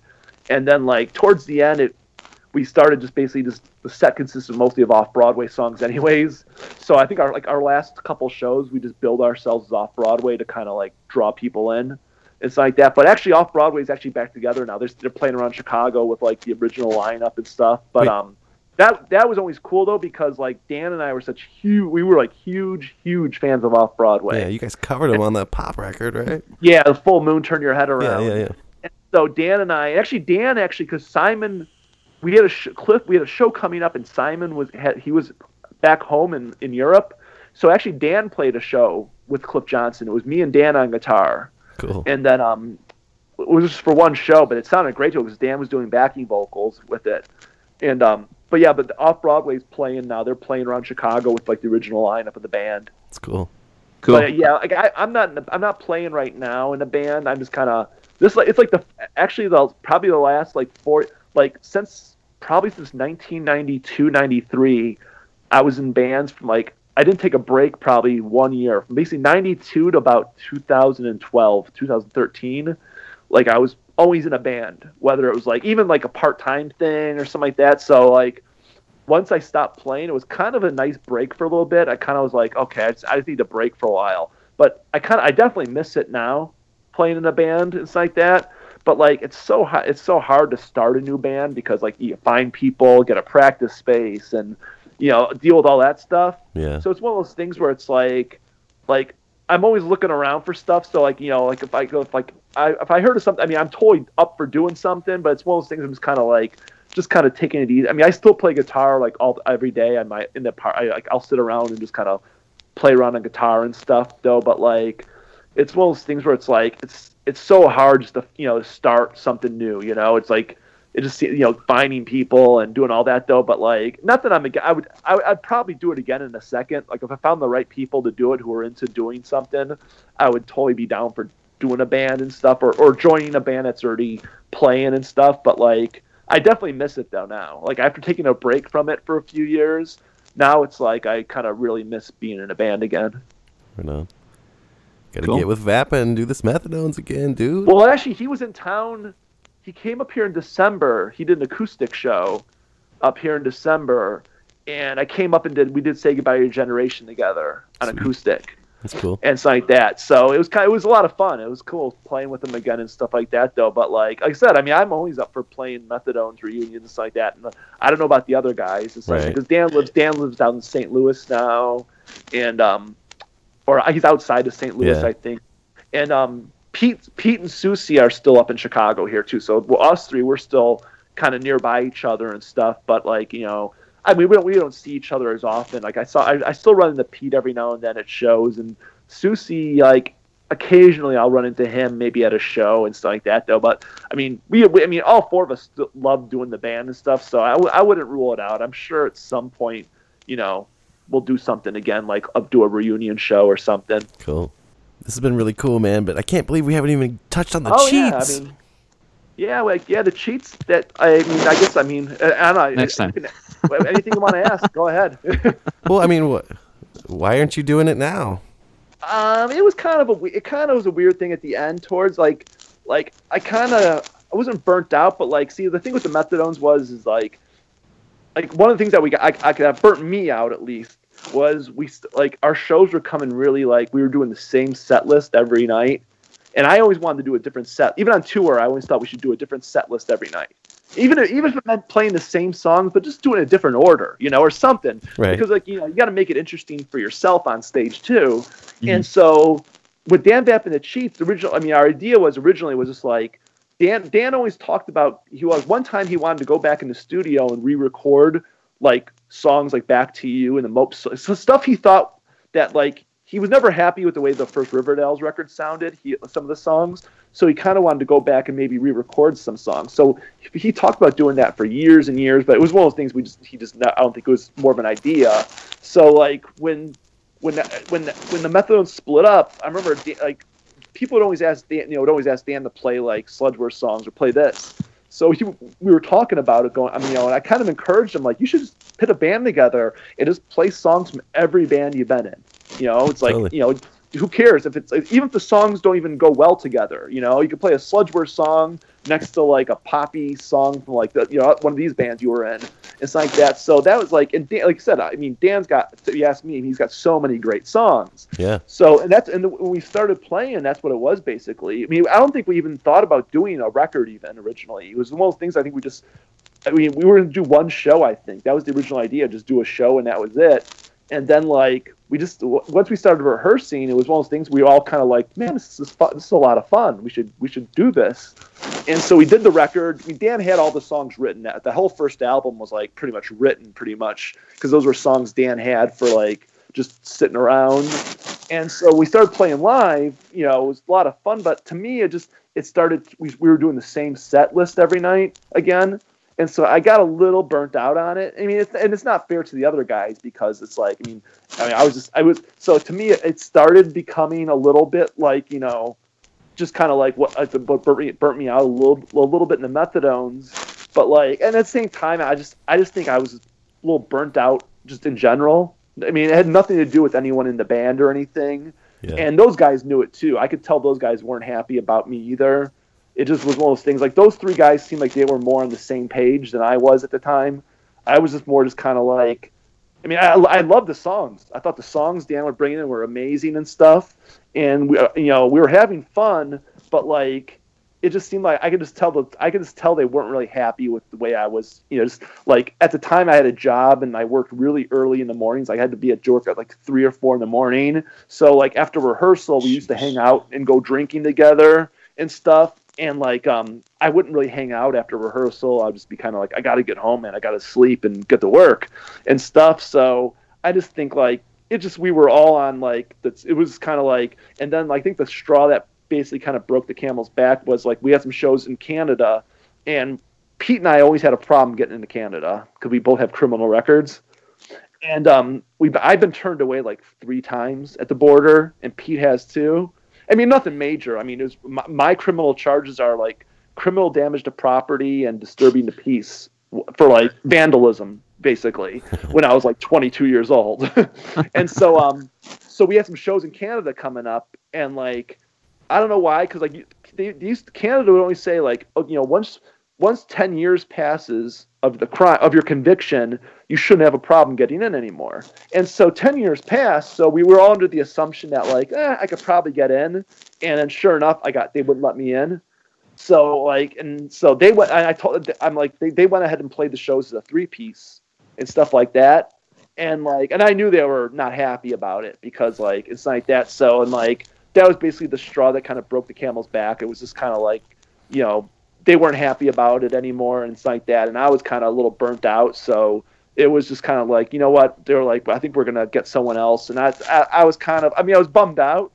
and then like towards the end it we started just basically just the set consisted mostly of off Broadway songs anyways. So I think our like our last couple shows we just build ourselves off Broadway to kind of like draw people in. It's like that, but actually off Broadway is actually back together now. They're, they're playing around Chicago with like the original lineup and stuff. But Wait. um, that that was always cool though because like Dan and I were such huge, we were like huge, huge fans of off Broadway. Yeah, you guys covered them on that pop record, right? Yeah, the Full Moon, Turn Your Head Around. Yeah, yeah, yeah. And so Dan and I, actually Dan actually because Simon we had a sh- Cliff. We had a show coming up, and Simon was had, he was back home in in Europe. So actually, Dan played a show with Cliff Johnson. It was me and Dan on guitar. Cool. And then um, it was just for one show, but it sounded great too because Dan was doing backing vocals with it. And um, but yeah, but Off Broadway's playing now. They're playing around Chicago with like the original lineup of the band. It's cool. Cool. But yeah, like I, I'm not I'm not playing right now in a band. I'm just kind of this like it's like the actually the probably the last like four like since probably since 1992, 93, I was in bands from like I didn't take a break probably one year from basically 92 to about 2012, 2013. like I was always in a band, whether it was like even like a part time thing or something like that. So like once I stopped playing, it was kind of a nice break for a little bit. I kind of was like, okay, I just, I just need a break for a while. But I kind of I definitely miss it now, playing in a band and stuff like that. But like it's so hard, it's so hard to start a new band because like you find people, get a practice space, and you know deal with all that stuff. Yeah. So it's one of those things where it's like, like I'm always looking around for stuff. So like you know, like if I go, if like I if I heard of something, I mean, I'm totally up for doing something, but it's one of those things I'm just kind of like, just kind of taking it easy. I mean, I still play guitar like all every day. I might in the part, I, like I'll sit around and just kind of play around on guitar and stuff though. But like, it's one of those things where it's like it's it's so hard just to you know start something new. You know, it's like it just you know finding people and doing all that though. But like, not that I'm I would I, would- I'd probably do it again in a second. Like if I found the right people to do it who are into doing something, I would totally be down for doing a band and stuff or or joining a band that's already playing and stuff. But like, I definitely miss it though now. Like after taking a break from it for a few years. Now it's like I kind of really miss being in a band again. Right. Gotta Cool. get with Vapid and do this Methadones again, dude. Well, actually, he was in town. He came up here in December. He did an acoustic show up here in December, and I came up and did. We did "Say Goodbye to Your Generation" together on acoustic That's cool. and stuff like that. So it was kind. Of, It was a lot of fun. It was cool playing with him again and stuff like that, though. But like, like I said, I mean, I'm always up for playing Methadones reunions and stuff like that. And I don't know about the other guys. It's like Right. because Dan lives. Dan lives down in St. Louis now, and um, or he's outside of St. Louis, Yeah. I think. And um, Pete, Pete and Susie are still up in Chicago here too. So well, us three, we're still kind of nearby each other and stuff. But like you know, I mean, we don't we don't see each other as often. Like I saw, I, I still run into Pete every now and then at shows, and Susie like occasionally I'll run into him maybe at a show and stuff like that though. But I mean, we, we I mean, all four of us love doing the band and stuff. So I, w- I wouldn't rule it out. I'm sure at some point, you know, we'll do something again, like up do a reunion show or something. Cool. This has been really cool, man. But I can't believe we haven't even touched on the oh cheats. yeah, I mean, yeah, like yeah, the cheats that I mean, I guess I mean, uh, I don't know. Next time. anything you want to ask, go ahead. well, I mean, what? Why aren't you doing it now? Um, it was kind of a it kind of was a weird thing at the end towards like like I kind of I wasn't burnt out, but like see the thing with the Methadones was is like like one of the things that we got I, I have burnt me out at least was we st- like our shows were coming really like we were doing the same set list every night, and I always wanted to do a different set. Even on tour, I always thought we should do a different set list every night. Even if, even if it meant playing the same songs, but just doing a different order, you know, or something. Right. Because like you know, you got to make it interesting for yourself on stage too. Mm-hmm. And so with Dan Vapid and the the original, I mean, our idea was originally was just like Dan. Dan always talked about he was one time he wanted to go back in the studio and re-record like songs like Back to You and the Mope, so stuff he thought that like he was never happy with the way the first Riverdale's record sounded. He some of the songs, so he kind of wanted to go back and maybe re-record some songs. So he, talked about doing that for years and years, but it was one of those things we just he just not, I don't think it was more of an idea. So like when when when when the Methadone split up, I remember like people would always ask Dan, you know, would always ask Dan to play like Sludgeworth songs or play this. So he, we were talking about it, going, I mean, you know, and I kind of encouraged him like, you should just put a band together and just play songs from every band you've been in. You know, it's like, Totally. you know, who cares if it's even if the songs don't even go well together? You know, you could play a Sludgeworth song next to like a poppy song from like the you know one of these bands you were in. It's like that. So that was like, and Dan, like I said, I mean, Dan's got. If you ask me, he's got so many great songs. Yeah. So and that's and the, when we started playing, that's what it was basically. I mean, I don't think we even thought about doing a record even originally. It was one of those things I think we just. I mean, we were going to do one show. I think that was the original idea, just do a show and that was it. And then like we just once we started rehearsing, it was one of those things we all kind of like, man, this is fun. This is a lot of fun. We should we should do this. And so we did the record. Dan had all the songs written. The whole first album was like pretty much written, pretty much because those were songs Dan had for like just sitting around. And so we started playing live. You know, it was a lot of fun. But to me, it just it started. We, we were doing the same set list every night again. And so I got a little burnt out on it. I mean, it's, and it's not fair to the other guys because it's like, I mean, I mean, I was just, I was, so to me, it started becoming a little bit like, you know, just kind of like what, like, what burnt, me, burnt me out a little, a little bit in the Methadones. But like, and at the same time, I just, I just think I was a little burnt out just in general. I mean, it had nothing to do with anyone in the band or anything. Yeah. And those guys knew it too. I could tell those guys weren't happy about me either. It just was one of those things. Like those three guys seemed like they were more on the same page than I was at the time. I was just more just kind of like, I mean, I, I love the songs. I thought the songs Dan were bringing in were amazing and stuff, and we, you know, we were having fun. But like, it just seemed like I could just tell the I could just tell they weren't really happy with the way I was. You know, just like at the time I had a job and I worked really early in the mornings. I had to be at York at like three or four in the morning. So like after rehearsal, we used to hang out and go drinking together and stuff. And like um, I wouldn't really hang out after rehearsal. I'd just be kind of like I got to get home and I got to sleep and get to work and stuff. So I just think like it just we were all on like that's it was kind of like and then I think the straw that basically kind of broke the camel's back was like we had some shows in Canada, and Pete and I always had a problem getting into Canada because we both have criminal records, and um, we I've been turned away like three times at the border, and Pete has too. I mean, nothing major. I mean, it was, my, my criminal charges are like criminal damage to property and disturbing the peace for like vandalism basically when I was like 22 years old. and so um so we had some shows in Canada coming up and like I don't know why, because like they, these Canada would only say like, oh, you know, once once ten years passes of the crime of your conviction, you shouldn't have a problem getting in anymore. And so ten years passed, so we were all under the assumption that like, eh, I could probably get in. And then sure enough, I got they wouldn't let me in. So like, and so they went. I told I'm like, they they went ahead and played the shows as a three piece and stuff like that. And like, and I knew they were not happy about it because like it's like that. So and like that was basically the straw that kind of broke the camel's back. It was just kind of like, you know, they weren't happy about it anymore and it's like that. And I was kind of a little burnt out. So it was just kind of like, you know what? They were like, I think we're going to get someone else. And I, I, I, was kind of, I mean, I was bummed out,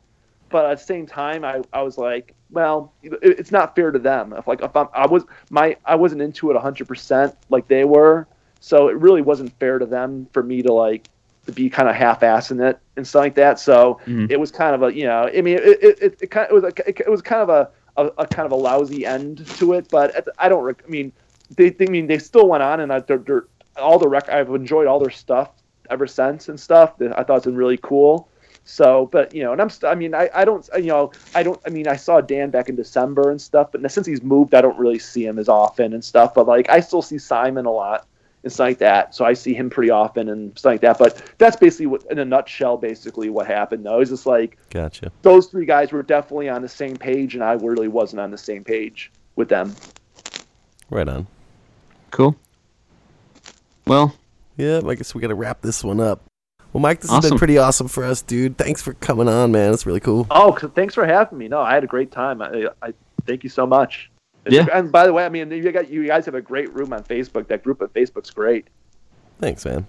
but at the same time, I, I was like, well, it, it's not fair to them. If like, if I'm, I was, my, I wasn't into it hundred percent like they were. So it really wasn't fair to them for me to like to be kind of half-assing it and stuff like that. So Mhm. it was kind of a, you know, I mean, it, it, it, it kind of, it was a, it, was kind of a, a, a kind of a lousy end to it. But I don't, rec- I mean, they, they I mean, they still went on and I, they're, they're, all the rec, I've enjoyed all their stuff ever since and stuff. I thought it's been really cool. So, but you know, and I'm, st- I mean, I, I don't, you know, I don't, I mean, I saw Dan back in December and stuff, but since he's moved, I don't really see him as often and stuff. But like, I still see Simon a lot and stuff like that. So I see him pretty often and stuff like that. But that's basically what, in a nutshell, basically what happened. Though, it's just like Gotcha. those three guys were definitely on the same page, and I really wasn't on the same page with them. Right on. Cool. Well, yeah, I guess we got to wrap this one up. Well, Mike, this has been pretty awesome for us, dude. Thanks for coming on, man. It's really cool. Oh, thanks for having me. No, I had a great time. I, I thank you so much. Yeah. And by the way, I mean you got you guys have a great room on Facebook. That group on Facebook's great. Thanks, man.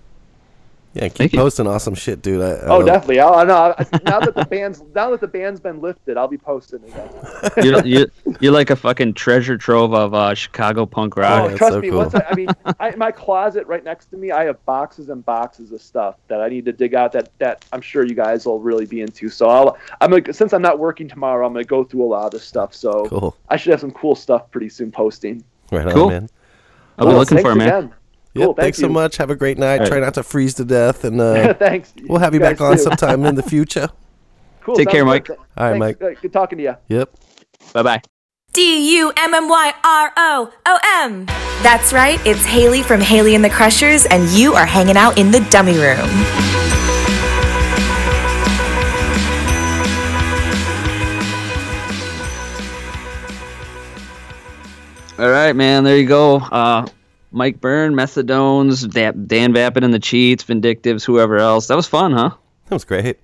Yeah, keep Thank you. posting awesome shit, dude. I, I Oh, definitely. I, I know. Now that the band's now that the band's been lifted, I'll be posting again. you're, you're, you're like a fucking treasure trove of uh, Chicago punk rock. Oh, trust me. Once I, I mean, I, my closet right next to me, I have boxes and boxes of stuff that I need to dig out. That that I'm sure you guys will really be into. So I'll I'm gonna, since I'm not working tomorrow, I'm gonna go through a lot of this stuff. So Cool. I should have some cool stuff pretty soon posting. Right on, Cool. man. I'll be looking for it, man. again. Yep, Cool, thank thanks so much. Have a great night. All right. Try not to freeze to death, and uh, Thanks. We'll have you, You back on too. sometime in the future. Cool. Take sounds care, good. Mike. All right, Thanks. Mike. Good talking to you. Yep. Bye bye. D U M M Y R O O M. That's right, it's Hayley from Hayley and the Crushers, and you are hanging out in the dummy room. All right, man. There you go. Uh, Mike Byrne, Methadones, Dan Vapid and the Cheats, Vindictives, whoever else. That was fun, huh? That was great.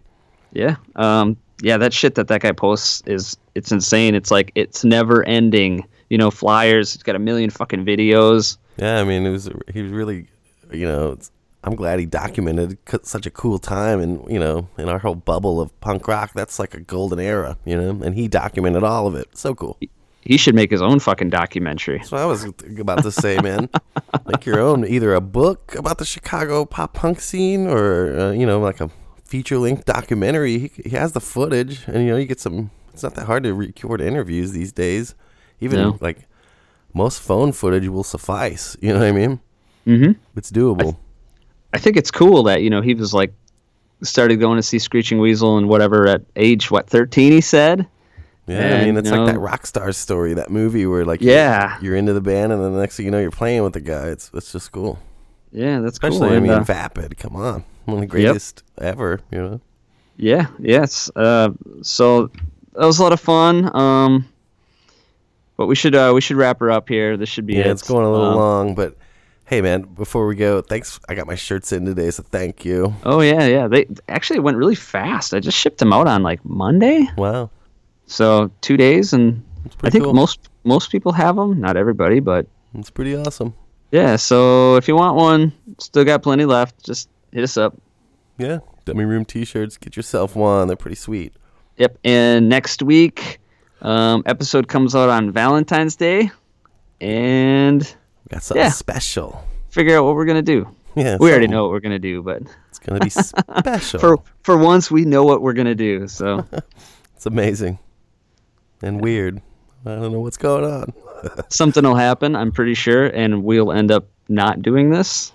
Yeah. Um, yeah, that shit that that guy posts is it's insane. It's like it's never ending. You know, flyers. It's got a million fucking videos. Yeah, I mean, it was he was really, you know, it's, I'm glad he documented such a cool time, and you know, in our whole bubble of punk rock, that's like a golden era, you know, and he documented all of it. So cool. He should make his own fucking documentary. That's what I was about to say, man. Make your own, either a book about the Chicago pop punk scene, or uh, you know, like a feature length documentary. He, he has the footage, and you know, you get some. It's not that hard to record interviews these days. Even No. like most phone footage will suffice. You know what I mean? Mm-hmm. It's doable. I think it's cool that you know he was like started going to see Screeching Weasel and whatever at age what thirteen he said, Yeah, I mean it's you like that know, rock star story, that movie where like Yeah. you're, you're into the band and then the next thing you know you're playing with the guy. It's it's just cool. Yeah, that's Especially cool. I and, mean uh, Vapid, come on. One of the greatest ever, you know. Yeah, yes. Uh, so that was a lot of fun. Um, but we should uh, we should wrap her up here. This should be Yeah, it. it's going a little Um, long, but hey man, before we go, thanks I got my shirts in today, so thank you. Oh yeah, yeah. They actually went really fast. I just shipped them out on like Monday. Wow. So two days, and I think cool. most most people have them. Not everybody, but It's pretty awesome. yeah. So if you want one, still got plenty left. Just hit us up. Yeah. Dummy room t shirts, get yourself one. They're pretty sweet. Yep. And next week, um, episode comes out on Valentine's Day, and We got something Yeah. special. figure out what we're gonna do. Yeah. we already know what we're gonna do, but It's gonna be special. for for once we know what we're gonna do. So It's amazing. And weird. I don't know what's going on. something will happen, I'm pretty sure, and we'll end up not doing this.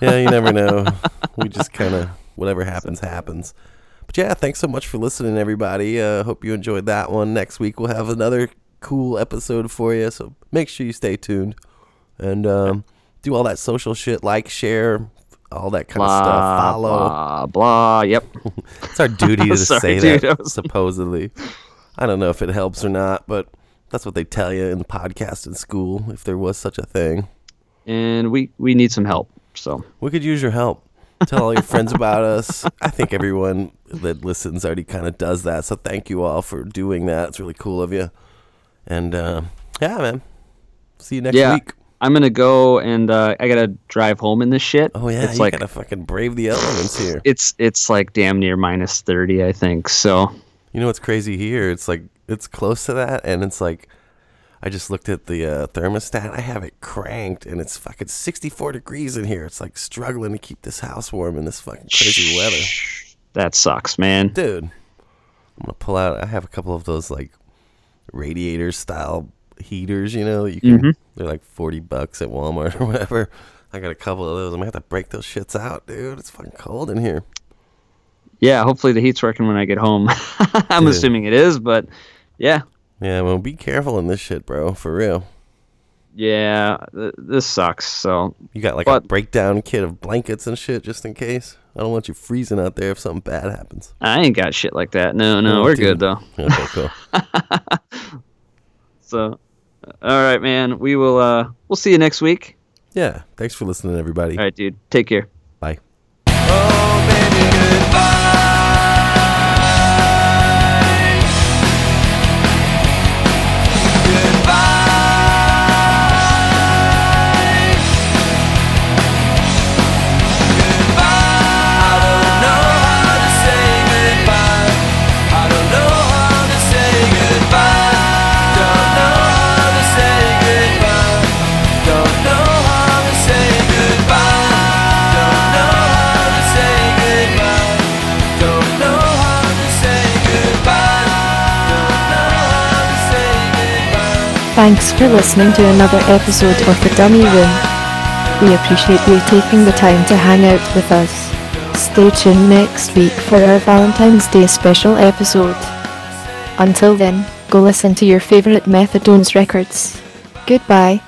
yeah, you never know. we just kind of whatever happens happens. But yeah, thanks so much for listening, everybody. Uh, hope you enjoyed that one. Next week we'll have another cool episode for you, so make sure you stay tuned and um, do all that social shit, like, share, all that kind of stuff. Follow. blah blah. Yep. It's our duty to Sorry, say dude, that, was- supposedly. I don't know if it helps or not, but that's what they tell you in the podcast in school, if there was such a thing. And we we need some help. So We could use your help. Tell all your friends about us. I think everyone that listens already kind of does that. So thank you all for doing that. It's really cool of you. And uh, yeah, man. See you next yeah, week. I'm gonna go and uh, I gotta drive home in this shit. Oh yeah, it's you like gotta fucking brave the elements here. it's it's like damn near minus thirty, I think. So You know what's crazy here? It's like it's close to that, and it's like I just looked at the uh, thermostat. I have it cranked, and it's fucking 64 degrees in here. It's like struggling to keep this house warm in this fucking crazy weather. that sucks, man. dude. I'm gonna pull out. I have a couple of those like radiator style heaters. You know, you can. Mhm. They're like forty bucks at Walmart or whatever. I got a couple of those. I'm gonna have to break those shits out, dude. It's fucking cold in here. Yeah, hopefully the heat's working when I get home. I'm assuming it is, but yeah, Yeah, well, be careful in this shit, bro. For real. yeah, th- this sucks. So You got like But- a breakdown kit of blankets and shit just in case. I don't want you freezing out there if something bad happens. I ain't got shit like that. No, no, Oh, we're dude. good though. Okay, cool. So, all right, man. We will. uh We'll see you next week. yeah. Thanks for listening, everybody. All right, dude. Take care. Thanks for listening to another episode of The Dummy Room. We appreciate you taking the time to hang out with us. Stay tuned next week for our Valentine's Day special episode. Until then, go listen to your favorite Methadones records. Goodbye.